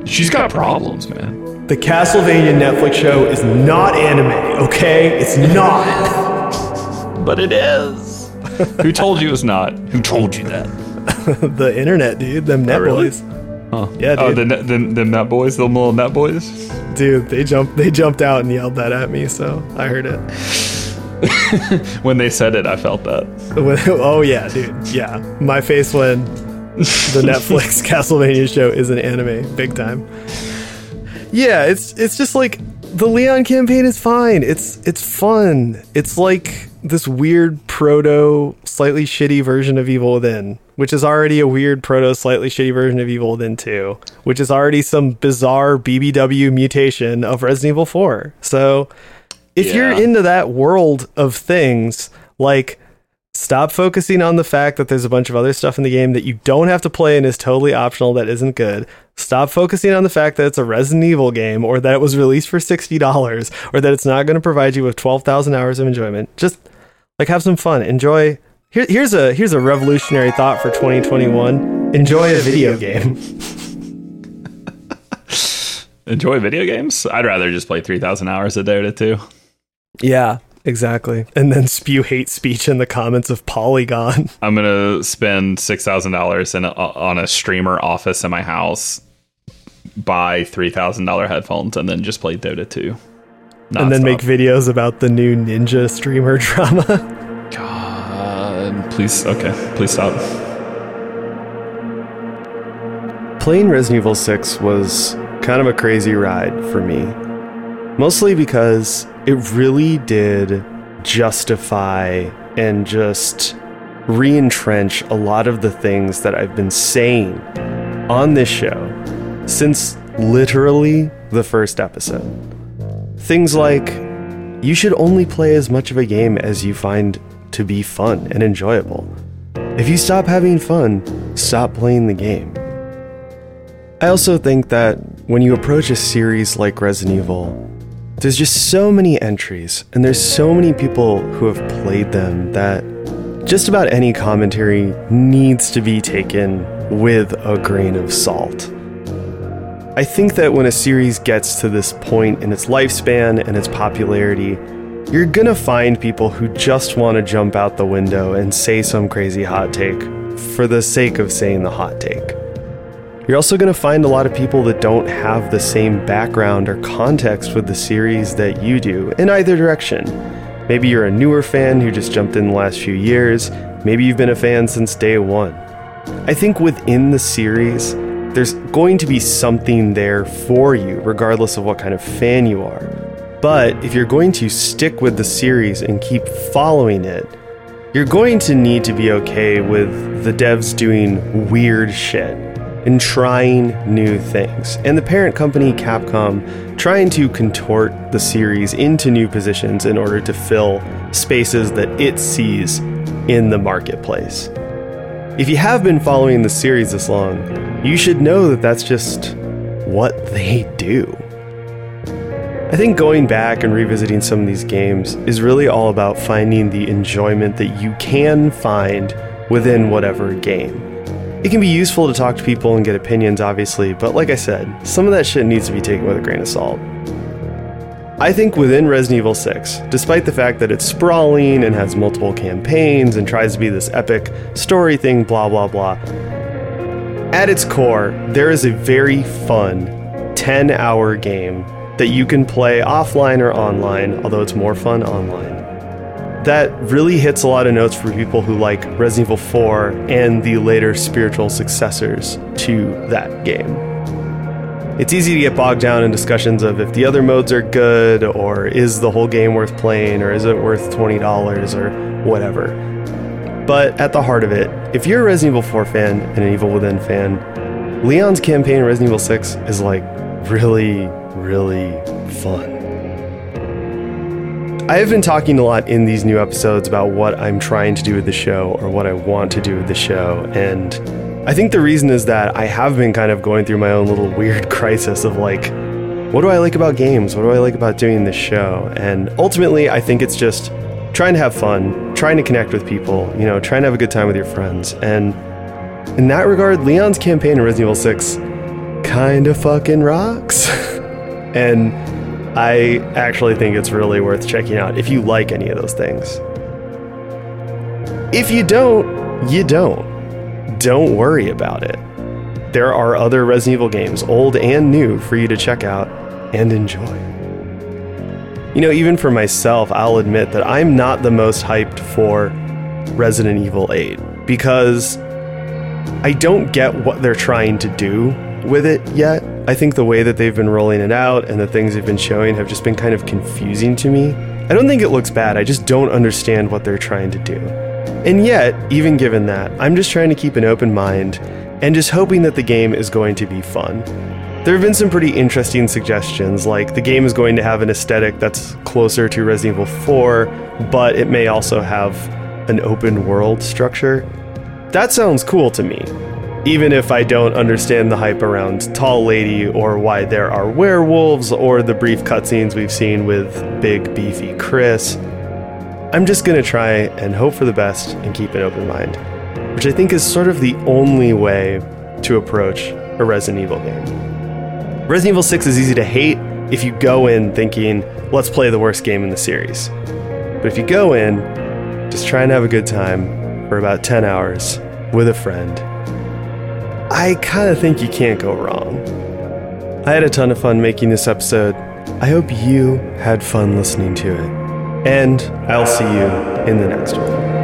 she's got problems, man. The Castlevania Netflix show is not anime, okay? It's not. but it is. Who told you it's not? Who told you that? the internet, dude. Them net oh, really? boys. Huh. Yeah, oh, dude. Oh, the net- the the net boys, the little net boys. Dude, they jumped. They jumped out and yelled that at me, so I heard it. When they said it, I felt that. Oh yeah, dude. Yeah, my face when the Netflix Castlevania show is an anime, big time. Yeah, it's it's just like the Leon campaign is fine. It's it's fun. It's like this weird proto, slightly shitty version of Evil Within, which is already a weird proto, slightly shitty version of Evil Within 2, which is already some bizarre BBW mutation of Resident Evil 4. So if you're into that world of things, like stop focusing on the fact that there's a bunch of other stuff in the game that you don't have to play and is totally optional that isn't good. Stop focusing on the fact that it's a Resident Evil game or that it was released for $60 or that it's not going to provide you with 12,000 hours of enjoyment. Just like have some fun. Enjoy Here, here's a here's a revolutionary thought for 2021. Enjoy a video game. Enjoy video games. I'd rather just play three thousand hours a Dota 2. Yeah, exactly. And then spew hate speech in the comments of Polygon. I'm gonna spend six thousand dollars in a, on a streamer office in my house, buy three thousand dollar headphones, and then just play Dota 2. and then Nonstop. make videos about the new ninja streamer drama. God, please, okay, please stop. Playing Resident Evil 6 was kind of a crazy ride for me. Mostly because it really did justify and just re entrench a lot of the things that I've been saying on this show since literally the first episode. Things like you should only play as much of a game as you find to be fun and enjoyable. If you stop having fun, stop playing the game. I also think that when you approach a series like Resident Evil, there's just so many entries and there's so many people who have played them that just about any commentary needs to be taken with a grain of salt. I think that when a series gets to this point in its lifespan and its popularity, you're gonna find people who just want to jump out the window and say some crazy hot take for the sake of saying the hot take. You're also going to find a lot of people that don't have the same background or context with the series that you do in either direction. Maybe you're a newer fan who just jumped in the last few years. Maybe you've been a fan since day one. I think within the series, there's going to be something there for you, regardless of what kind of fan you are. But if you're going to stick with the series and keep following it, you're going to need to be okay with the devs doing weird shit and trying new things, and the parent company, Capcom, trying to contort the series into new positions in order to fill spaces that it sees in the marketplace. If you have been following the series this long, you should know that that's just what they do. I think going back and revisiting some of these games is really all about finding the enjoyment that you can find within whatever game. It can be useful to talk to people and get opinions, obviously, but like I said, some of that shit needs to be taken with a grain of salt. I think within Resident Evil 6, despite the fact that it's sprawling and has multiple campaigns and tries to be this epic story thing, blah blah blah, at its core, there is a very fun 10 hour game that you can play offline or online, although it's more fun online. That really hits a lot of notes for people who like Resident Evil 4 and the later spiritual successors to that game. It's easy to get bogged down in discussions of if the other modes are good, or is the whole game worth playing, or is it worth $20, or whatever. But at the heart of it, if you're a Resident Evil 4 fan and an Evil Within fan, Leon's campaign in Resident Evil 6 is like really, really fun. I have been talking a lot in these new episodes about what I'm trying to do with the show or what I want to do with the show, and I think the reason is that I have been kind of going through my own little weird crisis of like, what do I like about games? What do I like about doing this show? And ultimately, I think it's just trying to have fun, trying to connect with people, you know, trying to have a good time with your friends. And in that regard, Leon's campaign in Resident Evil 6 kind of fucking rocks. and I actually think it's really worth checking out if you like any of those things. If you don't, you don't. Don't worry about it. There are other Resident Evil games, old and new, for you to check out and enjoy. You know, even for myself, I'll admit that I'm not the most hyped for Resident Evil 8 because I don't get what they're trying to do with it yet. I think the way that they've been rolling it out and the things they've been showing have just been kind of confusing to me. I don't think it looks bad, I just don't understand what they're trying to do. And yet, even given that, I'm just trying to keep an open mind and just hoping that the game is going to be fun. There have been some pretty interesting suggestions, like the game is going to have an aesthetic that's closer to Resident Evil 4, but it may also have an open world structure. That sounds cool to me, even if I don't understand the hype around Tall Lady or why there are werewolves or the brief cutscenes we've seen with big beefy Chris. I'm just gonna try and hope for the best and keep an open mind, which I think is sort of the only way to approach a Resident Evil game. Resident Evil 6 is easy to hate if you go in thinking, let's play the worst game in the series. But if you go in, just try and have a good time for about 10 hours with a friend, I kind of think you can't go wrong. I had a ton of fun making this episode. I hope you had fun listening to it. And I'll see you in the next one.